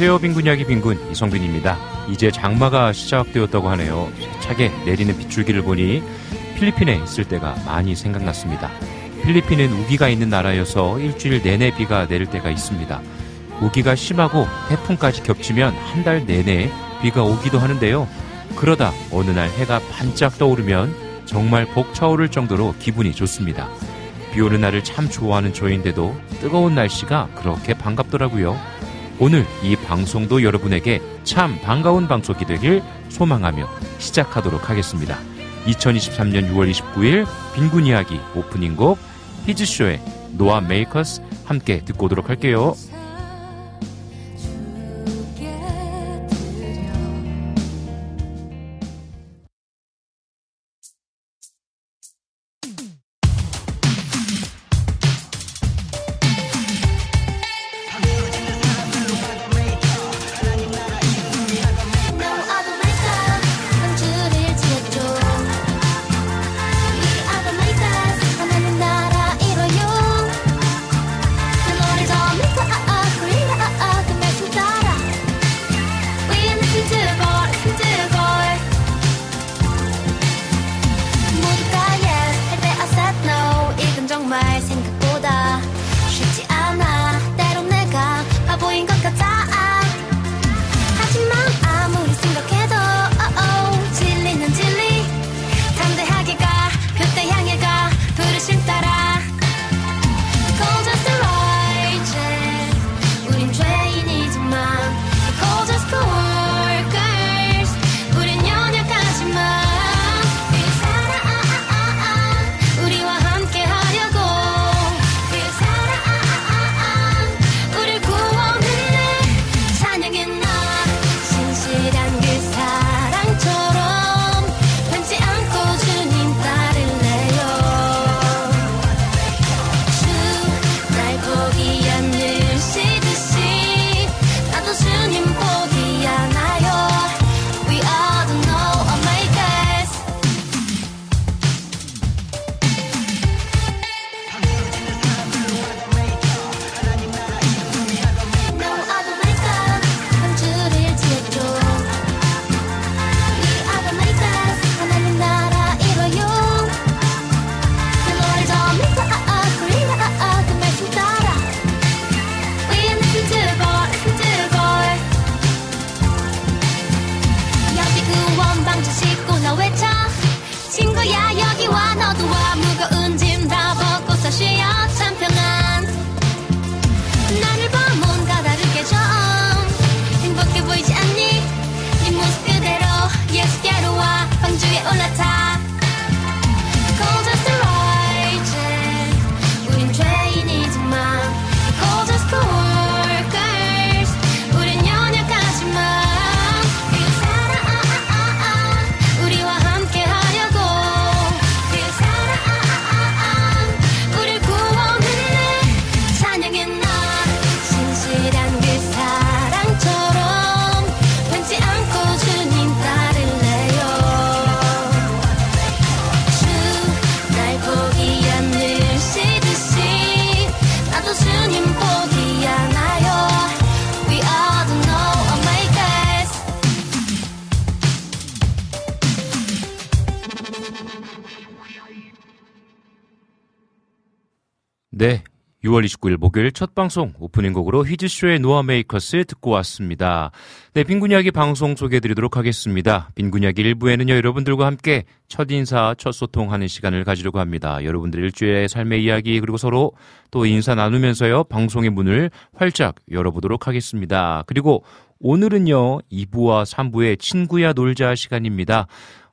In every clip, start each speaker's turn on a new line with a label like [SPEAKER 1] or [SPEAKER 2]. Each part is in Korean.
[SPEAKER 1] 안녕하세요. 빈군 이야기 빈군 이성빈입니다. 이제 장마가 시작되었다고 하네요. 차게 내리는 빗줄기를 보니 필리핀에 있을 때가 많이 생각났습니다. 필리핀은 우기가 있는 나라여서 일주일 내내 비가 내릴 때가 있습니다. 우기가 심하고 태풍까지 겹치면 한 달 내내 비가 오기도 하는데요. 그러다 어느 날 해가 반짝 떠오르면 정말 벅차오를 정도로 기분이 좋습니다. 비 오는 날을 참 좋아하는 저인데도 뜨거운 날씨가 그렇게 반갑더라고요. 오늘 이 방송도 여러분에게 참 반가운 방송이 되길 소망하며 시작하도록 하겠습니다. 2023년 6월 29일 빈군 이야기 오프닝 곡 히즈쇼의 노아 메이커스 함께 듣고 오도록 할게요.
[SPEAKER 2] 6월 29일 목요일 첫 방송 오프닝 곡으로 히즈쇼의 노아 메이커스 듣고 왔습니다. 네, 빈군 이야기 방송 소개해드리도록 하겠습니다. 빈군 이야기 1부에는요, 여러분들과 함께 첫 인사, 첫 소통하는 시간을 가지려고 합니다. 여러분들 일주일의 삶의 이야기, 그리고 서로 또 인사 나누면서요, 방송의 문을 활짝 열어보도록 하겠습니다. 그리고 오늘은요, 2부와 3부의 친구야 놀자 시간입니다.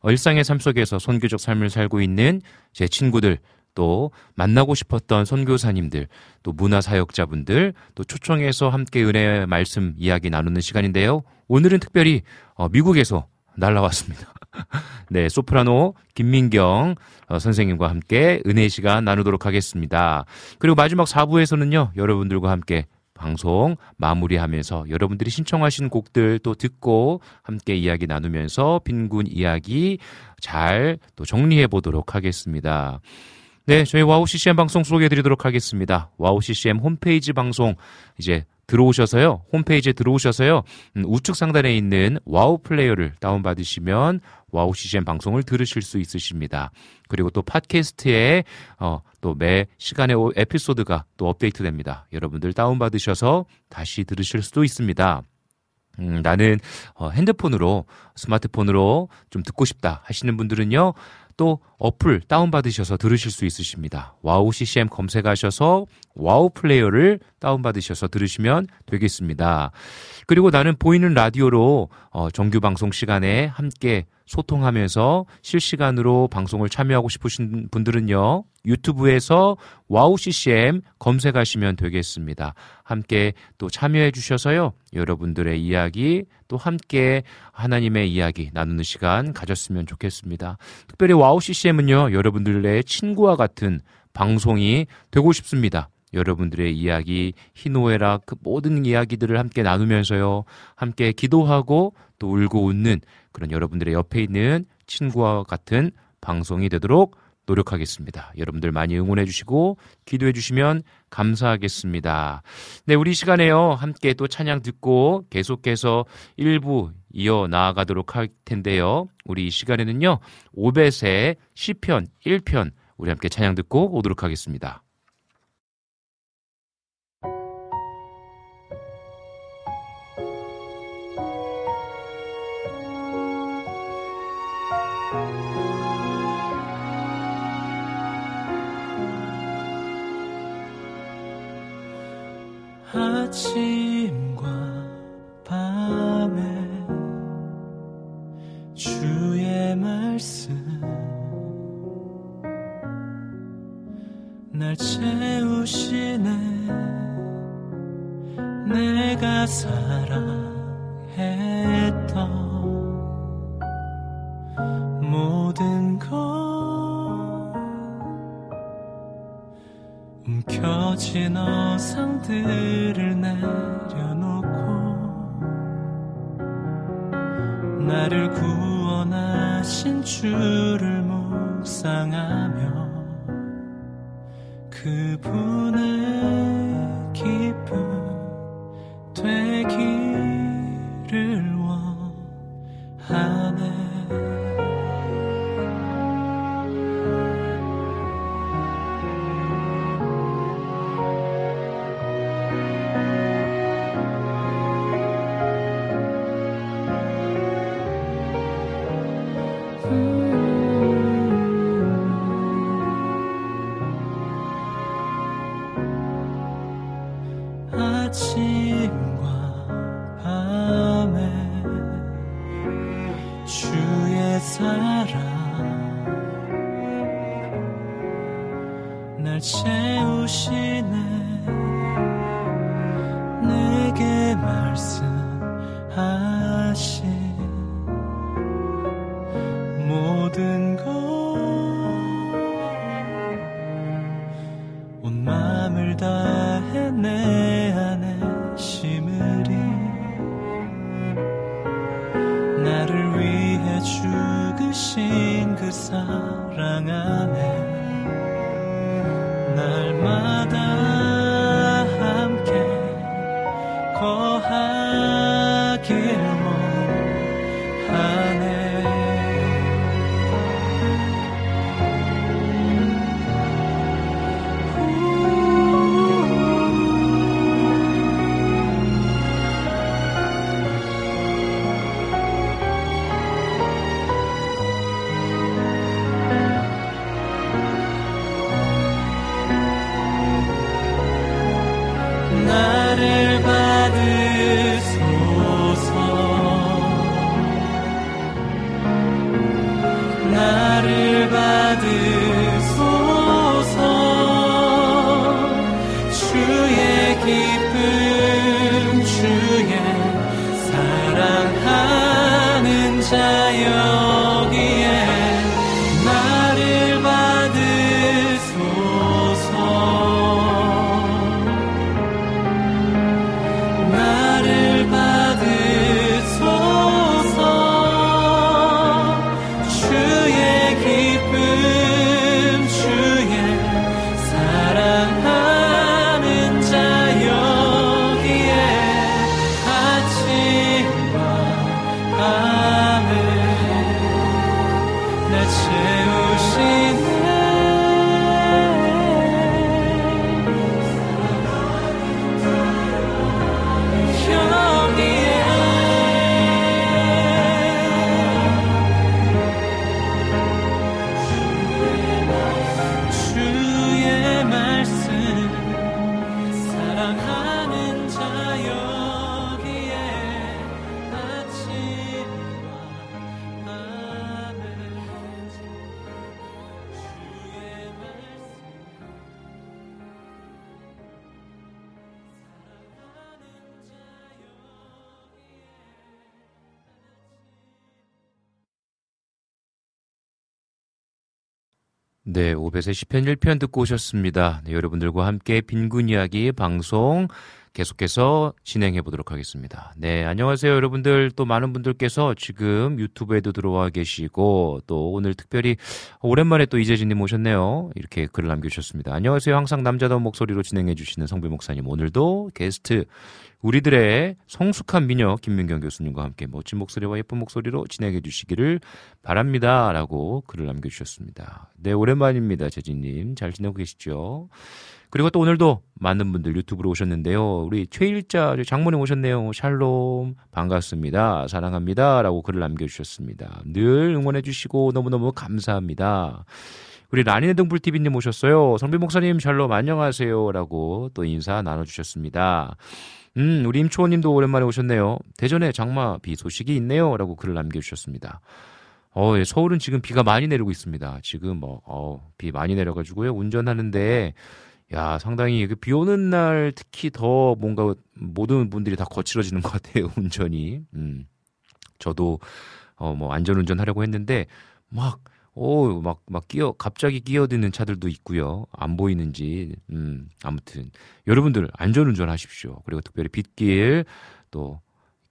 [SPEAKER 2] 일상의 삶 속에서 선교적 삶을 살고 있는 제 친구들, 또 만나고 싶었던 선교사님들, 또 문화 사역자분들, 또 초청해서 함께 은혜의 말씀 이야기 나누는 시간인데요. 오늘은 특별히 어, 미국에서 날라왔습니다. 네, 소프라노 김민경 어, 선생님과 함께 은혜 시간 나누도록 하겠습니다. 그리고 마지막 4부에서는요, 여러분들과 함께 방송 마무리하면서 여러분들이 신청하신 곡들 또 듣고 함께 이야기 나누면서 빈군 이야기 잘 또 정리해 보도록 하겠습니다. 네, 저희 와우 CCM 방송 소개해 드리도록 하겠습니다. 와우 CCM 홈페이지 방송 이제 들어오셔서요. 홈페이지에 들어오셔서요. 음, 우측 상단에 있는 와우 플레이어를 다운받으시면 와우 CCM 방송을 들으실 수 있으십니다. 그리고 또 팟캐스트에 어, 또 매 시간에 에피소드가 또 업데이트됩니다. 여러분들 다운받으셔서 다시 들으실 수도 있습니다. 음, 나는 어, 핸드폰으로 스마트폰으로 좀 듣고 싶다 하시는 분들은요. 또 어플 다운받으셔서 들으실 수 있으십니다. 와우 CCM 검색하셔서 와우 플레이어를 다운받으셔서 들으시면 되겠습니다. 그리고 나는 보이는 라디오로 어, 정규 방송 시간에 함께 소통하면서 실시간으로 방송을 참여하고 싶으신 분들은요. 유튜브에서 와우 CCM 검색하시면 되겠습니다. 함께 또 참여해 주셔서요. 여러분들의 이야기 또 함께 하나님의 이야기 나누는 시간 가졌으면 좋겠습니다. 특별히 와우 CCM은요. 여러분들의 친구와 같은 방송이 되고 싶습니다. 여러분들의 이야기, 희노애락, 그 모든 이야기들을 함께 나누면서요. 함께 기도하고 또 울고 웃는 그런 여러분들의 옆에 있는 친구와 같은 방송이 되도록 노력하겠습니다. 여러분들 많이 응원해 주시고 기도해 주시면 감사하겠습니다. 네, 우리 시간에요. 함께 또 찬양 듣고 계속해서 일부 이어 나아가도록 할 텐데요. 우리 이 시간에는요. 오벳의 시편 1편 우리 함께 찬양 듣고 오도록 하겠습니다.
[SPEAKER 3] 아
[SPEAKER 2] 네, 오벳의 시편 1편 듣고 오셨습니다. 네, 여러분들과 함께 빈군 이야기 방송 계속해서 진행해 보도록 하겠습니다. 네, 안녕하세요, 여러분들. 또 많은 분들께서 지금 유튜브에도 들어와 계시고, 또 오늘 특별히 오랜만에 또 이재진님 오셨네요. 이렇게 글을 남겨주셨습니다. 안녕하세요. 항상 남자다운 목소리로 진행해 주시는 성비 목사님. 오늘도 게스트, 우리들의 성숙한 미녀 김민경 교수님과 함께 멋진 목소리와 예쁜 목소리로 진행해 주시기를 바랍니다. 라고 글을 남겨주셨습니다. 네, 오랜만입니다. 재진님. 잘 지내고 계시죠? 그리고 또 오늘도 많은 분들 유튜브로 오셨는데요. 우리 최일자 장모님 오셨네요. 샬롬 반갑습니다. 사랑합니다. 라고 글을 남겨주셨습니다. 늘 응원해 주시고 너무너무 감사합니다. 우리 라니네 등불TV님 오셨어요. 성비 목사님 샬롬 안녕하세요. 라고 또 인사 나눠주셨습니다. 음, 우리 임초원님도 오랜만에 오셨네요. 대전에 장마 비 소식이 있네요. 라고 글을 남겨주셨습니다. 어, 예, 서울은 지금 비가 많이 내리고 있습니다. 지금 뭐, 어, 비 많이 내려가지고요. 운전하는데 야, 상당히 그비 오는 날 특히 더 뭔가 모든 분들이 다 거칠어지는 것 같아요, 운전이. 음. 저도 어 뭐 안전 운전하려고 했는데 막 오, 막, 막 끼어, 갑자기 끼어드는 차들도 있고요. 안 보이는지, 음, 아무튼. 여러분들, 안전 운전 하십시오. 그리고 특별히 빗길, 또,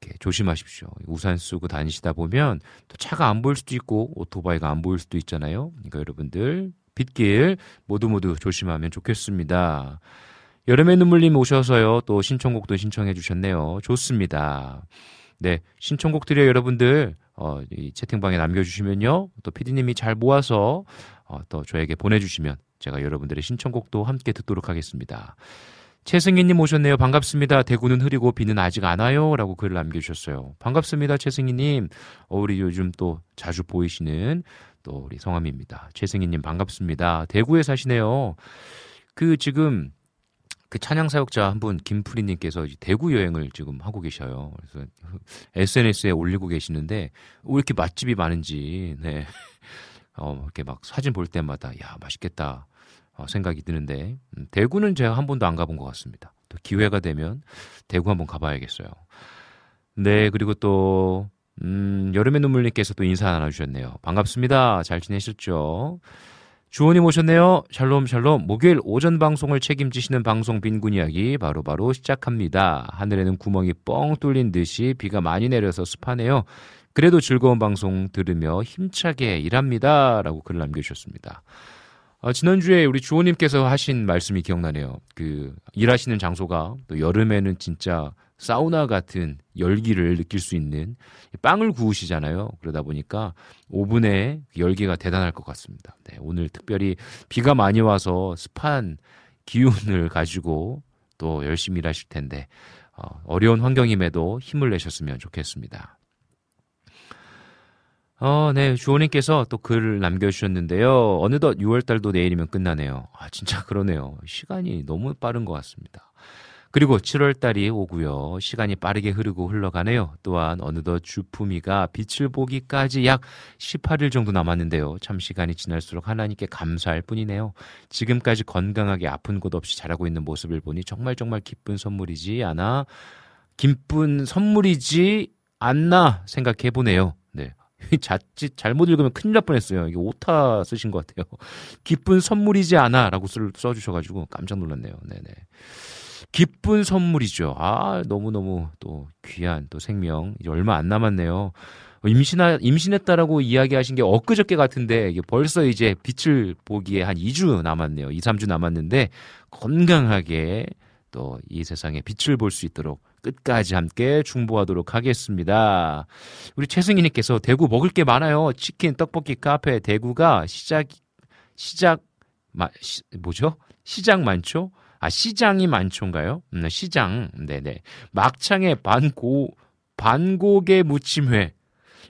[SPEAKER 2] 이렇게 조심하십시오. 우산 쓰고 다니시다 보면, 또 차가 안 보일 수도 있고, 오토바이가 안 보일 수도 있잖아요. 그러니까 여러분들, 빗길 모두 모두 조심하면 좋겠습니다. 여름의 눈물님 오셔서요. 또 신청곡도 신청해 주셨네요. 좋습니다. 네, 신청곡 들여 여러분들 어, 이 채팅방에 남겨주시면요. 또 피디님이 잘 모아서 어, 또 저에게 보내주시면 제가 여러분들의 신청곡도 함께 듣도록 하겠습니다. 최승희님 오셨네요. 반갑습니다. 대구는 흐리고 비는 아직 안 와요. 라고 글을 남겨주셨어요. 반갑습니다. 최승희님. 어, 우리 요즘 또 자주 보이시는 또 우리 성함입니다. 최승희님 반갑습니다. 대구에 사시네요. 그 지금 그 찬양 사역자 한 분 김프리님께서 대구 여행을 지금 하고 계셔요. 그래서 SNS에 올리고 계시는데 왜 이렇게 맛집이 많은지 네. 어, 이렇게 막 사진 볼 때마다 야 맛있겠다 어, 생각이 드는데 음, 대구는 제가 한 번도 안 가본 것 같습니다. 또 기회가 되면 대구 한번 가봐야겠어요. 네 그리고 또 음, 여름의 눈물님께서 또 인사 나눠주셨네요. 반갑습니다. 잘 지내셨죠? 주호님 오셨네요. 샬롬 샬롬. 목요일 오전 방송을 책임지시는 방송 빈군 이야기 바로바로 바로 시작합니다. 하늘에는 구멍이 뻥 뚫린 듯이 비가 많이 내려서 습하네요. 그래도 즐거운 방송 들으며 힘차게 일합니다. 라고 글을 남겨주셨습니다. 어, 지난주에 우리 주호님께서 하신 말씀이 기억나네요. 그, 일하시는 장소가 또 여름에는 진짜 사우나 같은 열기를 느낄 수 있는 빵을 구우시잖아요. 그러다 보니까 오븐의 열기가 대단할 것 같습니다. 네, 오늘 특별히 비가 많이 와서 습한 기운을 가지고 또 열심히 일하실 텐데 어, 어려운 환경임에도 힘을 내셨으면 좋겠습니다. 어, 네, 주호님께서 또 글을 남겨주셨는데요. 어느덧 6월달도 내일이면 끝나네요. 아, 진짜 그러네요. 시간이 너무 빠른 것 같습니다. 그리고 7월 달이 오고요. 시간이 빠르게 흐르고 흘러가네요. 또한 어느덧 주품이가 빛을 보기까지 약 18일 정도 남았는데요. 참 시간이 지날수록 하나님께 감사할 뿐이네요. 지금까지 건강하게 아픈 곳 없이 자라고 있는 모습을 보니 정말 정말 기쁜 선물이지 않아 기쁜 선물이지 않나 생각해 보네요. 네. 자칫 잘못 읽으면 큰일 날 뻔했어요. 이게 오타 쓰신 것 같아요. 기쁜 선물이지 않아라고 써주셔가지고 깜짝 놀랐네요. 네네. 기쁜 선물이죠. 아, 너무너무 또 귀한 또 생명. 이제 얼마 안 남았네요. 임신하, 임신했다라고 이야기하신 게 엊그저께 같은데 이게 벌써 이제 빛을 보기에 한 2주 남았네요. 2, 3주 남았는데 건강하게 또 이 세상에 빛을 볼 수 있도록 끝까지 함께 중보하도록 하겠습니다. 우리 최승희님께서 대구 먹을 게 많아요. 치킨, 떡볶이, 카페, 대구가 시작, 시작, 마, 시, 뭐죠? 시작 많죠? 아, 시장이 많초인가요? 음, 시장. 네네. 막창에 반고, 반고개 무침회.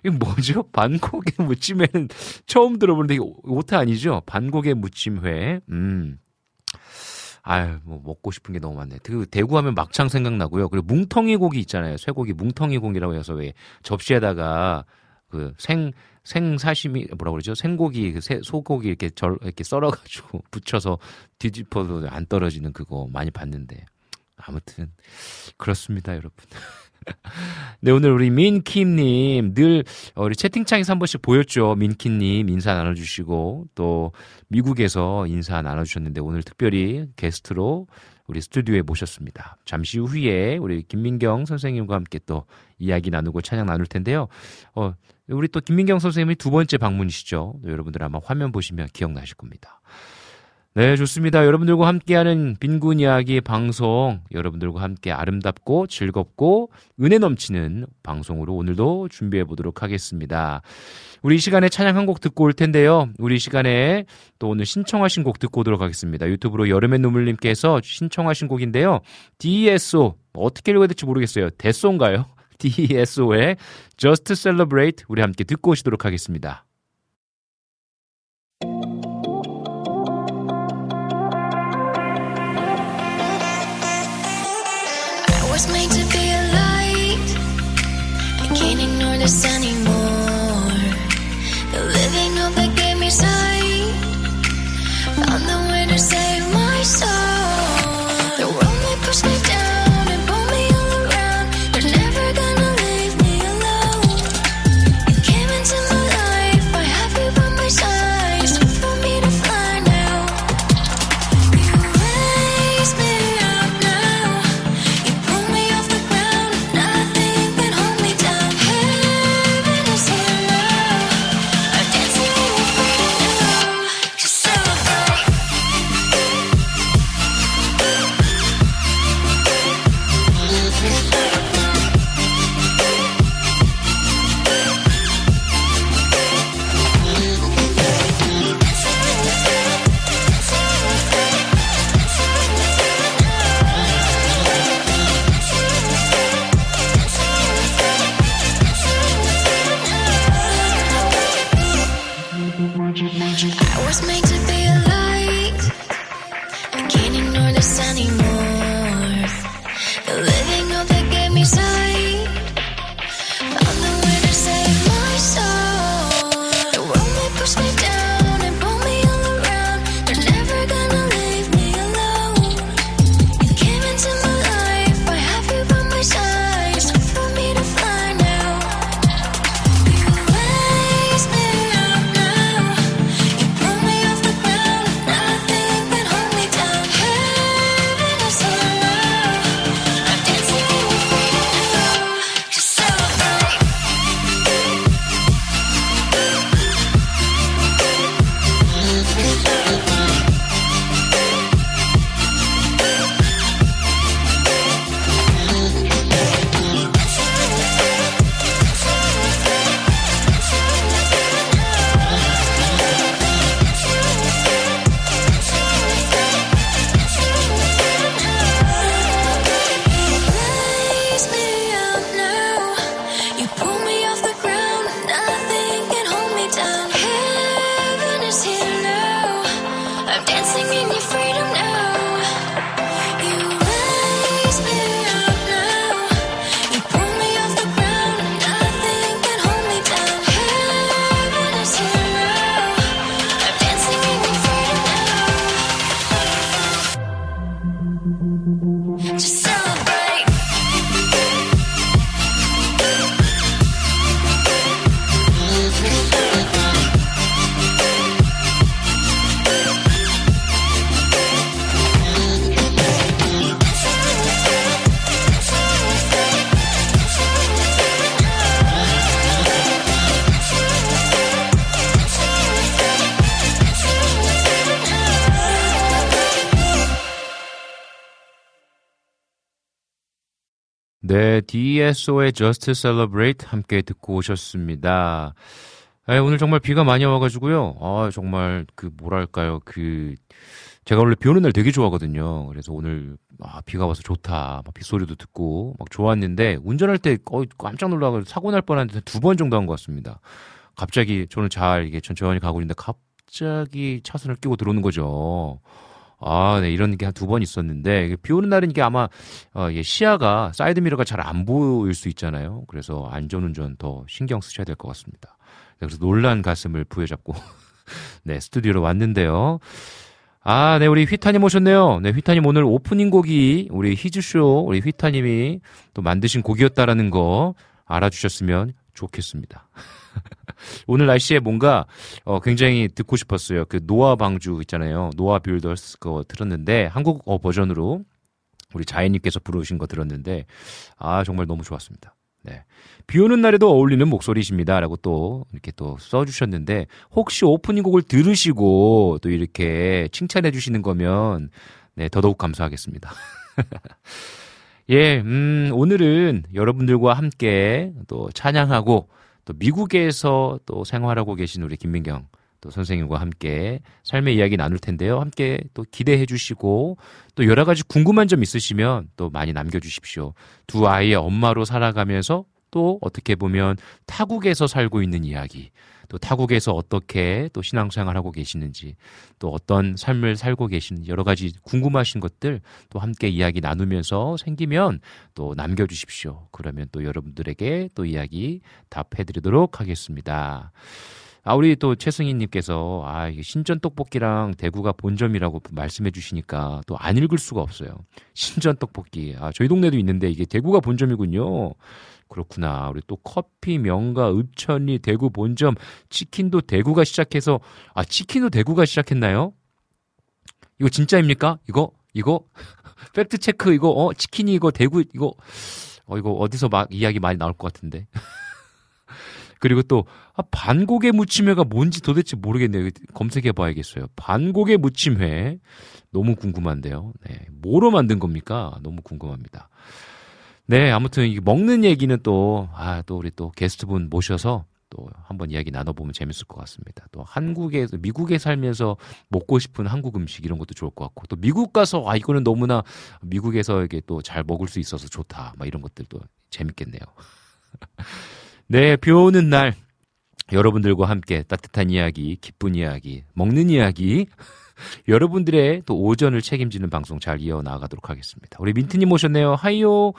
[SPEAKER 2] 이게 뭐죠? 반고개 무침회는 처음 들어보는데 이게 오타 아니죠? 반고개 무침회. 음. 아유, 뭐 먹고 싶은 게 너무 많네. 그 대구 하면 막창 생각나고요. 그리고 뭉텅이 고기 있잖아요. 쇠고기 뭉텅이 고기라고 해서 왜 접시에다가 그 생 생사시미 뭐라 그러죠? 생고기 그 새, 소고기 이렇게 절 이렇게 썰어 가지고 붙여서 뒤집어도 안 떨어지는 그거 많이 봤는데. 아무튼 그렇습니다, 여러분. 네, 오늘 우리 민킴님, 늘 우리 채팅창에서 한 번씩 보였죠. 민키님 인사 나눠주시고, 또 미국에서 인사 나눠주셨는데, 오늘 특별히 게스트로 우리 스튜디오에 모셨습니다. 잠시 후에 우리 김민경 선생님과 함께 또 이야기 나누고 찬양 나눌 텐데요. 어, 우리 또 김민경 선생님이 두 번째 방문이시죠. 여러분들 아마 화면 보시면 기억나실 겁니다. 네, 좋습니다. 여러분들과 함께하는 빈곤 이야기 방송, 여러분들과 함께 아름답고 즐겁고 은혜 넘치는 방송으로 오늘도 준비해 보도록 하겠습니다. 우리 이 시간에 찬양 한 곡 듣고 올 텐데요. 우리 이 시간에 또 오늘 신청하신 곡 듣고 오도록 하겠습니다. 유튜브로 여름의 눈물님께서 신청하신 곡인데요. DSO, 어떻게 읽어야 될지 모르겠어요. 데소인가요? DSO의 Just Celebrate 우리 함께 듣고 오시도록 하겠습니다.
[SPEAKER 4] was made to be a light. I can't ignore this anymore.
[SPEAKER 2] DSO의 Just Celebrate 함께 듣고 오셨습니다. 아, 오늘 정말 비가 많이 와가지고요. 아, 정말 그 뭐랄까요. 그 제가 원래 비 오는 날 되게 좋아하거든요. 그래서 오늘 아, 비가 와서 좋다. 막 빗소리도 듣고 막 좋았는데 운전할 때 거의 깜짝 놀라서 사고 날 뻔한데 두 번 정도 한 것 같습니다. 갑자기 저는 잘 이게 천천히 가고 있는데 갑자기 차선을 끼고 들어오는 거죠. 아, 네, 이런 게 한 두 번 있었는데, 비 오는 날은 이게 아마, 어, 예, 시야가, 사이드 미러가 잘 안 보일 수 있잖아요. 그래서 안전운전 더 신경 쓰셔야 될 것 같습니다. 그래서 놀란 가슴을 부여잡고, 네, 스튜디오로 왔는데요. 아, 네, 우리 휘타님 오셨네요. 네, 휘타님 오늘 오프닝 곡이 우리 히즈쇼, 우리 휘타님이 또 만드신 곡이었다라는 거 알아주셨으면 좋겠습니다. 오늘 날씨에 뭔가 어, 굉장히 듣고 싶었어요. 그 노아 방주 있잖아요. 노아 빌더스 그거 들었는데 한국어 버전으로 우리 자연님께서 부르신 거 들었는데 아 정말 너무 좋았습니다. 네. 비 오는 날에도 어울리는 목소리십니다. 라고 또 이렇게 또 써주셨는데, 혹시 오프닝 곡을 들으시고 또 이렇게 칭찬해 주시는 거면, 네, 더더욱 감사하겠습니다. 예, 음, 오늘은 여러분들과 함께 또 찬양하고 또 미국에서 또 생활하고 계신 우리 김민경 또 선생님과 함께 삶의 이야기 나눌 텐데요. 함께 또 기대해 주시고 또 여러 가지 궁금한 점 있으시면 또 많이 남겨 주십시오. 두 아이의 엄마로 살아가면서 또 어떻게 보면 타국에서 살고 있는 이야기, 또 타국에서 어떻게 또 신앙생활 하고 계시는지, 또 어떤 삶을 살고 계신 여러 가지 궁금하신 것들 또 함께 이야기 나누면서 생기면 또 남겨주십시오. 그러면 또 여러분들에게 또 이야기 답해드리도록 하겠습니다. 아, 우리 또 최승희님께서, 아, 이게 신전 떡볶이랑 대구가 본점이라고 말씀해 주시니까 또 안 읽을 수가 없어요. 신전 떡볶이. 아, 저희 동네도 있는데 이게 대구가 본점이군요. 그렇구나. 우리 또 커피, 명가, 읍천리, 대구 본점, 치킨도 대구가 시작해서, 아, 치킨도 대구가 시작했나요? 이거 진짜입니까? 이거? 이거? 팩트 체크 이거, 어, 치킨이 이거 대구, 이거, 어, 이거 어디서 막 이야기 많이 나올 것 같은데. 그리고 또 아, 반고개 무침회가 뭔지 도대체 모르겠네요. 검색해 봐야겠어요. 반고개 무침회 너무 궁금한데요. 네, 뭐로 만든 겁니까? 너무 궁금합니다. 네, 아무튼 먹는 얘기는 또 아, 또 우리 또 게스트분 모셔서 또 한번 이야기 나눠보면 재밌을 것 같습니다. 또 한국에서 미국에 살면서 먹고 싶은 한국 음식 이런 것도 좋을 것 같고 또 미국 가서 아 이거는 너무나 미국에서 이게 또 잘 먹을 수 있어서 좋다. 막 이런 것들도 재밌겠네요. 네, 비 오는 날 여러분들과 함께 따뜻한 이야기, 기쁜 이야기, 먹는 이야기 여러분들의 또 오전을 책임지는 방송 잘 이어나가도록 하겠습니다. 우리 민트님 오셨네요. 하이요.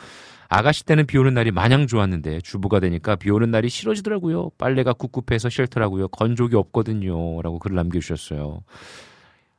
[SPEAKER 2] 아가씨 때는 비 오는 날이 마냥 좋았는데 주부가 되니까 비 오는 날이 싫어지더라고요. 빨래가 꿉꿉해서 싫더라고요. 건조기 없거든요. 라고 글을 남겨주셨어요.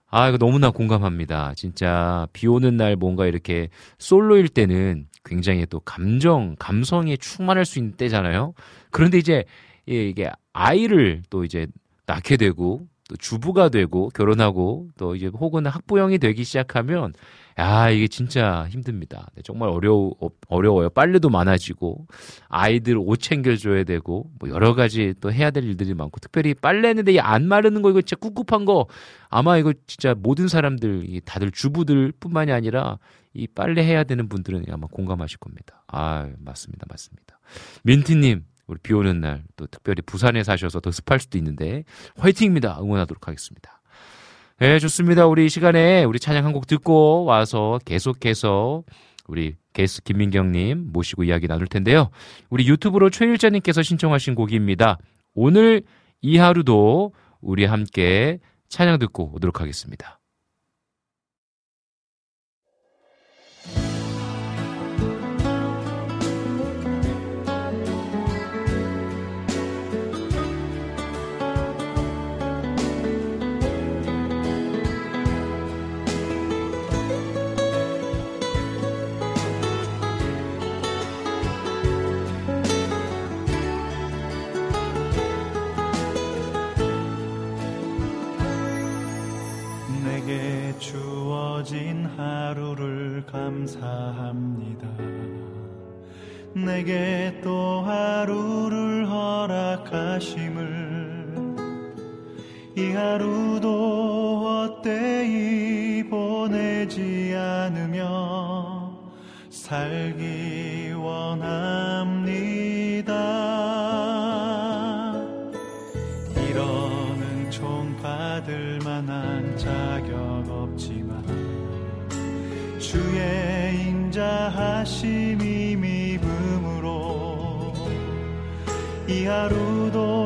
[SPEAKER 2] 아, 이거 너무나 공감합니다. 진짜 비 오는 날 뭔가 이렇게 솔로일 때는 굉장히 또 감정, 감성에 충만할 수 있는 때잖아요. 그런데 이제 이게 아이를 또 이제 낳게 되고 또 주부가 되고 결혼하고 또 이제 혹은 학부형이 되기 시작하면 야 이게 진짜 힘듭니다. 네, 정말 어려워 어려워요. 빨래도 많아지고 아이들 옷 챙겨줘야 되고 뭐 여러 가지 또 해야 될 일들이 많고 특별히 빨래했는데 안 마르는 거 이거 진짜 꿉꿉한 거 아마 이거 진짜 모든 사람들 다들 주부들뿐만이 아니라 이 빨래 해야 되는 분들은 아마 공감하실 겁니다. 아 맞습니다, 맞습니다. 민트님 우리 비 오는 날 또 특별히 부산에 사셔서 더 습할 수도 있는데 화이팅입니다. 응원하도록 하겠습니다. 네, 좋습니다. 우리 시간에 우리 찬양 한 곡 듣고 와서 계속해서 우리 게스 김민경님 모시고 이야기 나눌 텐데요. 우리 유튜브로 최일자님께서 신청하신 곡입니다. 오늘 이 하루도 우리 함께 찬양 듣고 오도록 하겠습니다.
[SPEAKER 5] 감사합니다. 내게 또 하루를 허락하심을 이 하루도 헛되이 보내지 않으며 살기 원합니다. 이런 은총 받을 만한 자격 없지만 주의 인자하심이 믿음으로 이 하루도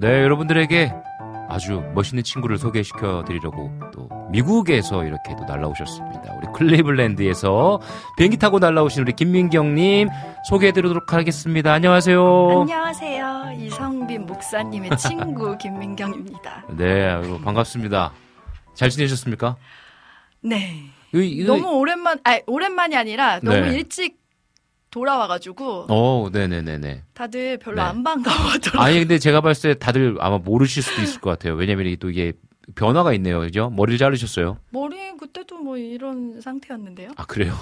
[SPEAKER 2] 네, 여러분들에게 아주 멋있는 친구를 소개시켜 드리려고 또 미국에서 이렇게 또 날라오셨습니다. 우리 클리블랜드에서 비행기 타고 날라오신 우리 김민경님 소개해 드리도록 하겠습니다. 안녕하세요.
[SPEAKER 6] 안녕하세요. 이성빈 목사님의 친구 김민경입니다.
[SPEAKER 2] 네, 반갑습니다. 잘 지내셨습니까?
[SPEAKER 6] 네. 너무 오랜만, 아 오랜만이 아니라 너무
[SPEAKER 2] 네.
[SPEAKER 6] 일찍 돌아와가지고
[SPEAKER 2] 어, 네네네네.
[SPEAKER 6] 다들 별로
[SPEAKER 2] 네.
[SPEAKER 6] 안 반가워하더라고요.
[SPEAKER 2] 아니, 근데 제가 봤을 때 다들 아마 모르실 수도 있을 것 같아요. 왜냐면 이게 또 이게 변화가 있네요. 그죠? 머리를 자르셨어요.
[SPEAKER 6] 머리 그때도 뭐 이런 상태였는데요.
[SPEAKER 2] 아, 그래요?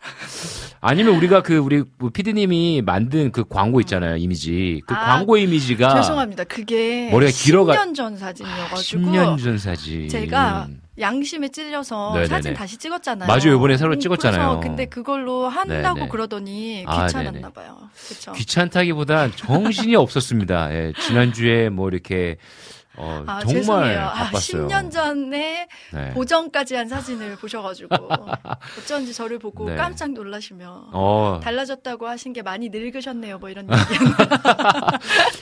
[SPEAKER 2] 아니면 우리가 그, 우리 피디님이 만든 그 광고 있잖아요. 이미지. 그
[SPEAKER 6] 아,
[SPEAKER 2] 광고 이미지가.
[SPEAKER 6] 죄송합니다. 그게
[SPEAKER 2] 머리가 길어가-
[SPEAKER 6] 10년 전 사진이어가지고
[SPEAKER 2] 10년 전 사진.
[SPEAKER 6] 제가 양심에 찔려서
[SPEAKER 2] 네네네.
[SPEAKER 6] 사진 다시 찍었잖아요.
[SPEAKER 2] 맞아요. 이번에 새로
[SPEAKER 6] 음,
[SPEAKER 2] 찍었잖아요.
[SPEAKER 6] 근데 그걸로 한다고
[SPEAKER 2] 네네.
[SPEAKER 6] 그러더니
[SPEAKER 2] 아,
[SPEAKER 6] 귀찮았나
[SPEAKER 2] 네네.
[SPEAKER 6] 봐요. 그렇죠.
[SPEAKER 2] 귀찮다기보단 정신이 없었습니다. 예, 지난주에 뭐 이렇게, 어,
[SPEAKER 6] 아,
[SPEAKER 2] 정말
[SPEAKER 6] 죄송해요. 아,
[SPEAKER 2] 바빴어요.
[SPEAKER 6] 10년 전에
[SPEAKER 2] 네.
[SPEAKER 6] 보정까지 한 사진을 보셔가지고 어쩐지 저를 보고
[SPEAKER 2] 네.
[SPEAKER 6] 깜짝 놀라시며
[SPEAKER 2] 어,
[SPEAKER 6] 달라졌다고 하신 게 많이 늙으셨네요. 뭐 이런 얘기.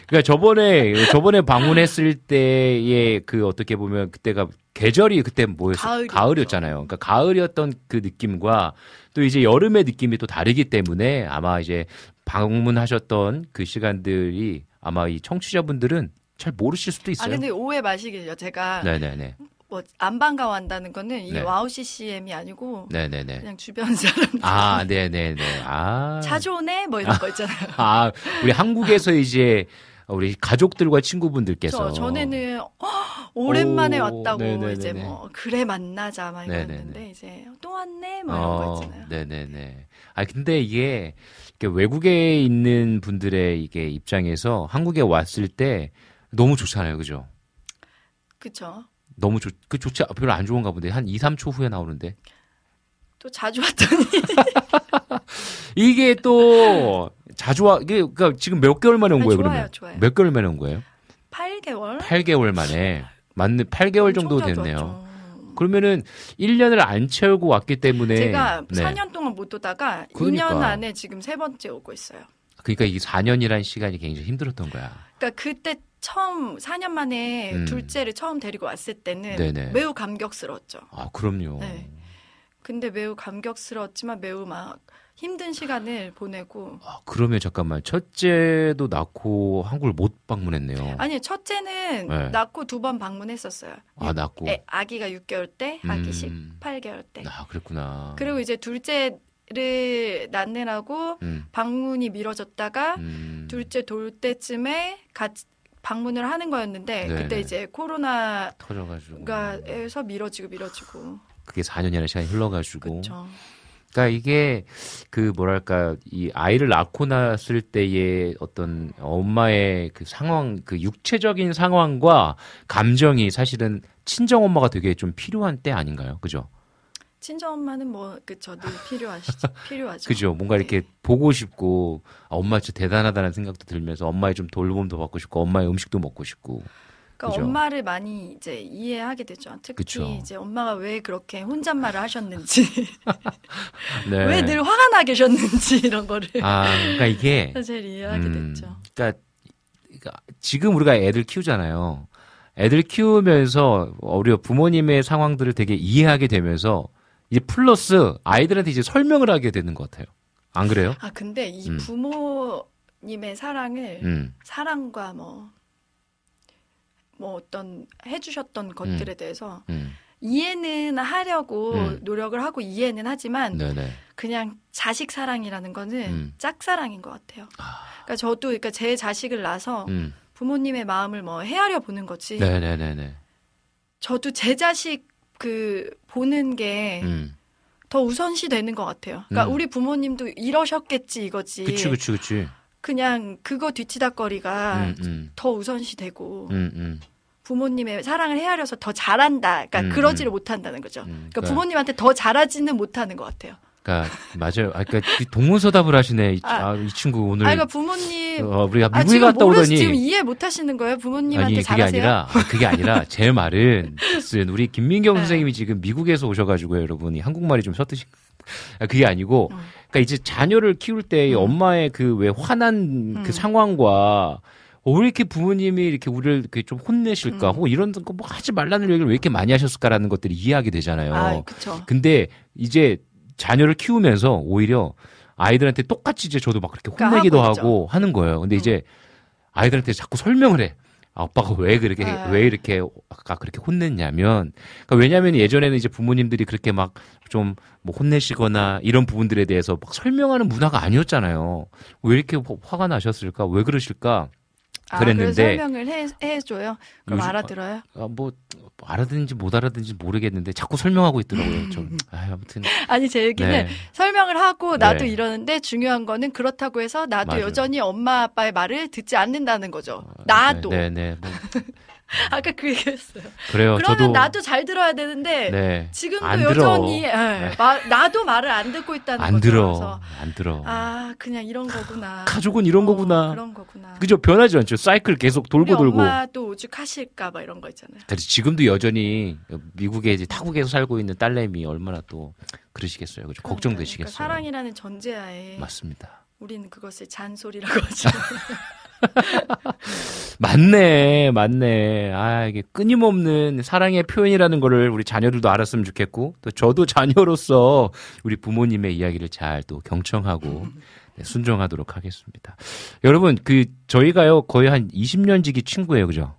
[SPEAKER 2] 그러니까 저번에 저번에 방문했을 때의 그 어떻게 보면 그때가 계절이 그때 뭐였어?
[SPEAKER 6] 가을이었죠.
[SPEAKER 2] 가을이었잖아요. 그러니까 가을이었던 그 느낌과 또 이제 여름의 느낌이 또 다르기 때문에 아마 이제 방문하셨던 그 시간들이 아마 이 청취자분들은 잘 모르실 수도
[SPEAKER 6] 아
[SPEAKER 2] 있어요.
[SPEAKER 6] 근데 오해 마시길요. 제가
[SPEAKER 2] 네네네.
[SPEAKER 6] 뭐 안 반가워한다는 거는 이
[SPEAKER 2] 네.
[SPEAKER 6] 와우 CCM이 아니고
[SPEAKER 2] 네네네.
[SPEAKER 6] 그냥 주변 사람
[SPEAKER 2] 아, 네네네. 아.
[SPEAKER 6] 자주 오네 뭐 이런 거 있잖아요.
[SPEAKER 2] 아, 우리 한국에서 이제 우리 가족들과 친구분들께서
[SPEAKER 6] 저 전에는 어, 오랜만에
[SPEAKER 2] 오,
[SPEAKER 6] 왔다고
[SPEAKER 2] 네네네네.
[SPEAKER 6] 이제 뭐 그래 만나자 막. 이랬는데 이제 또 왔네 뭐 이런 거 있잖아요.
[SPEAKER 2] 네네네. 아 근데 이게 이렇게 외국에 있는 분들의 이게 입장에서 한국에 왔을 때 너무 좋잖아요, 그죠?
[SPEAKER 6] 그쵸?
[SPEAKER 2] 너무 좋, 그 좋지, 별로 안 좋은가 본데 한 2, 3초 후에 나오는데
[SPEAKER 6] 또 자주 왔더니
[SPEAKER 2] 이게 또 자주 와, 이게 그러니까 지금 몇 개월 만에 온
[SPEAKER 6] 아니,
[SPEAKER 2] 거예요,
[SPEAKER 6] 좋아요,
[SPEAKER 2] 그러면?
[SPEAKER 6] 좋아요.
[SPEAKER 2] 몇 개월 만에 온 거예요?
[SPEAKER 6] 8개월
[SPEAKER 2] 8개월 만에 맞네, 8개월 정도 됐네요.
[SPEAKER 6] 왔죠.
[SPEAKER 2] 그러면은 1년을 안 채우고 왔기 때문에
[SPEAKER 6] 제가
[SPEAKER 2] 네.
[SPEAKER 6] 4년 동안 못 오다가
[SPEAKER 2] 그러니까.
[SPEAKER 6] 2년 안에 지금 세 번째 오고 있어요.
[SPEAKER 2] 그러니까 이게 4년이라는 시간이 굉장히 힘들었던 거야.
[SPEAKER 6] 그러니까 그때 처음 4년 만에
[SPEAKER 2] 음.
[SPEAKER 6] 둘째를 처음 데리고 왔을 때는
[SPEAKER 2] 네네.
[SPEAKER 6] 매우 감격스러웠죠.
[SPEAKER 2] 아, 그럼요.
[SPEAKER 6] 네. 근데 매우 감격스러웠지만 매우 막 힘든 시간을 보내고
[SPEAKER 2] 아, 그러면 잠깐만 첫째도 낳고 한국을 못 방문했네요.
[SPEAKER 6] 아니 첫째는
[SPEAKER 2] 네.
[SPEAKER 6] 낳고 두 번 방문했었어요.
[SPEAKER 2] 아, 낳고.
[SPEAKER 6] 애, 아기가 6개월 때, 아기
[SPEAKER 2] 음.
[SPEAKER 6] 18개월 때.
[SPEAKER 2] 아, 그랬구나.
[SPEAKER 6] 그리고 이제 둘째 를 낳느라고
[SPEAKER 2] 음,
[SPEAKER 6] 방문이 미뤄졌다가
[SPEAKER 2] 음.
[SPEAKER 6] 둘째 돌 때쯤에 같이 방문을 하는 거였는데
[SPEAKER 2] 네네.
[SPEAKER 6] 그때 이제 코로나가
[SPEAKER 2] 터져가지고.
[SPEAKER 6] 에서 미뤄지고 미뤄지고
[SPEAKER 2] 그게 4년이라는 시간이 흘러가지고.
[SPEAKER 6] 그렇죠.
[SPEAKER 2] 그러니까 이게 그 뭐랄까 이 아이를 낳고 났을 때의 어떤 엄마의 그 상황, 그 육체적인 상황과 감정이 사실은 친정 엄마가 되게 좀 필요한 때 아닌가요? 그죠?
[SPEAKER 6] 친정 엄마는 뭐 그쵸 늘 필요하시죠. 필요하죠.
[SPEAKER 2] 그죠? 뭔가 이렇게 보고 싶고 아, 엄마 진짜 대단하다는 생각도 들면서 엄마의 좀 돌봄도 받고 싶고 엄마의 음식도 먹고 싶고
[SPEAKER 6] 그러니까
[SPEAKER 2] 그죠?
[SPEAKER 6] 엄마를 많이 이제 이해하게 되죠. 특히
[SPEAKER 2] 그쵸.
[SPEAKER 6] 이제 엄마가 왜 그렇게 혼잣말을 하셨는지,
[SPEAKER 2] 네.
[SPEAKER 6] 왜늘 화가 나 계셨는지 이런 거를
[SPEAKER 2] 아 그러니까 이게
[SPEAKER 6] 사실 이해하게
[SPEAKER 2] 음,
[SPEAKER 6] 됐죠.
[SPEAKER 2] 그러니까, 그러니까 지금 우리가 애들 키우잖아요. 애들 키우면서 우리 부모님의 상황들을 되게 이해하게 되면서 이제 플러스 아이들한테 이제 설명을 하게 되는 것 같아요. 안 그래요?
[SPEAKER 6] 아 근데 이
[SPEAKER 2] 음.
[SPEAKER 6] 부모님의 사랑을
[SPEAKER 2] 음,
[SPEAKER 6] 사랑과 뭐, 뭐 어떤 해주셨던 것들에 대해서
[SPEAKER 2] 음,
[SPEAKER 6] 이해는 하려고
[SPEAKER 2] 음.
[SPEAKER 6] 노력을 하고 이해는 하지만
[SPEAKER 2] 네네.
[SPEAKER 6] 그냥 자식 사랑이라는 거는
[SPEAKER 2] 음.
[SPEAKER 6] 짝사랑인 것 같아요. 그러니까 저도 그러니까 제 자식을 낳아서
[SPEAKER 2] 음,
[SPEAKER 6] 부모님의 마음을 뭐 헤아려 보는 거지.
[SPEAKER 2] 네네네네.
[SPEAKER 6] 저도 제 자식 그 보는 게더
[SPEAKER 2] 음,
[SPEAKER 6] 우선시 되는 것 같아요. 그러니까
[SPEAKER 2] 음.
[SPEAKER 6] 우리 부모님도 이러셨겠지 이거지.
[SPEAKER 2] 그치 그치 그치.
[SPEAKER 6] 그냥 그거 뒤치다거리가
[SPEAKER 2] 음, 음,
[SPEAKER 6] 더 우선시 되고
[SPEAKER 2] 음, 음,
[SPEAKER 6] 부모님의 사랑을 헤아려서 더 잘한다. 그러니까
[SPEAKER 2] 음,
[SPEAKER 6] 그러지를
[SPEAKER 2] 음.
[SPEAKER 6] 못한다는 거죠.
[SPEAKER 2] 음.
[SPEAKER 6] 그러니까 부모님한테 더 잘하지는 못하는 것 같아요.
[SPEAKER 2] 그러니까 맞아요. 아, 그러니까 이 동문서답을 하시네. 이,
[SPEAKER 6] 아.
[SPEAKER 2] 아, 이 친구 오늘
[SPEAKER 6] 아, 그러니까 부모님
[SPEAKER 2] 어, 우리가
[SPEAKER 6] 아,
[SPEAKER 2] 미국에
[SPEAKER 6] 지금
[SPEAKER 2] 갔다
[SPEAKER 6] 모르
[SPEAKER 2] 오더니
[SPEAKER 6] 지금 이해 못 하시는 거예요? 부모님한테
[SPEAKER 2] 아니 그게
[SPEAKER 6] 잘하세요?
[SPEAKER 2] 아니라 아, 그게 아니라 제 말은 무슨 우리 김민경
[SPEAKER 6] 네.
[SPEAKER 2] 선생님이 지금 미국에서 오셔가지고요 여러분이 한국말이 좀 서투신 아, 그게 아니고
[SPEAKER 6] 음.
[SPEAKER 2] 그러니까 이제 자녀를 키울 때
[SPEAKER 6] 음.
[SPEAKER 2] 엄마의 그 왜 화난
[SPEAKER 6] 음.
[SPEAKER 2] 그 상황과 어, 왜 이렇게 부모님이 이렇게 우리를 이렇게 좀 혼내실까
[SPEAKER 6] 음.
[SPEAKER 2] 혹은 이런 거 뭐 하지 말라는 얘기를 왜 이렇게 많이 하셨을까라는 것들이 이해하게 되잖아요.
[SPEAKER 6] 아, 그쵸.
[SPEAKER 2] 근데 이제 자녀를 키우면서 오히려 아이들한테 똑같이 이제 저도 막 그렇게
[SPEAKER 6] 그러니까
[SPEAKER 2] 혼내기도
[SPEAKER 6] 하고.
[SPEAKER 2] 하고 하는 거예요. 근데
[SPEAKER 6] 음.
[SPEAKER 2] 이제 아이들한테 자꾸 설명을 해. 아, 아빠가 왜 그렇게
[SPEAKER 6] 아.
[SPEAKER 2] 왜 이렇게 아까 그렇게 혼냈냐면 그러니까 왜냐하면 예전에는 이제 부모님들이 그렇게 막 좀 뭐 혼내시거나 이런 부분들에 대해서 막 설명하는 문화가 아니었잖아요. 왜 이렇게 화- 화가 나셨을까? 왜 그러실까?
[SPEAKER 6] 아,
[SPEAKER 2] 그랬는데
[SPEAKER 6] 그래서 설명을 해, 해줘요. 그럼
[SPEAKER 2] 요즘-
[SPEAKER 6] 알아들어요?
[SPEAKER 2] 아, 뭐 알아듣는지 못 알아듣는지 모르겠는데 자꾸 설명하고 있더라고요. 좀 아, 아무튼
[SPEAKER 6] 아니 제 얘기는
[SPEAKER 2] 네.
[SPEAKER 6] 설명을 하고 나도
[SPEAKER 2] 네.
[SPEAKER 6] 이러는데 중요한 거는 그렇다고 해서 나도
[SPEAKER 2] 맞아요.
[SPEAKER 6] 여전히 엄마 아빠의 말을 듣지 않는다는 거죠. 나도
[SPEAKER 2] 네, 네, 뭐
[SPEAKER 6] 아까 그 얘기했어요.
[SPEAKER 2] 그래요.
[SPEAKER 6] 그러면
[SPEAKER 2] 저도
[SPEAKER 6] 나도 잘 들어야 되는데
[SPEAKER 2] 네.
[SPEAKER 6] 지금도. 여전히 예, 마- 나도 말을 안 듣고 있다는
[SPEAKER 2] 안
[SPEAKER 6] 거죠.
[SPEAKER 2] 들어.
[SPEAKER 6] 그래서
[SPEAKER 2] 안 들어.
[SPEAKER 6] 아 그냥 이런 거구나.
[SPEAKER 2] 가족은 이런
[SPEAKER 6] 어,
[SPEAKER 2] 거구나.
[SPEAKER 6] 그런 거구나.
[SPEAKER 2] 그죠? 변하지 않죠. 사이클 계속 돌고 돌고.
[SPEAKER 6] 엄마도 오죽하실까 봐 이런 거 있잖아요.
[SPEAKER 2] 그래서 지금도 여전히 미국에 이제 타국에서 살고 있는 딸내미 얼마나 또 그러시겠어요. 그죠?
[SPEAKER 6] 그러니까
[SPEAKER 2] 걱정되시겠어요.
[SPEAKER 6] 사랑이라는 전제하에
[SPEAKER 2] 맞습니다.
[SPEAKER 6] 우리는 그것을 잔소리라고 하죠.
[SPEAKER 2] 맞네, 맞네. 아, 이게 끊임없는 사랑의 표현이라는 거를 우리 자녀들도 알았으면 좋겠고, 또 저도 자녀로서 우리 부모님의 이야기를 잘 또 경청하고 네, 순종하도록 하겠습니다. 여러분, 그, 저희가요, 거의 한 20년 지기 친구예요, 그죠?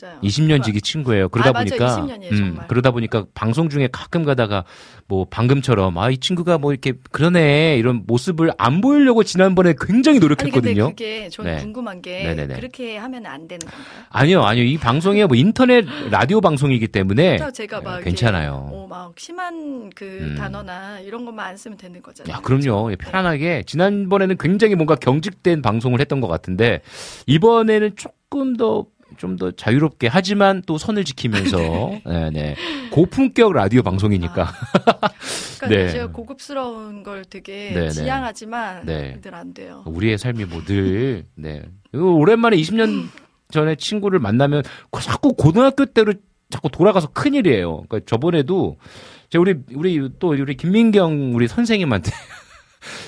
[SPEAKER 6] 맞아요.
[SPEAKER 2] 20년 지기 친구예요. 그러다
[SPEAKER 6] 아, 맞아요.
[SPEAKER 2] 보니까
[SPEAKER 6] 20년이에요, 정말.
[SPEAKER 2] 그러다 보니까 방송 중에 가끔 가다가 뭐 방금처럼 아 이 친구가 뭐 이렇게 그러네 이런 모습을 안 보이려고 지난번에 굉장히
[SPEAKER 6] 아니 근데
[SPEAKER 2] 노력했거든요.
[SPEAKER 6] 그게 저는
[SPEAKER 2] 네.
[SPEAKER 6] 궁금한 게
[SPEAKER 2] 네네네.
[SPEAKER 6] 그렇게 하면 안 되는 건가요?
[SPEAKER 2] 아니요, 아니요. 이 방송이 뭐 인터넷 라디오 방송이기 때문에
[SPEAKER 6] 제가 막
[SPEAKER 2] 네,
[SPEAKER 6] 이렇게
[SPEAKER 2] 괜찮아요.
[SPEAKER 6] 어, 막 심한 그
[SPEAKER 2] 음.
[SPEAKER 6] 단어나 이런 것만 안 쓰면 되는 거잖아요.
[SPEAKER 2] 야, 그럼요. 예, 편안하게 지난번에는 굉장히 뭔가 경직된 방송을 했던 것 같은데 이번에는 조금 더 좀 더 자유롭게 하지만 또 선을 지키면서 네, 네. 고품격 라디오 방송이니까
[SPEAKER 6] 그러니까
[SPEAKER 2] 네.
[SPEAKER 6] 제가 고급스러운 걸 되게
[SPEAKER 2] 네네.
[SPEAKER 6] 지향하지만
[SPEAKER 2] 네.
[SPEAKER 6] 늘 안 돼요.
[SPEAKER 2] 우리의 삶이 뭐늘 네. 오랜만에 20년 전에 친구를 만나면 자꾸 고등학교 때로 자꾸 돌아가서 큰일이에요. 그러니까 저번에도 제가 우리 우리 또 우리 김민경 우리 선생님한테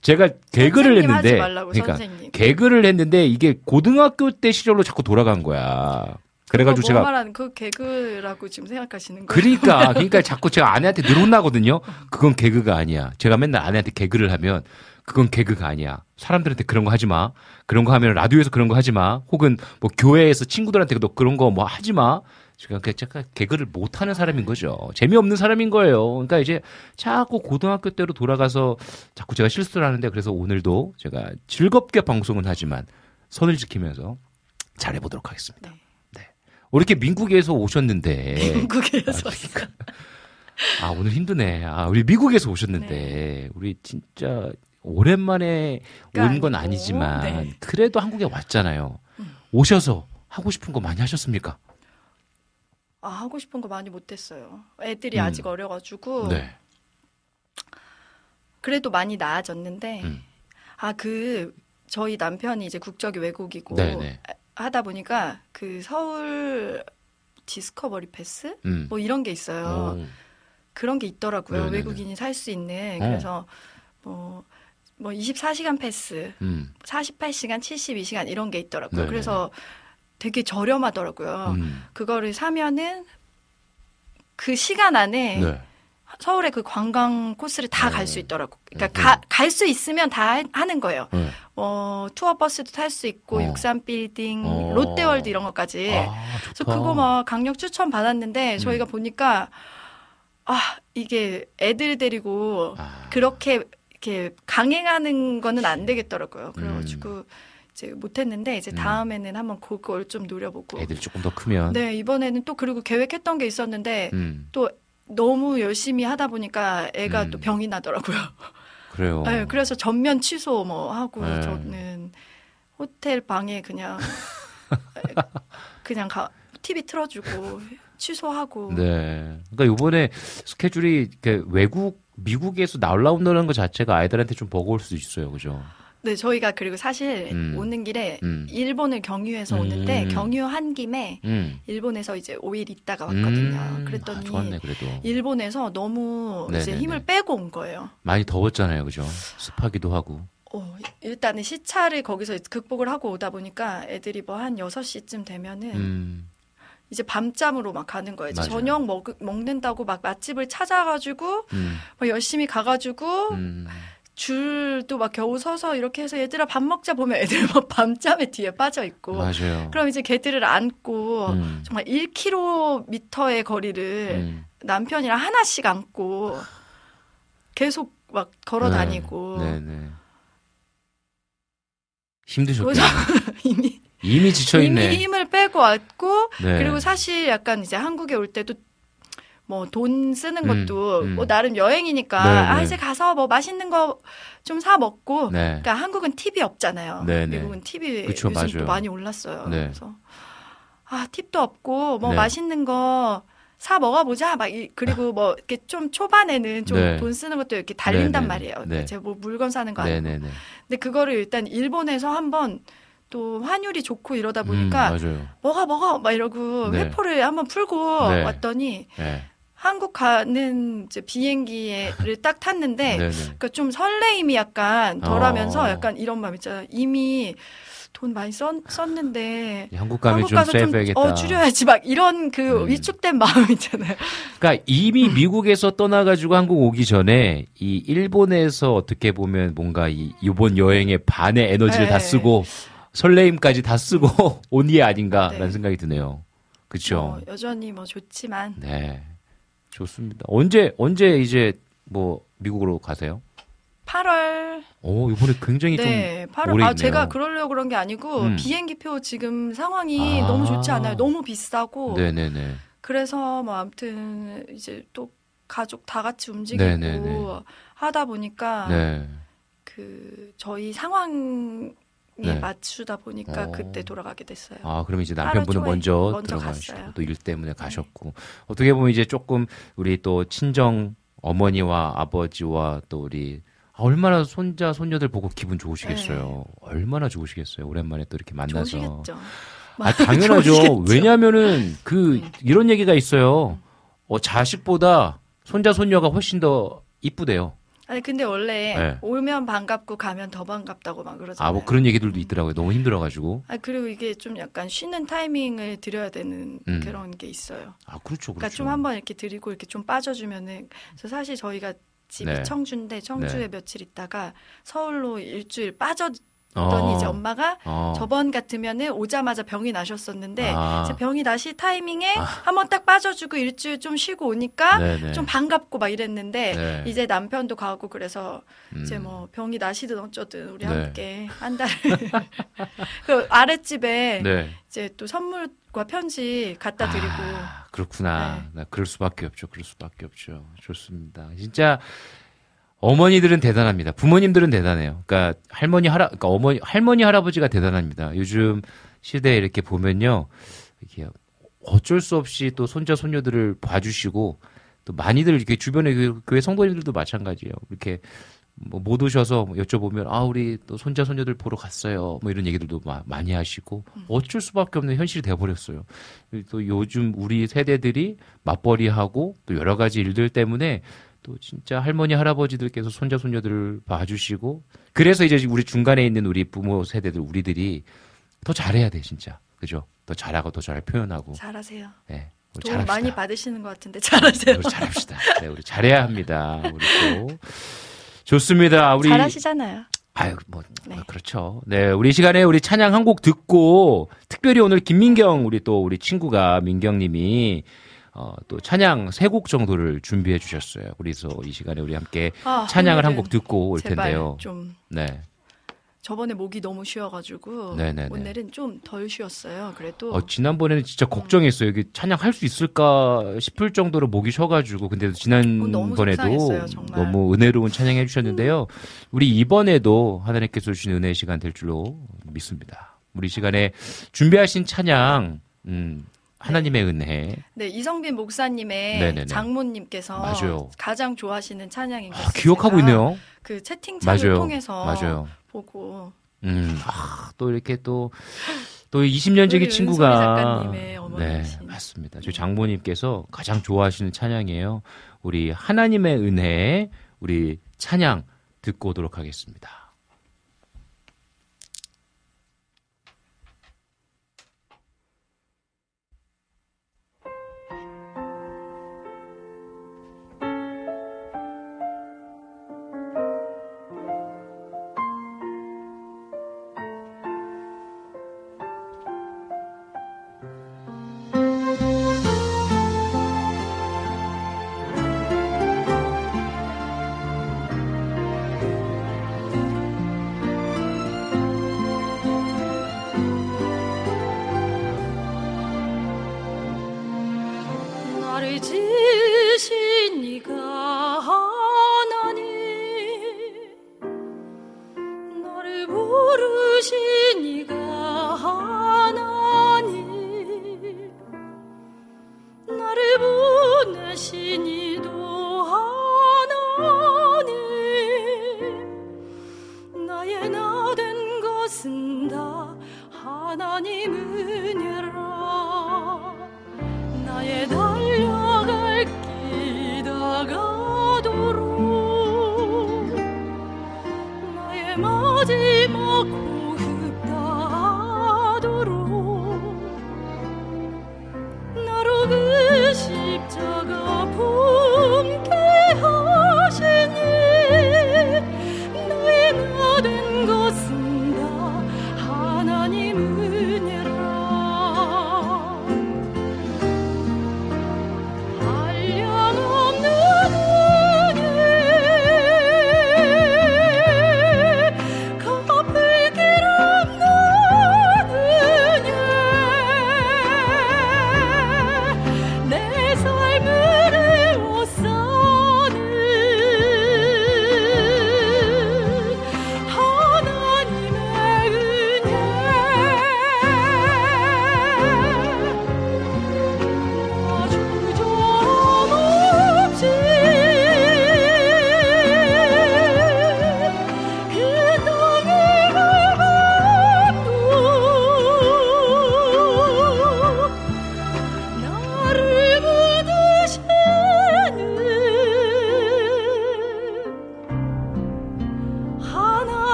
[SPEAKER 2] 제가 개그를 했는데
[SPEAKER 6] 말라고
[SPEAKER 2] 그러니까
[SPEAKER 6] 선생님.
[SPEAKER 2] 개그를 했는데 이게 고등학교 때 시절로 자꾸 돌아간 거야. 그래가지고 제가
[SPEAKER 6] 뭐 말하는 그 개그라고 지금 생각하시는 거예요?
[SPEAKER 2] 그러니까 그러니까 자꾸 제가 아내한테 늘 혼나거든요. 그건 개그가 아니야. 제가 맨날 아내한테 개그를 하면 그건 개그가 아니야. 사람들한테 그런 거 하지 마. 그런 거 하면 라디오에서 그런 거 하지 마. 혹은 뭐 교회에서 친구들한테 너 그런 거 뭐 하지 마. 제가 그 약간 개그를 못 하는 사람인 거죠. 재미없는 사람인 거예요. 그러니까 이제 자꾸 고등학교 때로 돌아가서 자꾸 제가 실수를 하는데 그래서 오늘도 제가 즐겁게 방송은 하지만 선을 지키면서 잘해 보도록 하겠습니다.
[SPEAKER 6] 네.
[SPEAKER 2] 네. 이렇게 민국에서 오셨는데 아, 그러니까. 아, 오늘 힘드네. 아, 우리 미국에서 오셨는데, 우리 진짜 오랜만에 온건
[SPEAKER 6] 네.
[SPEAKER 2] 아니지만,
[SPEAKER 6] 네.
[SPEAKER 2] 그래도 한국에 왔잖아요.
[SPEAKER 6] 음.
[SPEAKER 2] 오셔서 하고 싶은 거 많이 하셨습니까?
[SPEAKER 6] 아, 하고 싶은 거 많이 못했어요. 애들이
[SPEAKER 2] 음.
[SPEAKER 6] 아직 어려가지고
[SPEAKER 2] 네.
[SPEAKER 6] 그래도 많이 나아졌는데
[SPEAKER 2] 음.
[SPEAKER 6] 아 그 저희 남편이 이제 국적이 외국이고
[SPEAKER 2] 네네.
[SPEAKER 6] 하다 보니까 그 서울 디스커버리 패스
[SPEAKER 2] 음.
[SPEAKER 6] 뭐 이런 게 있어요.
[SPEAKER 2] 오.
[SPEAKER 6] 그런 게 있더라고요.
[SPEAKER 2] 네네네.
[SPEAKER 6] 외국인이 살 수 있는
[SPEAKER 2] 어.
[SPEAKER 6] 그래서 뭐. 뭐 24시간 패스,
[SPEAKER 2] 음.
[SPEAKER 6] 48시간, 72시간 이런 게 있더라고요.
[SPEAKER 2] 네네네.
[SPEAKER 6] 그래서 되게 저렴하더라고요.
[SPEAKER 2] 음.
[SPEAKER 6] 그거를 사면은 그 시간 안에
[SPEAKER 2] 네.
[SPEAKER 6] 서울의 그 관광 코스를 다갈
[SPEAKER 2] 어.
[SPEAKER 6] 수 있더라고. 그러니까
[SPEAKER 2] 음.
[SPEAKER 6] 갈수 있으면 다 하- 하는 거예요.
[SPEAKER 2] 네.
[SPEAKER 6] 어, 투어 버스도 탈 수 있고
[SPEAKER 2] 어.
[SPEAKER 6] 63 빌딩,
[SPEAKER 2] 어.
[SPEAKER 6] 롯데월드 이런 것까지.
[SPEAKER 2] 아,
[SPEAKER 6] 그래서. 그거 막 강력 추천 받았는데
[SPEAKER 2] 음.
[SPEAKER 6] 저희가 보니까 아, 이게 애들 데리고
[SPEAKER 2] 아.
[SPEAKER 6] 그렇게 이렇게 강행하는 거는 안 되겠더라고요.
[SPEAKER 2] 음.
[SPEAKER 6] 그래 가지고 이제 못했는데 이제 다음에는 한번 그걸 좀 노려보고.
[SPEAKER 2] 애들 조금 더 크면.
[SPEAKER 6] 네 이번에는 또 그리고 계획했던 게 있었는데
[SPEAKER 2] 음.
[SPEAKER 6] 또 너무 열심히 하다 보니까 애가
[SPEAKER 2] 음.
[SPEAKER 6] 또 병이 나더라고요.
[SPEAKER 2] 그래요.
[SPEAKER 6] 네, 그래서 전면 취소 뭐 하고
[SPEAKER 2] 네.
[SPEAKER 6] 저는 호텔 방에 그냥 그냥 가, TV 틀어주고 취소하고
[SPEAKER 2] 네. 그러니까 요번에 스케줄이 외국, 미국에서 날라온다는 것 자체가 아이들한테 좀 버거울 수도 있어요. 그죠?
[SPEAKER 6] 네, 저희가 그리고 사실
[SPEAKER 2] 음.
[SPEAKER 6] 오는 길에
[SPEAKER 2] 음.
[SPEAKER 6] 일본을 경유해서
[SPEAKER 2] 음.
[SPEAKER 6] 오는데 경유한 김에
[SPEAKER 2] 음.
[SPEAKER 6] 일본에서 이제 5일 있다가 왔거든요.
[SPEAKER 2] 음.
[SPEAKER 6] 그랬더니
[SPEAKER 2] 아, 좋았네, 그래도.
[SPEAKER 6] 일본에서 너무 이제
[SPEAKER 2] 네네네.
[SPEAKER 6] 힘을 빼고 온 거예요.
[SPEAKER 2] 많이 더웠잖아요. 그죠? 습하기도 하고.
[SPEAKER 6] 어, 일단은 시차를 거기서 극복을 하고 오다 보니까 애들이 뭐 한 6시쯤 되면은
[SPEAKER 2] 음.
[SPEAKER 6] 이제 밤잠으로 막 가는 거예요. 이제
[SPEAKER 2] 맞아요.
[SPEAKER 6] 저녁 먹, 먹는다고 막 맛집을 찾아가지고
[SPEAKER 2] 음.
[SPEAKER 6] 막 열심히 가가지고
[SPEAKER 2] 음.
[SPEAKER 6] 줄도 막 겨우 서서 이렇게 해서 얘들아 밥 먹자 보면 애들 막 밤잠에 뒤에 빠져 있고
[SPEAKER 2] 맞아요.
[SPEAKER 6] 그럼 이제 걔들을 안고
[SPEAKER 2] 음.
[SPEAKER 6] 정말 1km의 거리를
[SPEAKER 2] 음.
[SPEAKER 6] 남편이랑 하나씩 안고 계속 막 걸어
[SPEAKER 2] 네.
[SPEAKER 6] 다니고
[SPEAKER 2] 네 네. 힘드셨겠네요.
[SPEAKER 6] 그래서 이미
[SPEAKER 2] 이미 지쳐 있네.
[SPEAKER 6] 이미 힘을 빼고 왔고
[SPEAKER 2] 네.
[SPEAKER 6] 그리고 사실 약간 이제 한국에 올 때도 뭐 돈 쓰는
[SPEAKER 2] 음,
[SPEAKER 6] 것도
[SPEAKER 2] 음.
[SPEAKER 6] 뭐 나름 여행이니까
[SPEAKER 2] 네,
[SPEAKER 6] 아
[SPEAKER 2] 네.
[SPEAKER 6] 이제 가서 뭐 맛있는 거 좀 사 먹고
[SPEAKER 2] 네.
[SPEAKER 6] 그러니까 한국은 팁이 없잖아요.
[SPEAKER 2] 네, 네.
[SPEAKER 6] 미국은 팁이
[SPEAKER 2] 그쵸,
[SPEAKER 6] 요즘
[SPEAKER 2] 맞아요.
[SPEAKER 6] 또 많이 올랐어요.
[SPEAKER 2] 네.
[SPEAKER 6] 그래서 아 팁도 없고 뭐
[SPEAKER 2] 네.
[SPEAKER 6] 맛있는 거 사 먹어보자 막 이, 그리고 뭐 이렇게 좀 초반에는 좀
[SPEAKER 2] 네.
[SPEAKER 6] 돈 쓰는 것도 이렇게 달린단 말이에요.
[SPEAKER 2] 네.
[SPEAKER 6] 제가 뭐 물건 사는 거 아니고.
[SPEAKER 2] 네네네.
[SPEAKER 6] 근데 그거를 일단 일본에서 한번 또 환율이 좋고 이러다 보니까
[SPEAKER 2] 음.
[SPEAKER 6] 먹어 먹어 막 이러고
[SPEAKER 2] 네.
[SPEAKER 6] 회포를 한번 풀고
[SPEAKER 2] 네.
[SPEAKER 6] 왔더니
[SPEAKER 2] 네.
[SPEAKER 6] 한국 가는 이제 비행기를 딱 탔는데. 그러니까 좀 설레임이 약간 덜하면서
[SPEAKER 2] 어.
[SPEAKER 6] 약간 이런 마음 있잖아요. 이미 돈 많이 썼, 썼는데
[SPEAKER 2] 한국 가면
[SPEAKER 6] 한국
[SPEAKER 2] 좀
[SPEAKER 6] 가서 좀
[SPEAKER 2] 세이브해야겠다.
[SPEAKER 6] 어, 줄여야지 막 이런 그
[SPEAKER 2] 음.
[SPEAKER 6] 위축된 마음 있잖아요.
[SPEAKER 2] 그러니까 이미 미국에서 떠나가지고 한국 오기 전에 이 일본에서 어떻게 보면 뭔가 이 이번 여행의 반의 에너지를
[SPEAKER 6] 네.
[SPEAKER 2] 다 쓰고 설레임까지 다 쓰고 온 게 아닌가라는
[SPEAKER 6] 네.
[SPEAKER 2] 생각이 드네요. 그렇죠.
[SPEAKER 6] 뭐 여전히 뭐 좋지만
[SPEAKER 2] 네. 좋습니다. 언제 언제 이제 뭐 미국으로 가세요?
[SPEAKER 6] 8월
[SPEAKER 2] 오, 이번에 굉장히
[SPEAKER 6] 네,
[SPEAKER 2] 좀
[SPEAKER 6] 8월
[SPEAKER 2] 오래
[SPEAKER 6] 아
[SPEAKER 2] 있네요.
[SPEAKER 6] 제가 그러려고 그런 게 아니고
[SPEAKER 2] 음.
[SPEAKER 6] 비행기표 지금 상황이
[SPEAKER 2] 아.
[SPEAKER 6] 너무 좋지 않아요. 너무 비싸고
[SPEAKER 2] 네, 네, 네.
[SPEAKER 6] 그래서 뭐 아무튼 이제 또 가족 다 같이 움직이고
[SPEAKER 2] 네, 네, 네.
[SPEAKER 6] 하다 보니까
[SPEAKER 2] 네.
[SPEAKER 6] 그 저희 상황 에
[SPEAKER 2] 네.
[SPEAKER 6] 맞추다 보니까
[SPEAKER 2] 어.
[SPEAKER 6] 그때 돌아가게 됐어요.
[SPEAKER 2] 아, 그럼 이제 남편분은 먼저,
[SPEAKER 6] 먼저
[SPEAKER 2] 들어가시고
[SPEAKER 6] 갔어요. 네.
[SPEAKER 2] 또일 때문에 가셨고 어떻게 보면 이제 조금 우리 또 친정 어머니와 아버지와 또 우리 아, 얼마나 손자 손녀들 보고 기분 좋으시겠어요. 얼마나 좋으시겠어요. 오랜만에 또 이렇게 만나서.
[SPEAKER 6] 네. 좋으시겠죠.
[SPEAKER 2] 아, 당연하죠. 왜냐면은 그
[SPEAKER 6] 음.
[SPEAKER 2] 이런 얘기가 있어요. 어, 자식보다 손자 손녀가 훨씬 더 이쁘대요.
[SPEAKER 6] 아니 근데 원래
[SPEAKER 2] 네.
[SPEAKER 6] 오면 반갑고 가면 더 반갑다고 막 그러잖아요.
[SPEAKER 2] 아, 뭐 그런 얘기들도 있더라고요. 너무 힘들어가지고.
[SPEAKER 6] 아, 그리고 이게 좀 약간 쉬는 타이밍을 드려야 되는
[SPEAKER 2] 음.
[SPEAKER 6] 그런 게 있어요.
[SPEAKER 2] 아, 그렇죠,
[SPEAKER 6] 그러니까
[SPEAKER 2] 그렇죠.
[SPEAKER 6] 좀 한번 이렇게 드리고 이렇게 좀 빠져주면은 그래서 사실 저희가 집이
[SPEAKER 2] 네.
[SPEAKER 6] 청주인데 청주에
[SPEAKER 2] 네.
[SPEAKER 6] 며칠 있다가 서울로 일주일 빠 졌더니
[SPEAKER 2] 어.
[SPEAKER 6] 이제 엄마가
[SPEAKER 2] 어.
[SPEAKER 6] 저번 같으면은 오자마자 병이 나셨었는데
[SPEAKER 2] 아.
[SPEAKER 6] 이제 병이 나시 타이밍에
[SPEAKER 2] 아.
[SPEAKER 6] 한번 딱 빠져주고 일주일 좀 쉬고 오니까
[SPEAKER 2] 네네.
[SPEAKER 6] 좀 반갑고 막 이랬는데
[SPEAKER 2] 네.
[SPEAKER 6] 이제 남편도 가고 그래서
[SPEAKER 2] 음.
[SPEAKER 6] 이제 뭐 병이 나시든 어쩌든 우리
[SPEAKER 2] 네.
[SPEAKER 6] 함께 한 달. 그 아랫집에
[SPEAKER 2] 네.
[SPEAKER 6] 이제 또 선물과 편지 갖다 드리고
[SPEAKER 2] 아, 그렇구나.
[SPEAKER 6] 네.
[SPEAKER 2] 나 그럴 수밖에 없죠. 그럴 수밖에 없죠. 좋습니다. 진짜 어머니들은 대단합니다. 부모님들은 대단해요. 그러니까 할머니 할아 그러니까 어머니 할머니 할아버지가 대단합니다. 요즘 시대에 이렇게 보면요. 이게 어쩔 수 없이 또 손자 손녀들을 봐주시고 또 많이들 이렇게 주변에 그 교회 성도님들도 마찬가지예요. 이렇게 뭐 못 오셔서 뭐 여쭤보면 아 우리 또 손자 손녀들 보러 갔어요. 뭐 이런 얘기들도 마- 많이 하시고 어쩔 수밖에 없는 현실이 돼 버렸어요. 또 요즘 우리 세대들이 맞벌이하고 또 여러 가지 일들 때문에 또 진짜 할머니 할아버지들께서 손자 손녀들을 봐주시고 그래서 이제 우리 중간에 있는 우리 부모 세대들 우리들이 더 잘해야 돼 진짜 그죠? 더 잘하고 더 잘 표현하고
[SPEAKER 6] 잘하세요.
[SPEAKER 2] 네. 우리
[SPEAKER 6] 도움
[SPEAKER 2] 잘합시다.
[SPEAKER 6] 많이 받으시는 것 같은데 잘하세요.
[SPEAKER 2] 우리 잘합시다. 네, 우리 잘해야 합니다. 우리 또 좋습니다. 우리
[SPEAKER 6] 잘하시잖아요.
[SPEAKER 2] 아유 뭐
[SPEAKER 6] 네.
[SPEAKER 2] 어, 그렇죠. 네, 우리 시간에 우리 찬양 한 곡 듣고 특별히 오늘 김민경 우리 또 우리 친구가 민경님이 어, 또 찬양 세 곡 정도를 준비해 주셨어요. 그래서 이 시간에 우리 함께
[SPEAKER 6] 아,
[SPEAKER 2] 찬양을 한
[SPEAKER 6] 오늘은
[SPEAKER 2] 곡 듣고 올 텐데요.
[SPEAKER 6] 좀
[SPEAKER 2] 네.
[SPEAKER 6] 저번에 목이 너무 쉬어가지고
[SPEAKER 2] 네네네.
[SPEAKER 6] 오늘은 좀 덜 쉬었어요. 그래도
[SPEAKER 2] 어, 지난번에는 진짜 걱정했어요. 이게 찬양 할 수 있을까 싶을 정도로 목이 쉬어가지고. 근데
[SPEAKER 6] 어, 너무
[SPEAKER 2] 지난번에도
[SPEAKER 6] 속상했어요, 정말.
[SPEAKER 2] 너무 은혜로운 찬양 해 주셨는데요. 우리 이번에도 하나님께서 주신 은혜의 시간 될 줄로 믿습니다. 우리 시간에 준비하신 찬양, 음, 하나님의 은혜.
[SPEAKER 6] 네 이성빈 목사님의
[SPEAKER 2] 네네네.
[SPEAKER 6] 장모님께서
[SPEAKER 2] 맞아요.
[SPEAKER 6] 가장 좋아하시는 찬양인 것
[SPEAKER 2] 아. 기억하고 있네요.
[SPEAKER 6] 그 채팅창을
[SPEAKER 2] 맞아요.
[SPEAKER 6] 통해서
[SPEAKER 2] 맞아요.
[SPEAKER 6] 보고
[SPEAKER 2] 음, 아, 또 이렇게 또, 또 20년지기
[SPEAKER 6] 우리
[SPEAKER 2] 친구가. 네. 맞습니다. 저희 장모님께서 가장 좋아하시는 찬양이에요. 우리 하나님의 은혜, 우리 찬양 듣고 오도록 하겠습니다.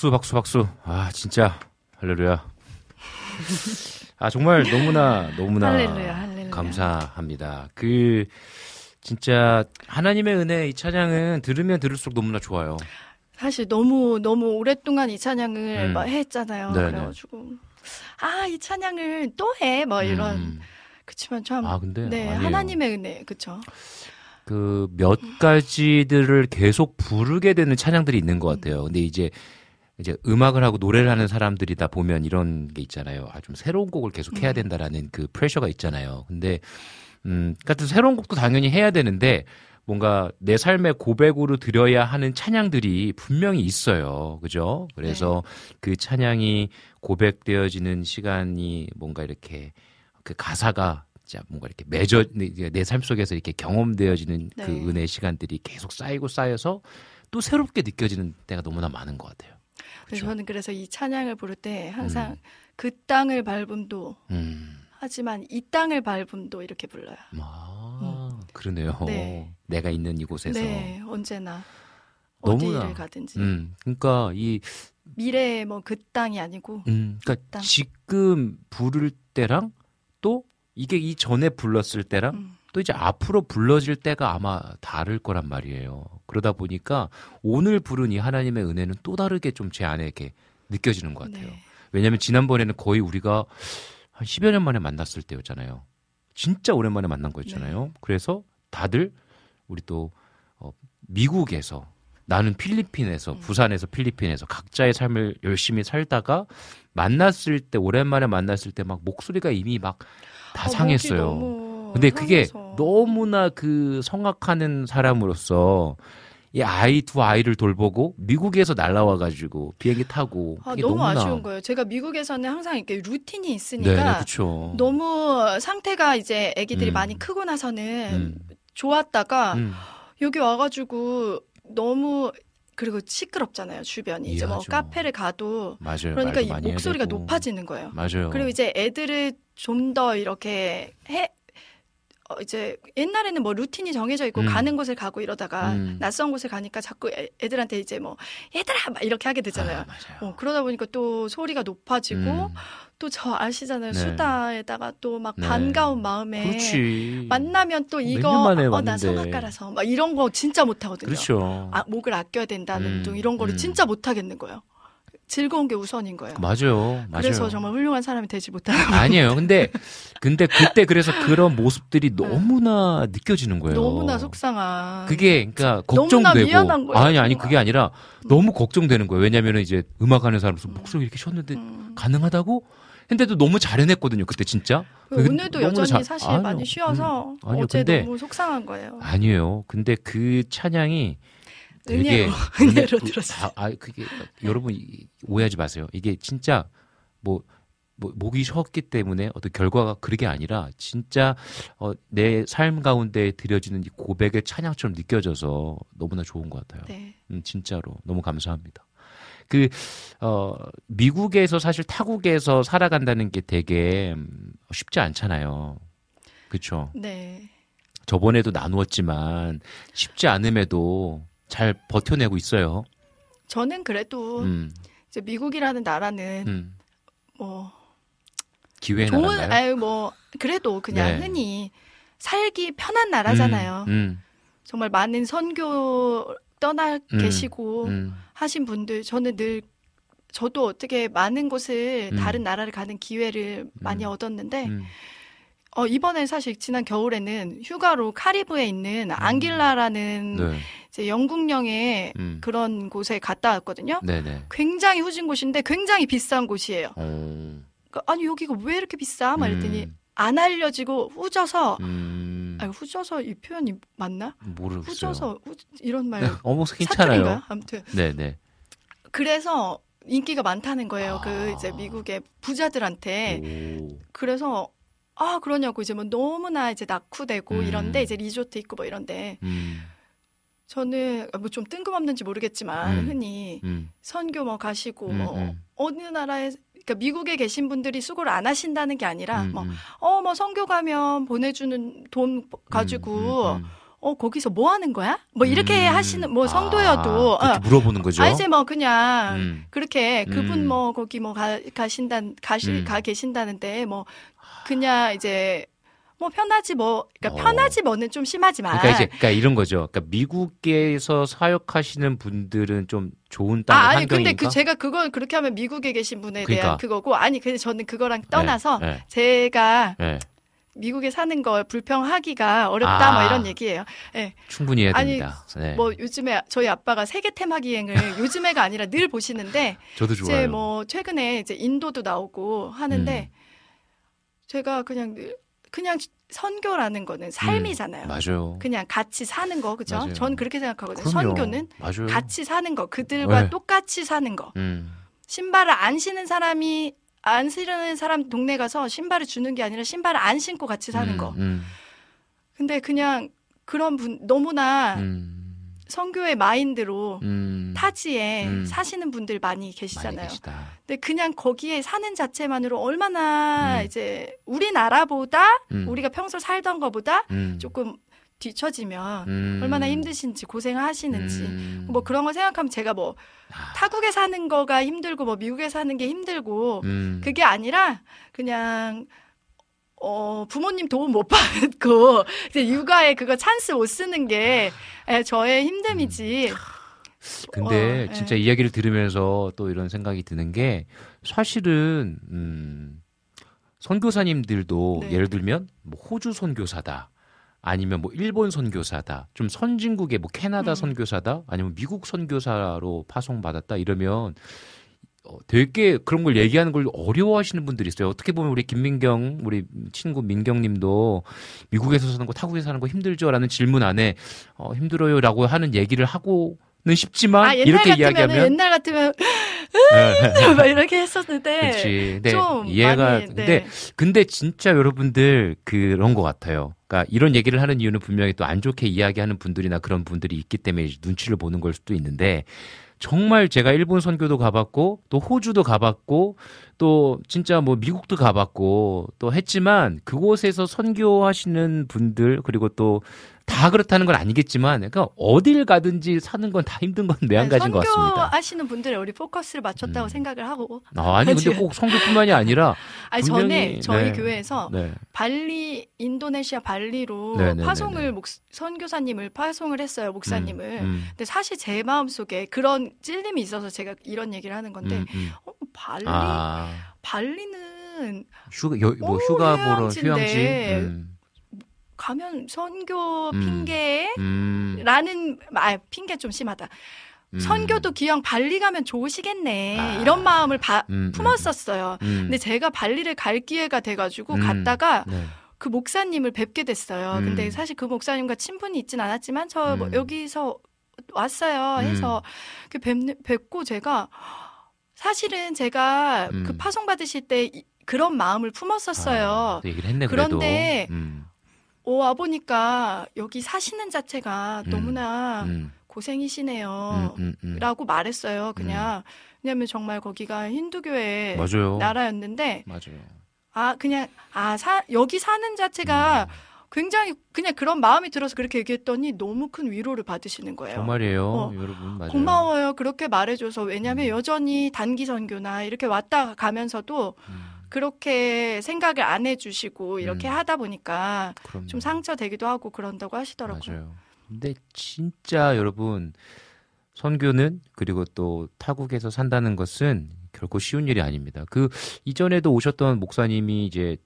[SPEAKER 2] 박수, 박수, 박수. 아, 진짜. 할렐루야. 아, 정말 너무나, 너무나.
[SPEAKER 6] 할렐루야, 할렐루야.
[SPEAKER 2] 감사합니다. 그, 진짜, 하나님의 은혜 이 찬양은 들으면 들을수록 너무나 좋아요.
[SPEAKER 6] 사실 너무 너무 오랫동안 이 찬양을
[SPEAKER 2] 음.
[SPEAKER 6] 막 했잖아요.
[SPEAKER 2] 네네.
[SPEAKER 6] 그래가지고 아 이 찬양을 또 해 뭐 이런
[SPEAKER 2] 음.
[SPEAKER 6] 그치만 참
[SPEAKER 2] 아, 근데.
[SPEAKER 6] 네
[SPEAKER 2] 아니에요.
[SPEAKER 6] 하나님의 은혜 그쵸
[SPEAKER 2] 그몇 가지들을 계속 부르게 되는 찬양들이 있는 것 같아요. 근데 이제 이제 음악을 하고 노래를 하는 사람들이다 보면 이런 게 있잖아요. 아 좀 새로운 곡을 계속 해야 된다라는 그 프레셔가 있잖아요. 근데 음, 같은 새로운 곡도 당연히 해야 되는데 뭔가 내 삶의 고백으로 드려야 하는 찬양들이 분명히 있어요. 그죠? 그래서 그 찬양이 고백되어지는 시간이 뭔가 이렇게 그 가사가 진짜 뭔가 이렇게 맺어 내 삶 속에서 이렇게 경험되어지는 그
[SPEAKER 6] 네.
[SPEAKER 2] 은혜 시간들이 계속 쌓이고 쌓여서 또 새롭게 느껴지는 때가 너무나 많은 것 같아요.
[SPEAKER 6] 그래서
[SPEAKER 2] 그렇죠.
[SPEAKER 6] 저는 그래서 이 찬양을 부를 때 항상
[SPEAKER 2] 음.
[SPEAKER 6] 그 땅을 밟음도
[SPEAKER 2] 음,
[SPEAKER 6] 하지만 이 땅을 밟음도 이렇게 불러요.
[SPEAKER 2] 아, 그러네요.
[SPEAKER 6] 네.
[SPEAKER 2] 내가 있는 이곳에서.
[SPEAKER 6] 네 언제나
[SPEAKER 2] 너무나.
[SPEAKER 6] 어디를 가든지
[SPEAKER 2] 음, 그러니까 이
[SPEAKER 6] 미래의 뭐 그 땅이 아니고
[SPEAKER 2] 음, 그러니까
[SPEAKER 6] 땅.
[SPEAKER 2] 지금 부를 때랑 또 이게 이 전에 불렀을 때랑
[SPEAKER 6] 음.
[SPEAKER 2] 또 이제 앞으로 불러질 때가 아마 다를 거란 말이에요. 그러다 보니까 오늘 부른 이 하나님의 은혜는 또 다르게 좀 제 안에 이렇게 느껴지는 것 같아요.
[SPEAKER 6] 네.
[SPEAKER 2] 왜냐하면 지난번에는 거의 우리가 한 10여 년 만에 만났을 때였잖아요. 진짜 오랜만에 만난 거였잖아요.
[SPEAKER 6] 네.
[SPEAKER 2] 그래서 다들 우리 또 어, 미국에서 나는 필리핀에서
[SPEAKER 6] 음.
[SPEAKER 2] 부산에서 필리핀에서 각자의 삶을 열심히 살다가 만났을 때 오랜만에 만났을 때 막 목소리가 이미 막다
[SPEAKER 6] 아,
[SPEAKER 2] 상했어요. 근데 그게
[SPEAKER 6] 상해서.
[SPEAKER 2] 너무나 그 성악하는 사람으로서 이 아이 두 아이를 돌보고 미국에서 날라와 가지고 비행기 타고
[SPEAKER 6] 아, 너무
[SPEAKER 2] 너무나
[SPEAKER 6] 아쉬운 거예요. 제가 미국에서는 항상 이렇게 루틴이
[SPEAKER 2] 네,
[SPEAKER 6] 있으니까
[SPEAKER 2] 네, 그렇죠.
[SPEAKER 6] 너무 상태가 이제 아기들이
[SPEAKER 2] 음.
[SPEAKER 6] 많이 크고 나서는
[SPEAKER 2] 음,
[SPEAKER 6] 좋았다가
[SPEAKER 2] 음,
[SPEAKER 6] 여기 와가지고 너무 그리고 시끄럽잖아요 주변이 이제 뭐. 카페를 가도
[SPEAKER 2] 맞아요.
[SPEAKER 6] 그러니까 이 목소리가. 높아지는 거예요.
[SPEAKER 2] 맞아요.
[SPEAKER 6] 그리고 이제 애들을 좀 더 이렇게 해 어, 이제 옛날에는 뭐 루틴이 정해져 있고
[SPEAKER 2] 음.
[SPEAKER 6] 가는 곳을 가고 이러다가
[SPEAKER 2] 음.
[SPEAKER 6] 낯선 곳을 가니까 자꾸 애, 애들한테 이제 뭐 얘들아 막 이렇게 하게 되잖아요.
[SPEAKER 2] 아.
[SPEAKER 6] 어, 그러다 보니까 또 소리가 높아지고
[SPEAKER 2] 음,
[SPEAKER 6] 또저 아시잖아요
[SPEAKER 2] 네.
[SPEAKER 6] 수다에다가 또막
[SPEAKER 2] 네.
[SPEAKER 6] 반가운 마음에
[SPEAKER 2] 그렇지.
[SPEAKER 6] 만나면
[SPEAKER 2] 또몇
[SPEAKER 6] 이거 어, 나. 성악가라서 막 이런 거 진짜 못 하거든요.
[SPEAKER 2] 그렇죠.
[SPEAKER 6] 아, 목을 아껴야 된다는
[SPEAKER 2] 음,
[SPEAKER 6] 등 이런 거를
[SPEAKER 2] 음.
[SPEAKER 6] 진짜 못 하겠는 거예요. 즐거운 게 우선인 거예요.
[SPEAKER 2] 맞아요. 맞아요.
[SPEAKER 6] 그래서 정말 훌륭한 사람이 되지 못하는.
[SPEAKER 2] 아니에요. 근데 근데 그때 그래서 그런 모습들이 너무나 느껴지는 거예요.
[SPEAKER 6] 네. 너무나 속상한.
[SPEAKER 2] 그게 그러니까 걱정되고
[SPEAKER 6] 거예요.
[SPEAKER 2] 아니 아니 그게 아니라 너무 걱정되는 거예요. 왜냐면은 이제 음악 하는 사람으로서
[SPEAKER 6] 음.
[SPEAKER 2] 목소리 이렇게 쉬었는데
[SPEAKER 6] 음.
[SPEAKER 2] 가능하다고 했는데도 너무 잘 해냈거든요. 그때 진짜.
[SPEAKER 6] 그 오늘도 여전히
[SPEAKER 2] 잘-
[SPEAKER 6] 사실
[SPEAKER 2] 아니요.
[SPEAKER 6] 많이 쉬어서
[SPEAKER 2] 음. 아니요,
[SPEAKER 6] 어제
[SPEAKER 2] 근데-
[SPEAKER 6] 너무 속상한 거예요.
[SPEAKER 2] 아니에요. 근데 그 찬양이 되게
[SPEAKER 6] 은혜로,
[SPEAKER 2] 은혜-
[SPEAKER 6] 은혜로
[SPEAKER 2] 그-
[SPEAKER 6] 들었어요.
[SPEAKER 2] 아, 아, 그게 여러분 이- 오해하지 마세요. 이게 진짜 뭐, 뭐 목이 쉬었기 때문에 어떤 결과가 그게 아니라 진짜 어, 내 삶 가운데 드려지는 이 고백의 찬양처럼 느껴져서 너무나 좋은 것 같아요.
[SPEAKER 6] 네.
[SPEAKER 2] 음, 진짜로 너무 감사합니다. 그 어, 미국에서 사실 타국에서 살아간다는 게 되게 음, 쉽지 않잖아요. 그렇죠.
[SPEAKER 6] 네.
[SPEAKER 2] 저번에도 나누었지만 쉽지 않음에도 잘 버텨내고 있어요.
[SPEAKER 6] 저는 그래도
[SPEAKER 2] 음,
[SPEAKER 6] 이제 미국이라는 나라는
[SPEAKER 2] 음.
[SPEAKER 6] 뭐
[SPEAKER 2] 기회의
[SPEAKER 6] 좋은
[SPEAKER 2] 나라인가요?
[SPEAKER 6] 아유 뭐 그래도 그냥
[SPEAKER 2] 네.
[SPEAKER 6] 흔히 살기 편한 나라잖아요.
[SPEAKER 2] 음, 음,
[SPEAKER 6] 정말 많은 선교 떠나
[SPEAKER 2] 음,
[SPEAKER 6] 계시고
[SPEAKER 2] 음,
[SPEAKER 6] 하신 분들 저는 늘 저도 어떻게 많은 곳을
[SPEAKER 2] 음.
[SPEAKER 6] 다른 나라를 가는 기회를 많이
[SPEAKER 2] 음.
[SPEAKER 6] 얻었는데
[SPEAKER 2] 음.
[SPEAKER 6] 어 이번에 사실 지난 겨울에는 휴가로 카리브에 있는 앙길라라는
[SPEAKER 2] 네,
[SPEAKER 6] 이제 영국령의
[SPEAKER 2] 음.
[SPEAKER 6] 그런 곳에 갔다 왔거든요.
[SPEAKER 2] 네, 네.
[SPEAKER 6] 굉장히 후진 곳인데 굉장히 비싼 곳이에요.
[SPEAKER 2] 어,
[SPEAKER 6] 그러니까 아니 여기가 왜 이렇게 비싸? 막 이랬더니
[SPEAKER 2] 음,
[SPEAKER 6] 안 알려지고 후져서
[SPEAKER 2] 음,
[SPEAKER 6] 아니 후져서 이 표현이 맞나?
[SPEAKER 2] 모르겠어요.
[SPEAKER 6] 후져서 후, 이런 말
[SPEAKER 2] 네, 어머? 괜찮아요.
[SPEAKER 6] 아무튼
[SPEAKER 2] 네, 네.
[SPEAKER 6] 그래서 인기가 많다는 거예요.
[SPEAKER 2] 아.
[SPEAKER 6] 그 이제 미국의 부자들한테.
[SPEAKER 2] 오,
[SPEAKER 6] 그래서 아 그러냐고 이제 뭐 너무나 이제 낙후되고
[SPEAKER 2] 음.
[SPEAKER 6] 이런데 이제 리조트 있고 뭐 이런데
[SPEAKER 2] 음,
[SPEAKER 6] 저는 뭐 좀 뜬금없는지 모르겠지만
[SPEAKER 2] 음.
[SPEAKER 6] 흔히
[SPEAKER 2] 음,
[SPEAKER 6] 선교 뭐 가시고
[SPEAKER 2] 음,
[SPEAKER 6] 뭐
[SPEAKER 2] 음.
[SPEAKER 6] 어느 나라에 그러니까 미국에 계신 분들이 수고를 안 하신다는 게 아니라
[SPEAKER 2] 음,
[SPEAKER 6] 뭐
[SPEAKER 2] 음,
[SPEAKER 6] 어뭐 선교 가면 보내주는 돈 가지고 어 거기서 뭐 하는 거야? 뭐 이렇게
[SPEAKER 2] 음.
[SPEAKER 6] 하시는 뭐
[SPEAKER 2] 아,
[SPEAKER 6] 성도여도
[SPEAKER 2] 그렇게
[SPEAKER 6] 어.
[SPEAKER 2] 물어보는 거죠.
[SPEAKER 6] 아 이제 뭐 그냥
[SPEAKER 2] 음.
[SPEAKER 6] 그렇게 그분
[SPEAKER 2] 음.
[SPEAKER 6] 뭐 거기 뭐 가, 가신다 가시
[SPEAKER 2] 음.
[SPEAKER 6] 가 계신다는데 뭐 그냥 이제 뭐 편하지 뭐 그러니까
[SPEAKER 2] 어.
[SPEAKER 6] 편하지 뭐는 좀 심하지만
[SPEAKER 2] 그러니까 이제 그러니까 이런 거죠. 그러니까 미국에서 사역하시는 분들은 좀 좋은 땅의
[SPEAKER 6] 아, 아니
[SPEAKER 2] 환경인가?
[SPEAKER 6] 근데 그 제가 그걸 그렇게 하면 미국에 계신 분에
[SPEAKER 2] 그러니까.
[SPEAKER 6] 대한 그거고 아니 근데 저는 그거랑 떠나서
[SPEAKER 2] 네,
[SPEAKER 6] 제가
[SPEAKER 2] 네, 네.
[SPEAKER 6] 미국에 사는 걸 불평하기가 어렵다
[SPEAKER 2] 아.
[SPEAKER 6] 뭐 이런 얘기예요. 예.
[SPEAKER 2] 충분히 해야
[SPEAKER 6] 아니,
[SPEAKER 2] 됩니다. 네.
[SPEAKER 6] 뭐 요즘에 저희 아빠가 세계 테마 기행을 요즘에가 아니라 늘 보시는데
[SPEAKER 2] 저도 좋아요.
[SPEAKER 6] 이제 뭐 최근에 이제 인도도 나오고 하는데
[SPEAKER 2] 음.
[SPEAKER 6] 제가 그냥 늘- 그냥 선교라는 거는 삶이잖아요.
[SPEAKER 2] 음, 맞아요.
[SPEAKER 6] 그냥 같이 사는 거 그죠?
[SPEAKER 2] 맞아요.
[SPEAKER 6] 전 그렇게 생각하거든요.
[SPEAKER 2] 그럼요.
[SPEAKER 6] 선교는
[SPEAKER 2] 맞아요.
[SPEAKER 6] 같이 사는 거 그들과
[SPEAKER 2] 네.
[SPEAKER 6] 똑같이 사는 거.
[SPEAKER 2] 음,
[SPEAKER 6] 신발을 안 신는 사람이 안 신는 사람 동네 가서 신발을 주는 게 아니라 신발을 안 신고 같이 사는
[SPEAKER 2] 음,
[SPEAKER 6] 거.
[SPEAKER 2] 음,
[SPEAKER 6] 근데 그냥 그런 분 너무나
[SPEAKER 2] 음,
[SPEAKER 6] 선교의 마인드로
[SPEAKER 2] 음,
[SPEAKER 6] 타지에
[SPEAKER 2] 음.
[SPEAKER 6] 사시는 분들 많이
[SPEAKER 2] 많이
[SPEAKER 6] 계시잖아요.
[SPEAKER 2] 계시다.
[SPEAKER 6] 근데 그냥 거기에 사는 자체만으로 얼마나
[SPEAKER 2] 음.
[SPEAKER 6] 이제 우리나라보다
[SPEAKER 2] 음.
[SPEAKER 6] 우리가 평소 살던 거보다
[SPEAKER 2] 음,
[SPEAKER 6] 조금 뒤처지면
[SPEAKER 2] 음,
[SPEAKER 6] 얼마나 힘드신지 고생을 하시는지
[SPEAKER 2] 음.
[SPEAKER 6] 뭐 그런 거 생각하면 제가 뭐
[SPEAKER 2] 아,
[SPEAKER 6] 타국에 사는 거가 힘들고 뭐 미국에 사는 게 힘들고
[SPEAKER 2] 음,
[SPEAKER 6] 그게 아니라 그냥 어 부모님 도움 못 받고 이제 육아에 그거 찬스 못 쓰는 게 예, 저의 힘듦이지.
[SPEAKER 2] 근데
[SPEAKER 6] 어,
[SPEAKER 2] 진짜
[SPEAKER 6] 예.
[SPEAKER 2] 이야기를 들으면서 또 이런 생각이 드는 게 사실은 음, 선교사님들도
[SPEAKER 6] 네.
[SPEAKER 2] 예를 들면 뭐 호주 선교사다. 아니면 뭐 일본 선교사다. 좀 선진국의 뭐 캐나다
[SPEAKER 6] 음.
[SPEAKER 2] 선교사다. 아니면 미국 선교사로 파송받았다. 이러면 어, 되게 그런 걸 얘기하는 걸 어려워하시는 분들이 있어요. 어떻게 보면 우리 김민경, 우리 친구 민경님도 미국에서 사는 거, 타국에서 사는 거 힘들죠라는 질문 안에 어, 힘들어요라고 하는 얘기를 하고는 싶지만
[SPEAKER 6] 아
[SPEAKER 2] 이렇게 이야기하면
[SPEAKER 6] 옛날 같으면
[SPEAKER 2] 네.
[SPEAKER 6] 막 이렇게 했었는데
[SPEAKER 2] 그렇지. 근데
[SPEAKER 6] 좀
[SPEAKER 2] 이해가
[SPEAKER 6] 많이,
[SPEAKER 2] 근데
[SPEAKER 6] 네.
[SPEAKER 2] 근데 진짜 여러분들 그런 것 같아요. 그러니까 이런 얘기를 하는 이유는 분명히 또 안 좋게 이야기하는 분들이나 그런 분들이 있기 때문에 눈치를 보는 걸 수도 있는데 정말 제가 일본 선교도 가봤고 또 호주도 가봤고 또 진짜 뭐 미국도 가봤고 또 했지만 그곳에서 선교하시는 분들 그리고 또 다 그렇다는 건 아니겠지만 그러니까 어딜 가든지 사는 건 다 힘든 건 매한가지인 것 같습니다.
[SPEAKER 6] 선교하시는 분들에 우리 포커스를 맞췄다고
[SPEAKER 2] 음.
[SPEAKER 6] 생각을 하고
[SPEAKER 2] 아, 아니 근데 꼭 선교뿐만이 아니라
[SPEAKER 6] 아니
[SPEAKER 2] 분명히,
[SPEAKER 6] 전에 저희
[SPEAKER 2] 네.
[SPEAKER 6] 교회에서
[SPEAKER 2] 네.
[SPEAKER 6] 발리 인도네시아 발리로
[SPEAKER 2] 네네네네.
[SPEAKER 6] 파송을 목, 선교사님을 파송을 했어요 목사님을.
[SPEAKER 2] 음,
[SPEAKER 6] 근데 사실 제 마음 속에 그런 찔림이 있어서 제가 이런 얘기를 하는 건데
[SPEAKER 2] 음, 음.
[SPEAKER 6] 어, 발리
[SPEAKER 2] 아
[SPEAKER 6] 발리는
[SPEAKER 2] 휴가 여, 뭐
[SPEAKER 6] 오,
[SPEAKER 2] 휴가 보러.
[SPEAKER 6] 휴양지
[SPEAKER 2] 음,
[SPEAKER 6] 가면 선교
[SPEAKER 2] 음. 음,
[SPEAKER 6] 라는 아 핑계 좀 심하다.
[SPEAKER 2] 음.
[SPEAKER 6] 선교도 기왕 발리 가면 좋으시겠네
[SPEAKER 2] 아.
[SPEAKER 6] 이런 마음을 바-
[SPEAKER 2] 음, 음,
[SPEAKER 6] 품었었어요.
[SPEAKER 2] 음.
[SPEAKER 6] 근데 제가 발리를 갈 기회가 돼가지고
[SPEAKER 2] 음.
[SPEAKER 6] 갔다가
[SPEAKER 2] 네.
[SPEAKER 6] 그 목사님을 뵙게 됐어요.
[SPEAKER 2] 음.
[SPEAKER 6] 근데 사실 그 목사님과 친분이 있진 않았지만 저뭐
[SPEAKER 2] 음.
[SPEAKER 6] 여기서 왔어요 해서 그 뵙, 뵙고 제가 사실은 제가
[SPEAKER 2] 음.
[SPEAKER 6] 그 파송 받으실 때 이- 그런 마음을 품었었어요.
[SPEAKER 2] 아.
[SPEAKER 6] 그런데
[SPEAKER 2] 음,
[SPEAKER 6] 오, 와 보니까 여기 사시는 자체가
[SPEAKER 2] 음.
[SPEAKER 6] 너무나
[SPEAKER 2] 음,
[SPEAKER 6] 고생이시네요.
[SPEAKER 2] 음, 음, 음.
[SPEAKER 6] 라고 말했어요. 그냥 왜냐면 정말 거기가 힌두교의
[SPEAKER 2] 맞아요.
[SPEAKER 6] 나라였는데
[SPEAKER 2] 맞아요.
[SPEAKER 6] 아 그냥 아 사, 여기 사는 자체가
[SPEAKER 2] 음.
[SPEAKER 6] 굉장히 그냥 그런 마음이 들어서 그렇게 얘기했더니 너무 큰 위로를 받으시는 거예요.
[SPEAKER 2] 정말이에요,
[SPEAKER 6] 어,
[SPEAKER 2] 여러분 맞아요.
[SPEAKER 6] 고마워요. 그렇게 말해줘서 왜냐하면
[SPEAKER 2] 음.
[SPEAKER 6] 여전히 단기 선교나 이렇게 왔다 가면서도
[SPEAKER 2] 음,
[SPEAKER 6] 그렇게 생각을 안 해주시고 이렇게
[SPEAKER 2] 음.
[SPEAKER 6] 하다 보니까
[SPEAKER 2] 그럼요.
[SPEAKER 6] 좀 상처되기도 하고 그런다고 하시더라고요.
[SPEAKER 2] 맞아요. 근데 진짜 여러분 선교는 그리고 또 타국에서 산다는 것은 결코 쉬운 일이 아닙니다. 그 이전에도 오셨던 목사님이 이제